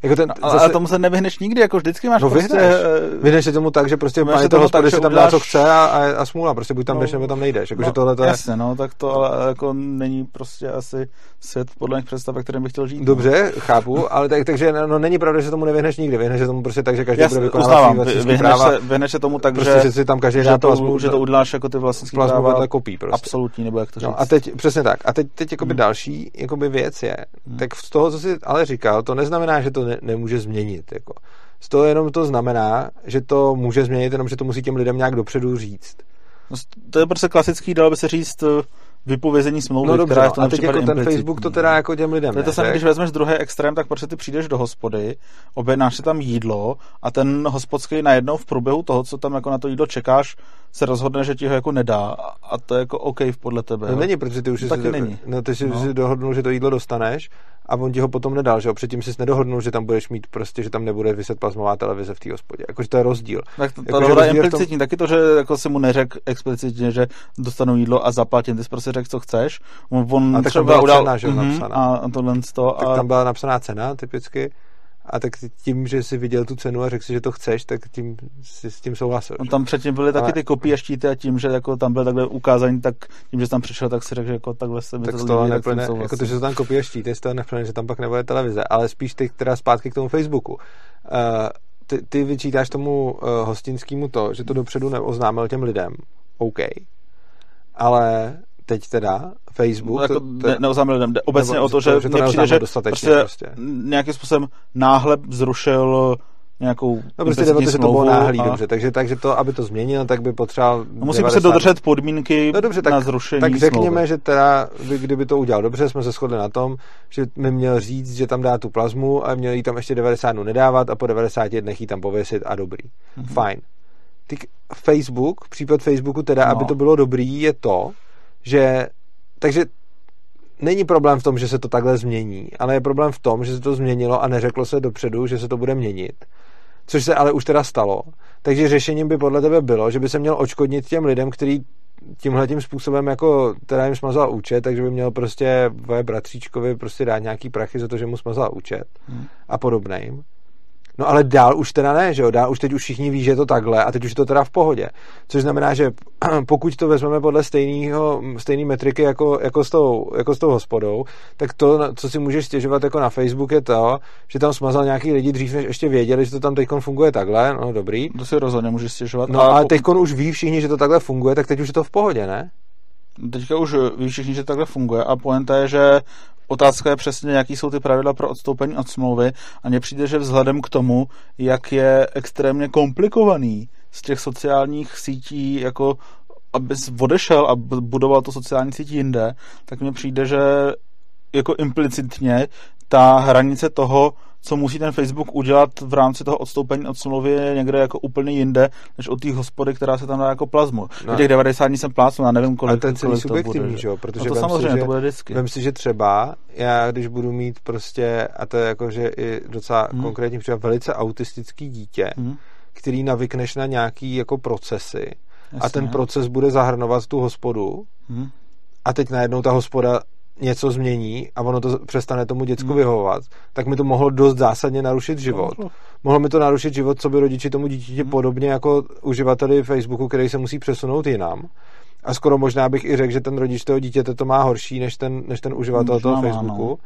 Jako ten, no, ale, zase... tomu se nevyhneš nikdy, jako vždycky máš no, prostě... Vyhneš. Eh, vyhneš se tomu tak, že prostě pane toho hospody si tam dá, co chce a, a, a smůla, prostě buď tam no, jdeš, nebo tam nejdeš. Jako, no, že tohle to je... Jasně, no, tak to ale jako není prostě asi svět podle mých představ, ve kterém bych chtěl žít. Dobře, no. chápu, ale tak, takže no, není pravda, že tomu nevyhneš nikdy, vyhneš se tomu prostě tak, že každý Jasne, bude vykonávat svý práva. Se, vyhneš se tomu tak, prostě, že, si tam každý že, to, že to uděláš jako ty vlastní práva. kopí prostě. Absolutní, nebo jak to říct. No, a teď, přesně tak. A teď, teď jakoby hmm. další jakoby věc je, hmm. tak z toho, co jsi ale říkal, to neznamená, že to nemůže změnit změnit. Jako. Z toho jenom to znamená, že to může změnit, jenom že to musí těm lidem nějak dopředu říct. No, to je prostě klasický, dalo by se říct, eh, vypovězení smlouvy, no dobře, která je v tom a teď jako ten Facebook to teda jako těm lidem To je to samé, když vezmeš druhý extrém, tak prostě ty přijdeš do hospody, objednáš si tam jídlo a ten hospodský najednou v průběhu toho, co tam jako na to jídlo čekáš, se rozhodne, že ti ho jako nedá a to je jako OK podle tebe. No jo? není, protože ty už no, taky si, není. No, ty jsi no. si dohodnul, že to jídlo dostaneš a on ti ho potom nedal, že jo? Předtím jsi nedohodnul, že tam budeš mít prostě, že tam nebude vyset plazmová televize v té hospodě. Jakože to je rozdíl. Tak to, jako, to jako, implicitní, tom... taky to, že jako si mu neřek explicitně, že dostanu jídlo a zaplatím, ty jsi prostě řekl, co chceš. On a tak tam byla udal... cena, že jo, mm-hmm, napsaná. A tohle to. Tak tam byla napsaná cena typicky a tak tím, že jsi viděl tu cenu a řekl si, že to chceš, tak tím si s tím souhlasil. No, tam předtím byly taky ty kopie štíty a tím, že jako tam byl takhle ukázání, tak tím, že tam přišel, tak si řekl, že jako takhle se mi tak to, to neplyne, jako to, že se tam kopie štíty, z toho neplyne, že tam pak nebude televize, ale spíš ty, která zpátky k tomu Facebooku. Uh, ty, ty vyčítáš tomu uh, hostinskému to, že to dopředu neoznámil těm lidem. OK. Ale teď teda Facebook... No, jako to, ne, neoznámil lidem, jde obecně nebo, o to, že, že to přijde, že prostě, prostě nějakým způsobem náhle zrušil nějakou No prostě jde o to, že to bylo náhlý, a... dobře, takže, takže to, aby to změnil, tak by potřeboval no, Musí 90... se dodržet podmínky no, dobře, tak, na zrušení Tak řekněme, smlouvy. že teda, kdyby to udělal dobře, jsme se shodli na tom, že mi měl říct, že tam dá tu plazmu a měl jí tam ještě 90 dnů nedávat a po 90 dnech jí tam pověsit a dobrý. Mm-hmm. Fajn. Ty Facebook, případ Facebooku teda, no. aby to bylo dobrý, je to, že takže není problém v tom, že se to takhle změní, ale je problém v tom, že se to změnilo a neřeklo se dopředu, že se to bude měnit. Což se ale už teda stalo. Takže řešením by podle tebe bylo, že by se měl očkodnit těm lidem, kteří tímhle tím způsobem jako teda jim smazal účet, takže by měl prostě tvoje bratříčkovi prostě dát nějaký prachy za to, že mu smazal účet hmm. a podobným. No ale dál už teda ne, že jo, dál už teď už všichni ví, že je to takhle a teď už je to teda v pohodě. Což znamená, že pokud to vezmeme podle stejného, stejné metriky jako, jako, s tou, jako s tou hospodou, tak to, co si můžeš stěžovat jako na Facebook je to, že tam smazal nějaký lidi dřív, než ještě věděli, že to tam teď funguje takhle, no dobrý. To si rozhodně můžeš stěžovat. No ale teď už ví všichni, že to takhle funguje, tak teď už je to v pohodě, ne? Teďka už ví všichni, že takhle funguje a pointa je, že Otázka je přesně, jaký jsou ty pravidla pro odstoupení od smlouvy. A mně přijde, že vzhledem k tomu, jak je extrémně komplikovaný z těch sociálních sítí jako abys odešel a budoval to sociální sítí jinde, tak mně přijde, že jako implicitně ta hranice toho, co musí ten Facebook udělat v rámci toho odstoupení od smlouvy je někde jako úplně jinde, než od té hospody, která se tam dá jako plazmu. No. těch 90 dní jsem plásnu, já nevím, kolik, Ale ten celý kolik subjektivní, že jo? Protože no to samozřejmě, si, to bude vždycky. Vem si, že třeba já, když budu mít prostě, a to je jako, že i docela hmm. konkrétní třeba velice autistický dítě, hmm. který navykneš na nějaký jako procesy, Jasně. a ten proces bude zahrnovat tu hospodu hmm. a teď najednou ta hospoda něco změní a ono to přestane tomu děcku hmm. vyhovovat, tak mi to mohlo dost zásadně narušit život. Mohlo, mi to narušit život, co by rodiči tomu dítěti hmm. podobně jako uživateli Facebooku, který se musí přesunout jinam. A skoro možná bych i řekl, že ten rodič toho dítěte to má horší než ten, než ten uživatel možná toho Facebooku. Má, no.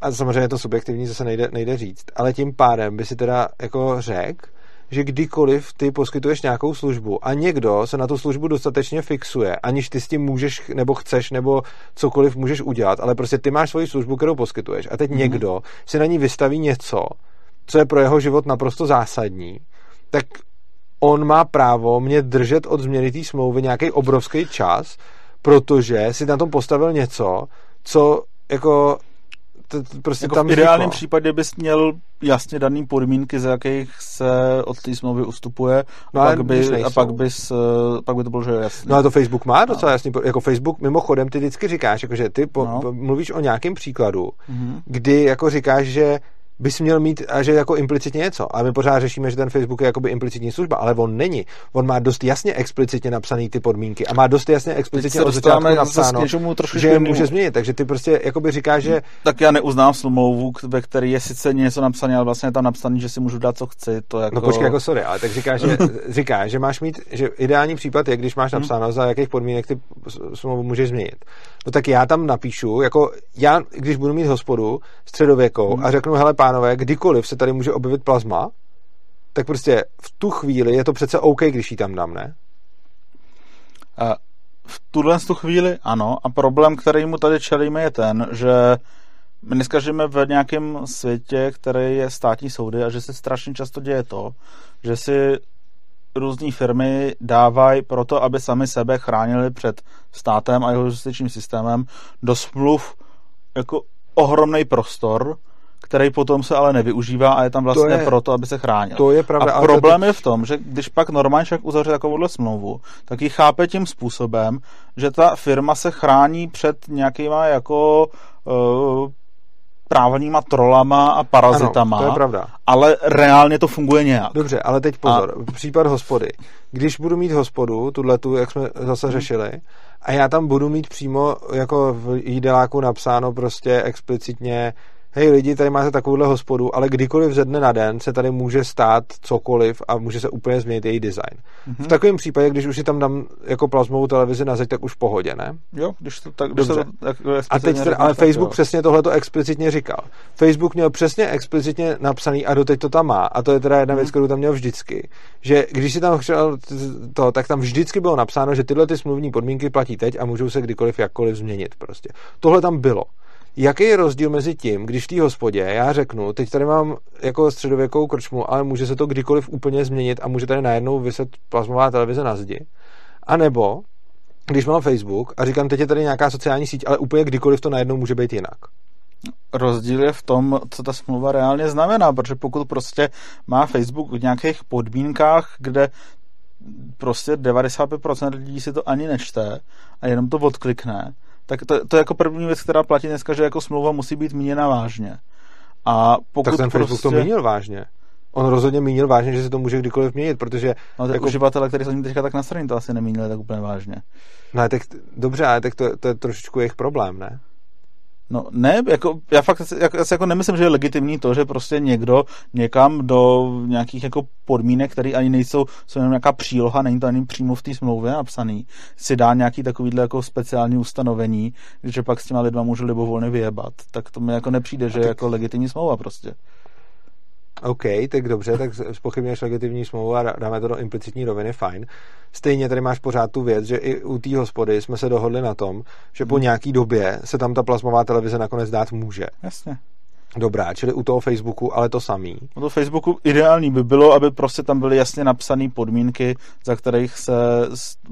A samozřejmě je to subjektivní, zase nejde, nejde říct. Ale tím pádem by si teda jako řekl, že kdykoliv ty poskytuješ nějakou službu a někdo se na tu službu dostatečně fixuje, aniž ty s tím můžeš nebo chceš nebo cokoliv můžeš udělat, ale prostě ty máš svoji službu, kterou poskytuješ a teď mm-hmm. někdo si na ní vystaví něco, co je pro jeho život naprosto zásadní, tak on má právo mě držet od změny té smlouvy nějaký obrovský čas, protože si na tom postavil něco, co jako to, to prostě jako tam v ideálním vzniklo. případě bys měl jasně daný podmínky, za jakých se od té smlouvy ustupuje no, a, pak by, a pak, bys, eh, pak by to bylo, že jasně. No a to Facebook má docela no. jasný, jako Facebook mimochodem ty vždycky říkáš, jako, že ty po, no. mluvíš o nějakém příkladu, mm-hmm. kdy jako říkáš, že bys měl mít, a že jako implicitně něco. A my pořád řešíme, že ten Facebook je jakoby implicitní služba, ale on není. On má dost jasně explicitně napsané ty podmínky a má dost jasně explicitně od začátku napsáno, že je může změnit. Takže ty prostě jakoby říkáš, že... Tak já neuznám smlouvu, ve které je sice něco napsané, ale vlastně je tam napsané, že si můžu dát, co chci. To jako... No počkej, jako sorry, ale tak říkáš, že, říkáš, že máš mít, že ideální případ je, když máš hmm. napsáno, hmm. za jakých podmínek ty smlouvu můžeš změnit. No tak já tam napíšu, jako já, když budu mít hospodu středověkou hmm. a řeknu, hele pánové, kdykoliv se tady může objevit plazma, tak prostě v tu chvíli je to přece OK, když ji tam dám, ne? A v tuhle tu chvíli ano. A problém, který mu tady čelíme, je ten, že my dneska žijeme v nějakém světě, který je státní soudy a že se strašně často děje to, že si různé firmy dávají proto, aby sami sebe chránili před státem a jeho justičním systémem do smluv jako ohromný prostor, který potom se ale nevyužívá a je tam vlastně to je, proto, aby se chránil. To je pravda. A problém to... je v tom, že když pak normálně však uzavře takovouhle smlouvu, tak ji chápe tím způsobem, že ta firma se chrání před nějakýma jako uh, právníma trolama a parazitama. Ano, to je pravda. Ale reálně to funguje nějak. Dobře, ale teď pozor. A... Případ hospody. Když budu mít hospodu, tuhle tu, jak jsme zase hmm. řešili, a já tam budu mít přímo jako v jídeláku napsáno prostě explicitně hej lidi, tady máte takovouhle hospodu, ale kdykoliv ze dne na den se tady může stát cokoliv a může se úplně změnit její design. Mm-hmm. V takovém případě, když už si tam dám jako plazmovou televizi na zeď, tak už v pohodě, ne? Jo, když to tak... Když Dobře. To, tak a teď, řekne, ale Facebook jo. přesně tohle to explicitně říkal. Facebook měl přesně explicitně napsaný a doteď to tam má. A to je teda jedna mm-hmm. věc, kterou tam měl vždycky. Že když si tam chtěl to, tak tam vždycky bylo napsáno, že tyhle ty smluvní podmínky platí teď a můžou se kdykoliv jakkoliv změnit prostě. Tohle tam bylo. Jaký je rozdíl mezi tím, když v té hospodě já řeknu, teď tady mám jako středověkou krčmu, ale může se to kdykoliv úplně změnit a může tady najednou vyset plazmová televize na zdi. A nebo, když mám Facebook a říkám, teď je tady nějaká sociální síť, ale úplně kdykoliv to najednou může být jinak. Rozdíl je v tom, co ta smlouva reálně znamená, protože pokud prostě má Facebook v nějakých podmínkách, kde prostě 95% lidí si to ani nečte a jenom to odklikne, tak to, to je jako první věc, která platí dneska, že jako smlouva musí být míněna vážně. A pokud tak ten Facebook prostě... to mínil vážně. On rozhodně mínil vážně, že se to může kdykoliv měnit, protože... No, jako... uživatele, kteří jsou teďka tak nastraní, to asi nemínili tak úplně vážně. No, tak dobře, ale tak to, to je trošičku jejich problém, ne? No ne, jako, já fakt jako, já si jako nemyslím, že je legitimní to, že prostě někdo někam do nějakých jako podmínek, které ani nejsou, jsou jenom nějaká příloha, není to ani přímo v té smlouvě napsaný, si dá nějaký takovýhle jako speciální ustanovení, že pak s těma lidma můžu libovolně vyjebat. Tak to mi jako nepřijde, že je jako legitimní smlouva prostě. OK, tak dobře, tak spochybněš legitimní smlouvu a dáme to do implicitní roviny, fajn. Stejně tady máš pořád tu věc, že i u té hospody jsme se dohodli na tom, že po nějaký době se tam ta plasmová televize nakonec dát může. Jasně dobrá, čili u toho Facebooku, ale to samý. U toho Facebooku ideální by bylo, aby prostě tam byly jasně napsané podmínky, za kterých se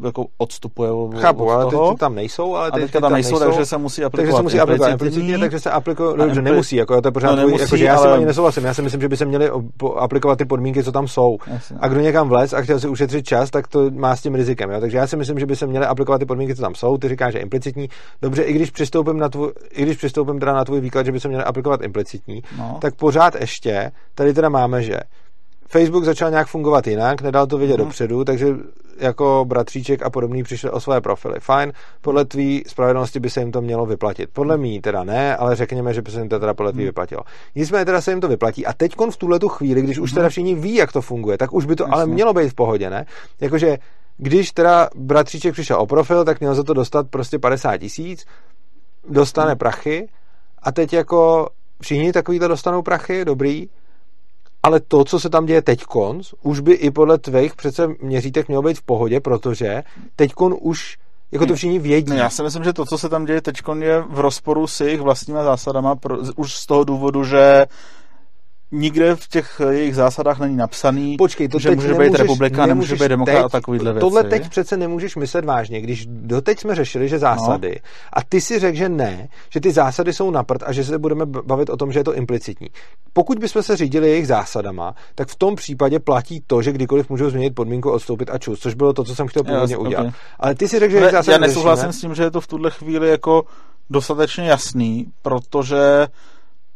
jako odstupuje od Chápu, ale toho. Ty, ty tam nejsou, ale ty, ty tam, tam nejsou, nejsou, takže se musí aplikovat. Takže se musí aplikovat implicitně, takže se aplikuje, no, dobře, nemusí, jako to je pořád, no, nemusí, jako, že já ale... s tím ani nesouhlasím, já si myslím, že by se měly aplikovat ty podmínky, co tam jsou. Jasně. A kdo někam vlez a chtěl si ušetřit čas, tak to má s tím rizikem, jo? takže já si myslím, že by se měly aplikovat ty podmínky, co tam jsou, ty říkáš, že implicitní, dobře, i když přistoupím na tvůj, i když přistoupím teda na tvůj výklad, že by se měly aplikovat implicitní, no. tak pořád ještě tady teda máme, že Facebook začal nějak fungovat jinak, nedal to vědět Mhm. dopředu, takže jako bratříček a podobný přišli o své profily. Fajn, podle tvý spravedlnosti by se jim to mělo vyplatit. Podle mý teda ne, ale řekněme, že by se jim to teda podle tvý Mhm. vyplatilo. Nicméně teda se jim to vyplatí a teď v tuhle tu chvíli, když už teda všichni ví, jak to funguje, tak už by to ale Mhm. Jasně. mělo být v pohodě, ne? Jakože když teda bratříček přišel o profil, tak měl za to dostat prostě 50 tisíc, dostane prachy a teď jako všichni takovýhle dostanou prachy, dobrý, ale to, co se tam děje teďkon, už by i podle tvých přece měřítek mělo být v pohodě, protože teďkon už jako to všichni vědí. Ne, já si myslím, že to, co se tam děje teď, je v rozporu s jejich vlastníma zásadama, pro, už z toho důvodu, že nikde v těch jejich zásadách není napsaný, Počkej, to že může nemůžeš, být republika, nemůže být demokrat teď, a takovýhle věci. Tohle teď přece nemůžeš myslet vážně, když doteď jsme řešili, že zásady no. a ty si řekl, že ne, že ty zásady jsou na a že se budeme bavit o tom, že je to implicitní. Pokud bychom se řídili jejich zásadama, tak v tom případě platí to, že kdykoliv můžou změnit podmínku, odstoupit a čus, což bylo to, co jsem chtěl původně Yes, udělat. okay. Ale ty si řekl, že Ne, jejich zásady já nesouhlasím s tím, že je to v tuhle chvíli jako dostatečně jasný, protože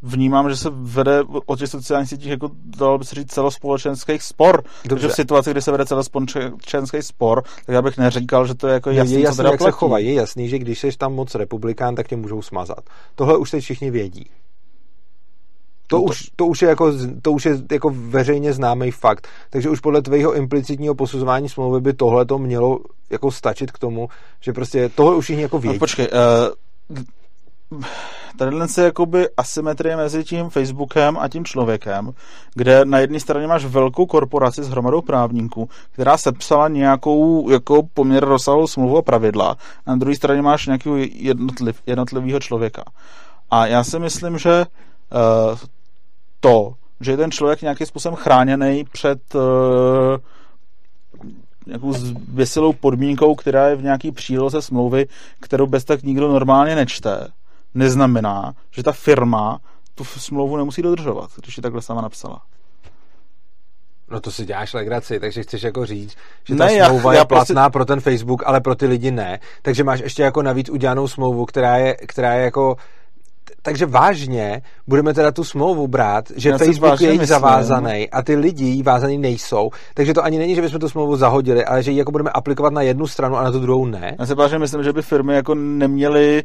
vnímám, že se vede o těch sociálních sítích jako dalo by se říct celospolečenský spor. Dobře. Takže v situaci, kdy se vede celospolečenský spor, tak já bych neříkal, že to je jako No, jasný, je co jasný, teda jak se platí. chovají. Je jasný, že když jsi tam moc republikán, tak tě můžou smazat. Tohle už teď všichni vědí. To, No to- už, to, už je jako, to už je jako veřejně známý fakt. Takže už podle tvého implicitního posuzování smlouvy by tohle to mělo jako stačit k tomu, že prostě tohle už všichni jako vědí. No, počkej, uh, tadyhle se jakoby asymetrie mezi tím Facebookem a tím člověkem, kde na jedné straně máš velkou korporaci s hromadou právníků, která sepsala nějakou jako poměr rozsahlou smlouvu a pravidla, a na druhé straně máš nějakého jednotliv, jednotlivého člověka. A já si myslím, že uh, to, že je ten člověk nějakým způsobem chráněný před uh, nějakou vysilou podmínkou, která je v nějaký příloze smlouvy, kterou bez tak nikdo normálně nečte, neznamená, že ta firma tu smlouvu nemusí dodržovat, když ji takhle sama napsala. No to si děláš legraci, takže chceš jako říct, že ta Ne, já- smlouva já je prostě- platná pro ten Facebook, ale pro ty lidi ne. Takže máš ještě jako navíc udělanou smlouvu, která je, která je jako takže vážně budeme teda tu smlouvu brát, že Já Facebook je zavázaný a ty lidi jí vázaný nejsou. Takže to ani není, že bychom tu smlouvu zahodili, ale že ji jako budeme aplikovat na jednu stranu a na tu druhou ne. Já se vážně myslím, že by firmy jako neměly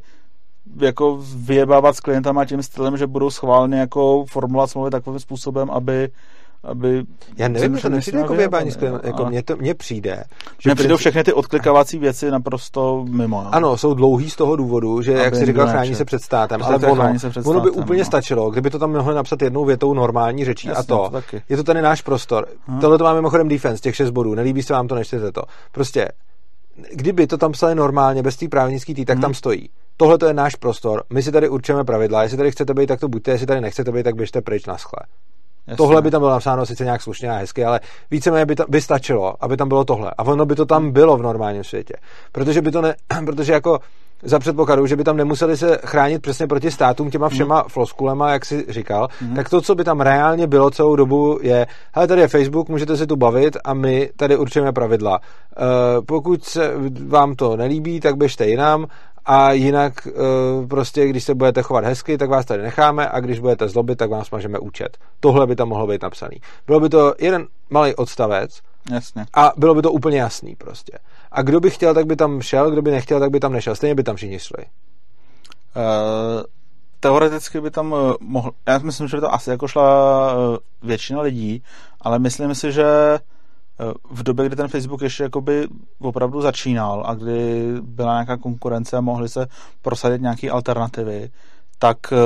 jako vyjebávat s klientama tím stylem, že budou schválně jako formulovat smlouvy takovým způsobem, aby aby Já nevím, to nepřijde s jako vyjebání, vyjebali, jako mně, to, mně přijde. Že přijdou princip- všechny ty odklikávací věci naprosto mimo. No. Ano, jsou dlouhý z toho důvodu, že, Aby jak jsi nikdo říkal, chrání se před státem, ale ono, chrání se před ono by státem, úplně no. stačilo, kdyby to tam mohli napsat jednou větou normální řečí a Jasně, to. to taky. Je to tady náš prostor. Hm. Tohle to má mimochodem defense, těch šest bodů. Nelíbí se vám to, nečtěte to. Prostě, kdyby to tam psali normálně, bez té právnické tý, tak Hm. tam stojí. Tohle to je náš prostor, my si tady určujeme pravidla, jestli tady chcete být, tak to buďte, jestli tady nechcete být, tak běžte pryč na schle. Jasně. Tohle by tam bylo napsáno sice nějak slušně a hezky, ale víceméně by, ta, by stačilo, aby tam bylo tohle. A ono by to tam bylo v normálním světě. Protože by to ne, protože jako za předpokladu, že by tam nemuseli se chránit přesně proti státům těma všema mm. floskulema, jak si říkal, mm. tak to, co by tam reálně bylo celou dobu, je, hele, tady je Facebook, můžete si tu bavit a my tady určujeme pravidla. Uh, pokud se vám to nelíbí, tak běžte jinam a jinak uh, prostě, když se budete chovat hezky, tak vás tady necháme a když budete zlobit, tak vám smažeme účet. Tohle by tam mohlo být napsaný. Bylo by to jeden malý odstavec Jasně. a bylo by to úplně jasný prostě. A kdo by chtěl, tak by tam šel, kdo by nechtěl, tak by tam nešel. Stejně by tam všichni šli. Uh, teoreticky by tam uh, mohl, já myslím, že by to asi jako šla většina lidí, ale myslím si, že v době, kdy ten Facebook ještě jakoby opravdu začínal a kdy byla nějaká konkurence a mohly se prosadit nějaké alternativy, tak uh,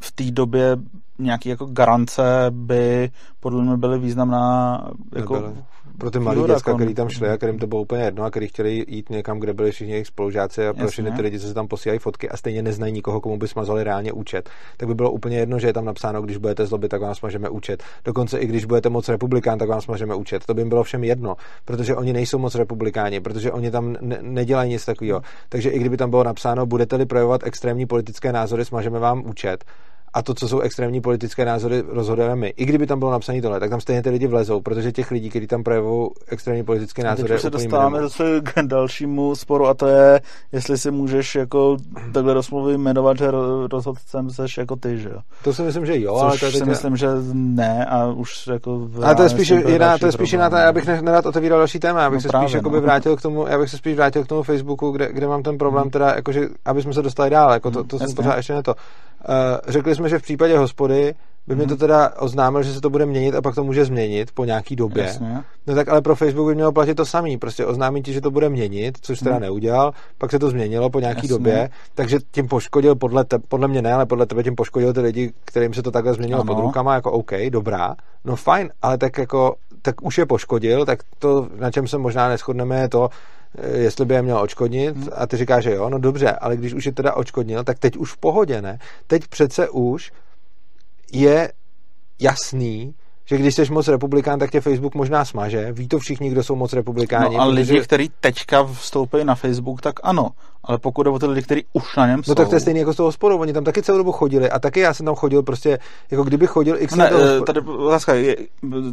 v té době nějaké jako garance by podle mě byly významná jako. Pro ty výhoda, děcka, který tam šli a kterým to bylo úplně jedno a který chtěli jít někam, kde byli všichni jejich spolužáci a pro všechny ty lidi, co se tam posílají fotky a stejně neznají nikoho, komu by smazali reálně účet, tak by bylo úplně jedno, že je tam napsáno, když budete zlobit, tak vám smažeme účet. Dokonce i když budete moc republikán, tak vám smažeme účet. To by jim bylo všem jedno, protože oni nejsou moc republikáni, protože oni tam ne- nedělají nic takového. Takže i kdyby tam bylo napsáno, budete-li projevovat extrémní politické názory, smažeme vám účet a to, co jsou extrémní politické názory, rozhodujeme my. I kdyby tam bylo napsané tohle, tak tam stejně ty lidi vlezou, protože těch lidí, kteří tam projevují extrémní politické názory, Teď se dostáváme zase k dalšímu sporu a to je, jestli si můžeš jako takhle rozmluvy jmenovat, že rozhodcem seš jako ty, že jo? To si myslím, že jo, Což ale to je si teď... myslím, že ne a už jako... Ale to je spíš jiná, to je spíš jiná, já bych ne- nerad otevíral další téma, já bych No se právě, spíš no. vrátil k tomu, já bych se spíš vrátil k tomu Facebooku, kde, kde mám ten problém, teda, jakože, aby jsme se dostali dál, jako to, to jsem jasně. pořád ještě ne to. Uh, řekli jsme, že v případě hospody by mi to teda oznámil, že se to bude měnit a pak to může změnit po nějaký době. Jasně. No tak ale pro Facebook by mělo platit to samý. Prostě oznámí ti, že to bude měnit, což teda Hmm. neudělal, pak se to změnilo po nějaký Jasně. době, takže tím poškodil podle, te, podle mě ne, ale podle tebe tím poškodil ty lidi, kterým se to takhle změnilo Ano. pod rukama, jako OK, dobrá, no fajn, ale tak jako, tak už je poškodil, tak to, na čem se možná neschodneme, je to, jestli by je měl očkodnit Hmm. a ty říkáš, že jo, no dobře, ale když už je teda očkodnil, tak teď už v pohodě, ne? Teď přece už je jasný, že když jsi moc republikán, tak tě Facebook možná smaže. Ví to všichni, kdo jsou moc republikáni. No a protože- lidi, kteří teďka vstoupí na Facebook, tak ano. Ale pokud jde o ty lidi, kteří už na něm jsou... No tak to je stejný jako s tou hospodou. Oni tam taky celou dobu chodili a taky já jsem tam chodil prostě, jako kdyby chodil x Ne, let eh, tady otázka je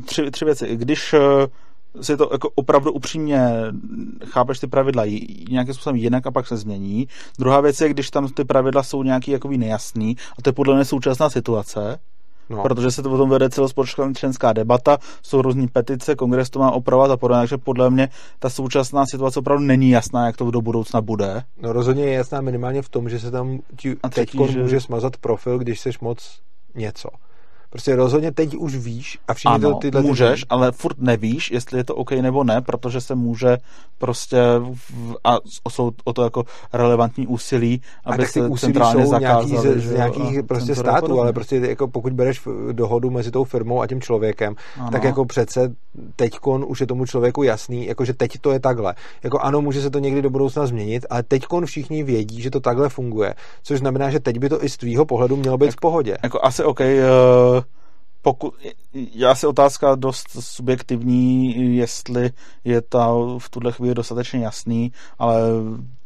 tři, tři věci. Když eh, si to jako opravdu upřímně chápeš ty pravidla nějakým způsobem jinak a pak se změní. Druhá věc je, když tam ty pravidla jsou nějaký jakoby nejasný a to je podle mě současná situace, No. protože se to potom vede celospolečenská debata, jsou různý petice, kongres to má opravovat a podobně, takže podle mě ta současná situace opravdu není jasná, jak to do budoucna bude. no rozhodně je jasná minimálně v tom, že se tam ti teď může smazat profil, když seš moc něco. Prostě rozhodně teď už víš a všichni Ano, to, tyhle ty- můžeš, ale furt nevíš, jestli je to OK nebo ne, protože se může prostě v, a jsou o to jako relevantní úsilí, A aby tak ty se centrálně jsou nějaký zakázali, že z jo, nějakých a prostě a států, ale prostě jako pokud bereš dohodu mezi tou firmou a tím člověkem, Ano. tak jako přece teďkon už je tomu člověku jasný, jako že teď to je takhle. Jako ano, může se to někdy do budoucna změnit, ale teďkon všichni vědí, že to takhle funguje, což znamená, že teď by to i z tvýho pohledu mělo být v pohodě. Jako asi OK, uh, pokud, já si otázka dost subjektivní, jestli je to v tuhle chvíli dostatečně jasný, ale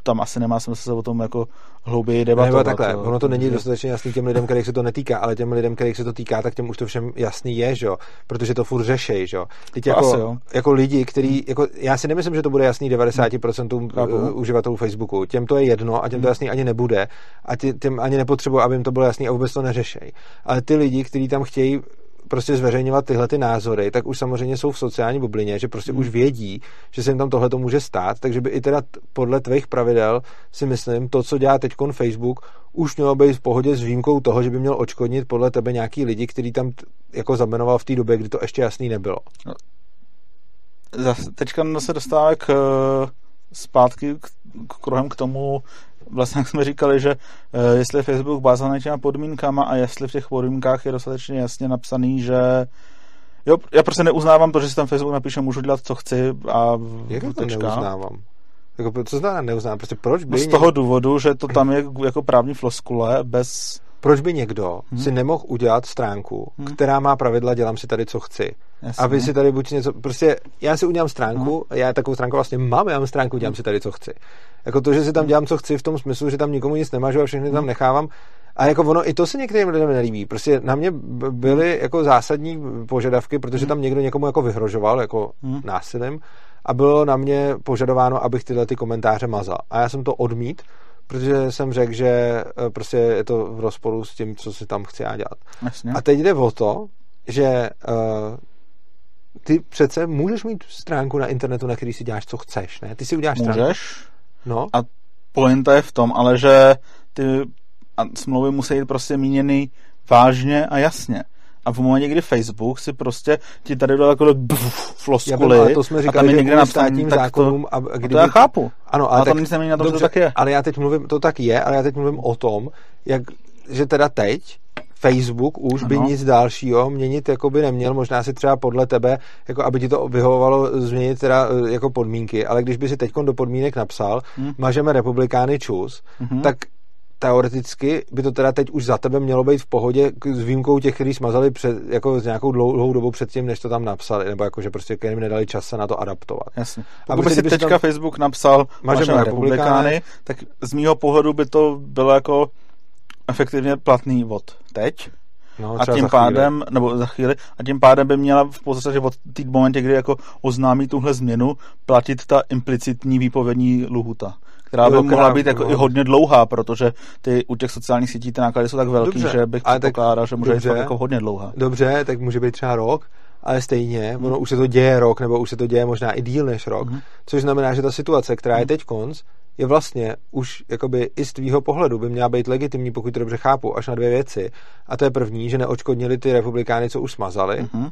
tam asi nemá smysl se o tom jako hlouběji debatovat. Nebo takhle, jo, ono to není dostatečně jasný těm lidem, kterých se to netýká, ale těm lidem, kterých se to týká, tak těm už to všem jasný je, že jo? protože to furt řešej, že jo. Teď To jako, asi jo. jako lidi, který, jako, já si nemyslím, že to bude jasný 90% Chápu. uh, uživatelů Facebooku. Těm to je jedno a těm to jasný ani nebude a tě, těm ani nepotřebuji, aby jim to bylo jasný a vůbec to neřešej. Ale ty lidi, kteří tam chtějí prostě zveřejňovat tyhle ty názory, tak už samozřejmě jsou v sociální bublině, že prostě Hmm. už vědí, že se jim tam tohle to může stát, takže by i teda podle tvých pravidel si myslím, to, co dělá teď Facebook, už mělo být v pohodě s výjimkou toho, že by měl očkodnit podle tebe nějaký lidi, který tam jako zamenoval v té době, kdy to ještě jasný nebylo. Zas- teďka se dostáváme k, eh, zpátky k, k kruhem k tomu, vlastně jak jsme říkali, že eh, jestli je Facebook vázaný těma podmínkama a jestli v těch podmínkách je dostatečně jasně napsaný, že jo, já prostě neuznávám to, že si tam Facebook napíše, můžu dělat, co chci a Jak to neuznávám? Jako, co znamená neuznávám? Prostě proč by, No z toho důvodu, že to tam je jako právní floskule bez... proč by někdo Hmm. si nemohl udělat stránku, Hmm. která má pravidla, dělám si tady, co chci. Jasně. A vy si tady buď něco, prostě já si udělám stránku, Hmm. já takovou stránku vlastně mám, já mám stránku, dělám si tady, co chci. Jako to, že si tam dělám, co chci, v tom smyslu, že tam nikomu nic nemažu a všechny tam nechávám. A jako ono, i to se některým lidem nelíbí. Prostě na mě byly jako zásadní požadavky, protože tam někdo někomu jako vyhrožoval, jako Hmm. násilím, a bylo na mě požadováno, abych tyhle ty komentáře mazal. A já jsem to odmít, protože jsem řekl, že eh, prostě je to v rozporu s tím, co si tam chci já dělat. Jasně. A teď jde o to, že uh, ty přece můžeš mít stránku na internetu, na který si děláš, co chceš, ne? Ty si uděláš stránku. Můžeš, No, A pointa je v tom, ale že ty a smlouvy musí být prostě míněny vážně a jasně. A v momentě, kdy Facebook si prostě ti tady dal takové já floskuly bych, ale to jsme a říkali, tam je někde napsaný, tak zákonům, a to, a kdyby, to já chápu. Ano, Ale ale to tak, nic nemění na tom, že to dobře, tak je. Ale já teď mluvím, to tak je, ale já teď mluvím o tom, jak, že teda teď Facebook už by Ano. nic dalšího měnit jako by neměl, možná si třeba podle tebe, jako aby ti to vyhovovalo změnit teda eh, jako podmínky, ale když by si teď do podmínek napsal, Hm. mažeme republikány čus, Mhm. tak teoreticky by to teda teď už za tebe mělo být v pohodě s výjimkou těch, kteří smazali před, jako s nějakou dlouhou dobu předtím, než to tam napsali, nebo jako, že prostě kterým nedali čas se na to adaptovat. Jasně. A Pokud by si teďka tam- Facebook napsal Mažeme Mažeme republikány, republikány, tak z mýho pohledu by to bylo jako efektivně platný od teď. No, a tím za chvíli. pádem, nebo za chvíli, a tím pádem by měla v podstatě od té momentě, kdy jako oznámí tuhle změnu, platit ta implicitní výpovědní luhuta, která by Jo, mohla být jako no. i hodně dlouhá, protože ty u těch sociálních sítí ty náklady jsou tak velký, Dobře, že bych předpokládal, že může být dobře. jako hodně dlouhá. Dobře, tak může být třeba rok, ale stejně, Hmm. ono už se to děje rok, nebo už se to děje možná i díl než rok, Mhm. což znamená, že ta situace, která je teď konc, je vlastně už jakoby i z tvýho pohledu by měla být legitimní, pokud to dobře chápu, až na dvě věci. A to je první, že neočkodnili ty republikány, co už smazali. Mhm.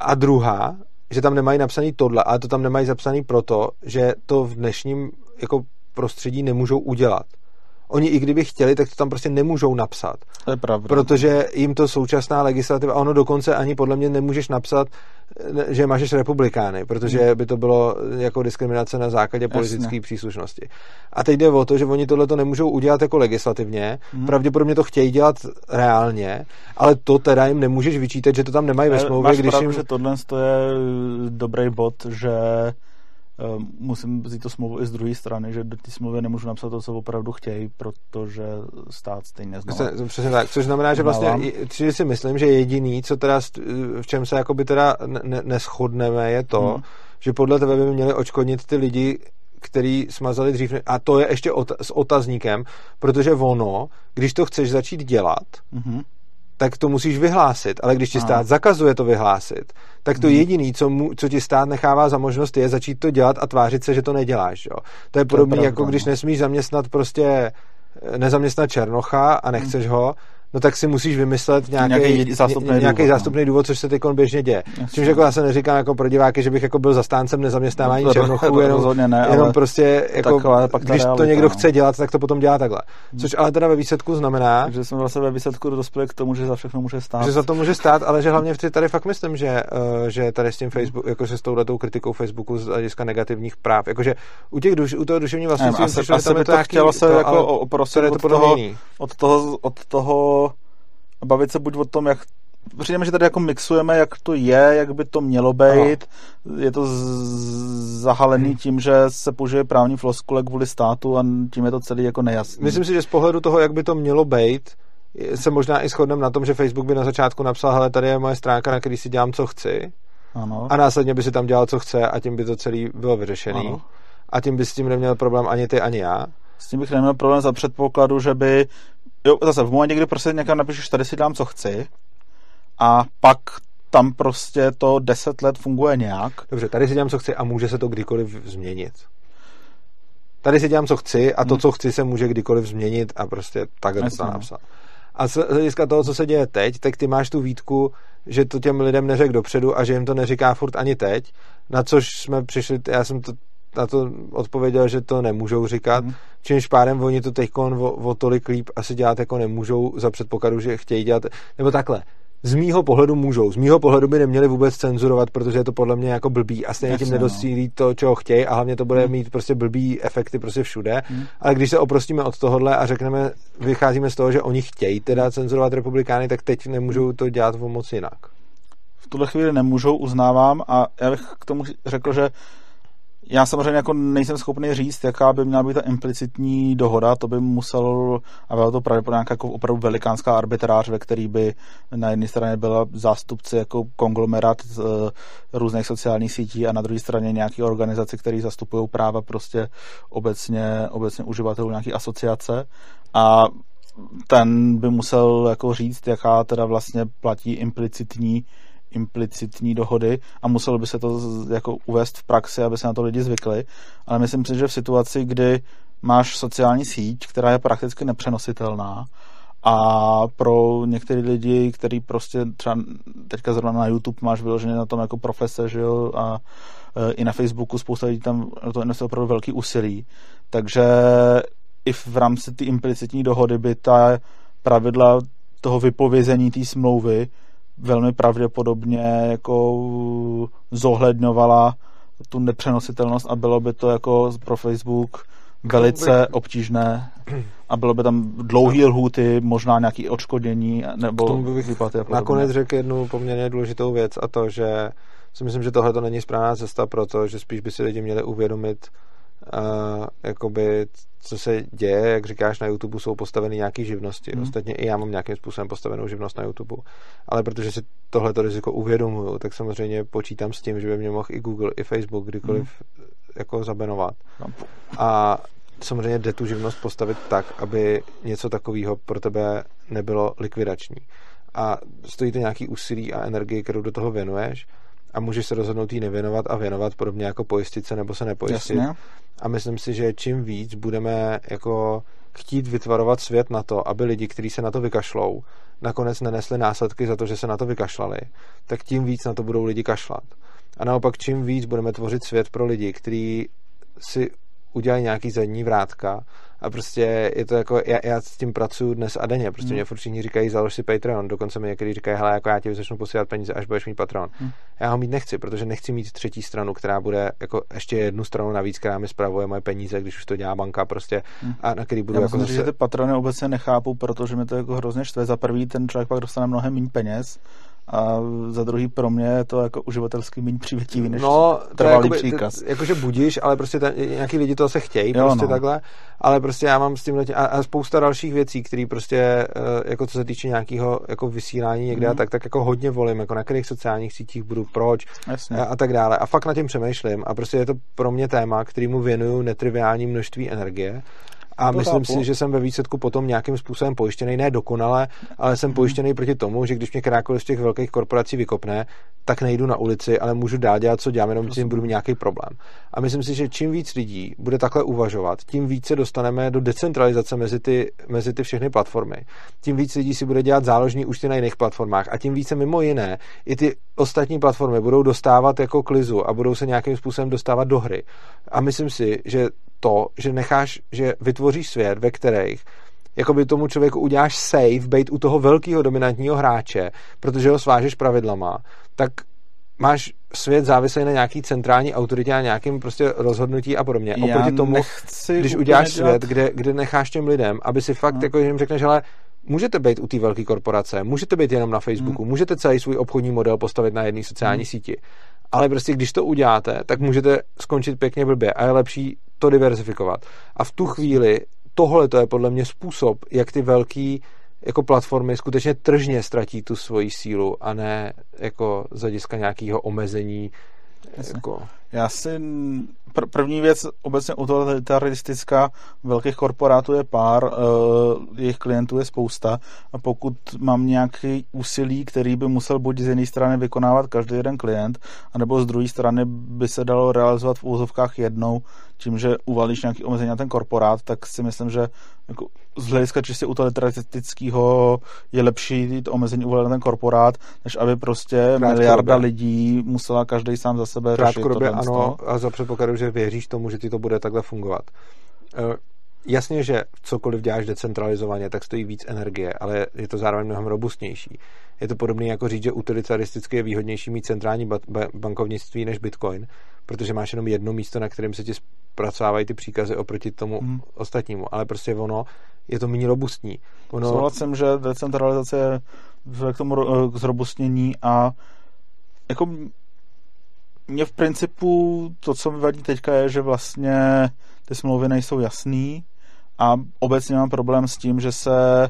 A druhá, že tam nemají napsaný tohle, ale to tam nemají zapsaný proto, že to v dnešním jako prostředí nemůžou udělat. Oni i kdyby chtěli, tak to tam prostě nemůžou napsat. To je pravda. Protože jim to současná legislativa, a ono dokonce ani podle mě nemůžeš napsat, že máš republikány, protože by to bylo jako diskriminace na základě politické příslušnosti. A teď jde o to, že oni tohle to nemůžou udělat jako legislativně, Mhm. pravděpodobně to chtějí dělat reálně, ale to teda jim nemůžeš vyčítat, že to tam nemají ve smlouvě, Máš když pravdu, jim... že tohle je dobrý bod, že musím vzít to smlouvu i z druhé strany, že do té smlouvy nemůžu napsat to, co opravdu chtějí, protože stát stejně znovu. Přesně, tak, což znamená, že vlastně, že si myslím, že jediný, co teda, v čem se jakoby teda ne- ne- neschodneme, je to, Hmm. že podle tebe by měli očkodnit ty lidi, který smazali dřív, a to je ještě ot- s otazníkem, protože ono, když to chceš začít dělat, Mhm. Tak to musíš vyhlásit, ale když ti stát zakazuje to vyhlásit, tak to Mhm. jediný, co, mu, co ti stát nechává za možnost, je začít to dělat a tvářit se, že to neděláš. Jo? To je podobné, jako když no. nesmíš zaměstnat prostě eh, nezaměstnat Černocha a nechceš ho, no tak si musíš vymyslet nějaký, zástupný ně- nějaký důvod, no. zástupný důvod, což se teď běžně děje. Jasně. Čímž jako já se neříkám jako pro diváky, že bych jako byl zastáncem nezaměstnávání To- to- Černochů, to jenom, rozhodně ne, jenom ale prostě jako, taková pak když to realita, někdo no. chce dělat, tak to potom dělá takhle. Což ale teda ve výsledku znamená, Takže jsme vlastně ve výsledku dospěli k tomu, že za všechno může stát. že za to může stát, ale že hlavně tady fakt myslím, že, uh, že tady s tím Facebook, jakože s touhletou kritikou Facebooku z hlediska negativních práv, jakože u, těch duš, u toho duševního Nevím, vlastnictví asi, že asi by to chtělo se to, jako oprosit to to od toho, od toho, toho bavit se buď o tom, jak přijde mi, že tady jako mixujeme, jak to je, jak by to mělo být. Je to zahalený Hmm. tím, že se použije právní floskule kvůli státu a tím je to celý jako nejasný. Myslím si, že z pohledu toho, jak by to mělo být, se možná i shodneme na tom, že Facebook by na začátku napsal, hele, tady je moje stránka, na který si dělám, co chci, ano. a následně by si tam dělal, co chce a tím by to celý bylo vyřešený. Ano. A tím by s tím neměl problém ani ty, ani já. S tím bych neměl problém za předpokladu, že by... Jo, zase v momentě, kdy prostě někam napíšeš, tady si dám, co chci, a pak tam prostě to 10 let funguje nějak. Dobře, tady si dělám, co chci a může se to kdykoliv změnit. Tady si dělám, co chci a to, Hmm. co chci, se může kdykoliv změnit a prostě takhle to tam no. napsat. A z hlediska toho, co se děje teď, tak ty máš tu výtku, že to těm lidem neřek dopředu a že jim to neříká furt ani teď, na což jsme přišli, já jsem to na to odpověděl, že to nemůžou říkat, Mhm. čímž pádem oni to teď o, o tolik líp asi dělat jako nemůžou za předpokladu, že chtějí dělat, nebo takhle, z mýho pohledu můžou. Z mýho pohledu by neměli vůbec cenzurovat, protože je to podle mě jako blbý a stejně tím no. nedosílí to, čeho chtějí a hlavně to bude Hmm. mít prostě blbý efekty prostě všude. Hmm. Ale když se oprostíme od tohohle a řekneme, vycházíme z toho, že oni chtějí teda cenzurovat republikány, tak teď nemůžou to dělat moc jinak. v tuhle chvíli nemůžou, uznávám a já bych k tomu řekl, že já samozřejmě jako nejsem schopný říct, jaká by měla být ta implicitní dohoda, to by musel, a byla to pravděpodobně nějaká jako opravdu velikánská arbitráž, ve který by na jedné straně byla zástupci jako konglomerát z uh, různých sociálních sítí a na druhé straně nějaké organizace, které zastupují práva prostě obecně, obecně uživatelů nějaké asociace. A ten by musel jako říct, jaká teda vlastně platí implicitní implicitní dohody a muselo by se to jako uvést v praxi, aby se na to lidi zvykli. Ale myslím si, že v situaci, kdy máš sociální síť, která je prakticky nepřenositelná a pro některé lidi, který prostě třeba teďka zrovna na YouTube máš vyloženě na tom jako profese, že jo, a e, i na Facebooku spousta lidí tam toho investuje opravdu velký úsilí. Takže i v rámci té implicitní dohody by ta pravidla toho vypovězení té smlouvy velmi pravděpodobně jako zohledňovala tu nepřenositelnost a bylo by to jako pro Facebook velice obtížné a bylo by tam dlouhý lhůty, možná nějaký odškodnění K nebo tomu bych výplaty a podobně. Nakonec řekl jednu poměrně důležitou věc a to, že si myslím, že tohle to není správná cesta pro to, že spíš by si lidi měli uvědomit uh, jakoby, co se děje, jak říkáš, na YouTube jsou postaveny nějaké živnosti. Hmm. Ostatně i já mám nějakým způsobem postavenou živnost na YouTube. Ale protože si tohleto riziko uvědomuju, tak samozřejmě počítám s tím, že by mě mohl i Google, i Facebook kdykoliv hmm. jako zabenovat. No. A samozřejmě jde tu živnost postavit tak, aby něco takového pro tebe nebylo likvidační. A stojí to nějaký úsilí a energii, kterou do toho věnuješ a můžeš se rozhodnout jí nevěnovat a věnovat, podobně jako pojistit se nebo se nepojistit. Jasně. A myslím si, že čím víc budeme jako chtít vytvarovat svět na to, aby lidi, kteří se na to vykašlou, nakonec nenesli následky za to, že se na to vykašlali, tak tím víc na to budou lidi kašlat. A naopak, čím víc budeme tvořit svět pro lidi, kteří si udělají nějaký zadní vrátka a prostě je to jako, já, já s tím pracuji dnes a denně, prostě hmm. mě furt všichni říkají, založ si Patreon, dokonce mi někdy říkají, hele, jako já ti začnu posílat peníze, až budeš mít Patreon. Hmm. Já ho mít nechci, protože nechci mít třetí stranu, která bude jako ještě jednu stranu navíc, která mi spravuje moje peníze, když už to dělá banka prostě hmm. a na který budu já jako zase... že ty patrony obecně nechápu, protože mi to jako hrozně štve. Za prvý ten člověk pak dostane mnohem méně peněz a za druhý pro mě je to jako uživatelsky méně přívětivý než no, to je jakoby, příkaz. Jakože budíš, ale prostě ten, nějaký lidi to se chtějí, jo, prostě no. takhle, ale prostě já mám s tím a, a spousta dalších věcí, které prostě, eh, jako co se týče nějakého jako vysílání někde mm. a tak, tak jako hodně volím, jako na kterých sociálních sítích budu, proč Jasně. a, a tak dále. A fakt na tím přemýšlím a prostě je to pro mě téma, kterýmu věnuju netriviální množství energie a to myslím si, že jsem ve výsledku potom nějakým způsobem pojištěný, ne dokonale, ale jsem hmm. pojištěný proti tomu, že když mě kterákoliv z těch velkých korporací vykopne, tak nejdu na ulici, ale můžu dál dělat, co dělám, jenom tím budu mít nějaký problém. A myslím si, že čím víc lidí bude takhle uvažovat, tím více dostaneme do decentralizace mezi ty, mezi ty všechny platformy. Tím víc lidí si bude dělat záložní účty na jiných platformách a tím více mimo jiné i ty ostatní platformy budou dostávat jako klizu a budou se nějakým způsobem dostávat do hry. A myslím si, že to, že necháš, že vytvoříš svět, ve kterých jakoby tomu člověku uděláš safe, být u toho velkého dominantního hráče, protože ho svážeš pravidlama, tak máš svět závislý na nějaký centrální autoritě a nějakým prostě rozhodnutí a podobně. Já Oproti tomu, když uděláš dělat... svět, kde, kde necháš těm lidem, aby si fakt, no. jako jim řekneš, ale můžete být u té velké korporace, můžete být jenom na Facebooku, hmm. můžete celý svůj obchodní model postavit na jedné sociální hmm. síti, ale prostě když to uděláte, tak můžete skončit pěkně blbě a je lepší to diverzifikovat. A v tu chvíli tohle to je podle mě způsob, jak ty velký jako platformy skutečně tržně ztratí tu svoji sílu a ne jako z hlediska nějakého omezení jako... Já si pr- první věc obecně utilitaristická velkých korporátů je pár, uh, jejich klientů je spousta a pokud mám nějaký úsilí, který by musel buď z jedné strany vykonávat každý jeden klient, anebo z druhé strany by se dalo realizovat v úzovkách jednou, tím, že uvalíš nějaký omezení na ten korporát, tak si myslím, že jako z hlediska čistě utilitaristického je lepší to omezení uvalit na ten korporát, než aby prostě miliarda lidí musela každý sám za sebe řešit. Krátkodobě ano, a za předpokladu, že věříš tomu, že ti to bude takhle fungovat. E, jasně, že cokoliv děláš decentralizovaně, tak stojí víc energie, ale je to zároveň mnohem robustnější. Je to podobné jako říct, že utilitaristicky je výhodnější mít centrální bankovnictví než Bitcoin, protože máš jenom jedno místo, na kterém se ti zpracovávají ty příkazy oproti tomu hmm. ostatnímu. Ale prostě ono je to méně robustní. Ono... Souhlasím, že decentralizace je k tomu k zrobustnění a jako mě v principu to, co mi vadí teďka, je, že vlastně ty smlouvy nejsou jasný a obecně mám problém s tím, že se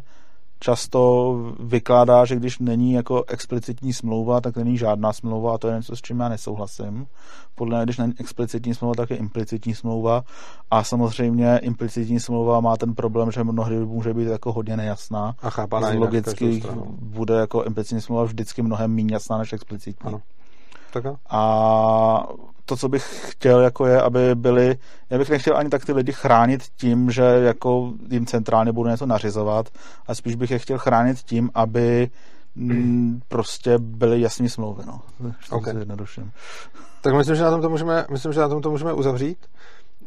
často vykládá, že když není jako explicitní smlouva, tak není žádná smlouva a to je něco, s čím já nesouhlasím. Podle mě, když není explicitní smlouva, tak je implicitní smlouva a samozřejmě implicitní smlouva má ten problém, že mnohdy může být jako hodně nejasná. A chápaná Logicky bude jako implicitní smlouva vždycky mnohem méně jasná než explicitní. Ano. Tak a to, co bych chtěl, jako je, aby byli, já bych nechtěl ani tak ty lidi chránit tím, že jako jim centrálně budu něco nařizovat, a spíš bych je chtěl chránit tím, aby mm, prostě byly jasné smlouvy, no. Okay. Tak myslím, že na tom to můžeme, myslím, že na tom to můžeme uzavřít.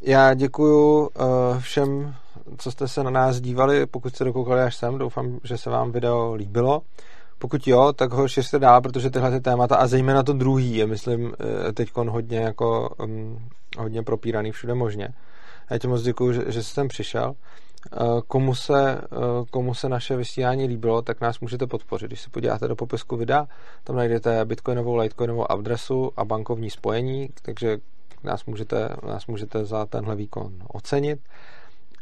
Já děkuju uh, všem, co jste se na nás dívali, pokud jste dokoukali až sem, doufám, že se vám video líbilo. Pokud jo, tak ho šiřte dál, protože tyhle ty témata a zejména to druhý je, myslím, eh, teď hodně jako um, hodně propíraný všude možně. Já ti moc děkuji, že, že jsi sem přišel. Eh, komu se, eh, komu se naše vysílání líbilo, tak nás můžete podpořit. Když se podíváte do popisku videa, tam najdete bitcoinovou, litecoinovou adresu a bankovní spojení, takže nás můžete, nás můžete za tenhle výkon ocenit.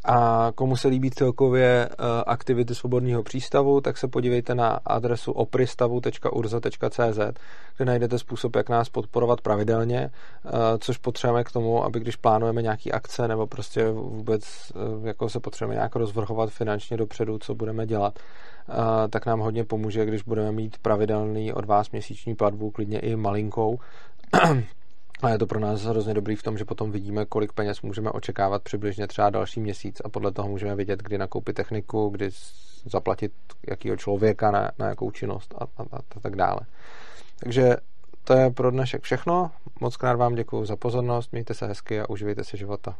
A komu se líbí celkově eh, aktivity svobodného přístavu, tak se podívejte na adresu opristavu.urza.cz, kde najdete způsob, jak nás podporovat pravidelně, eh, což potřebujeme k tomu, aby když plánujeme nějaký akce nebo prostě vůbec eh, jako se potřebujeme nějak rozvrhovat finančně dopředu, co budeme dělat, tak nám hodně pomůže, když budeme mít pravidelný od vás měsíční platbu, klidně i malinkou, a je to pro nás hrozně dobrý v tom, že potom vidíme, kolik peněz můžeme očekávat přibližně třeba další měsíc a podle toho můžeme vidět, kdy nakoupit techniku, kdy zaplatit jakýho člověka na, na jakou činnost a, a, a, a tak dále. Takže to je pro dnešek všechno. Moc krát vám děkuji za pozornost, mějte se hezky a uživejte si života.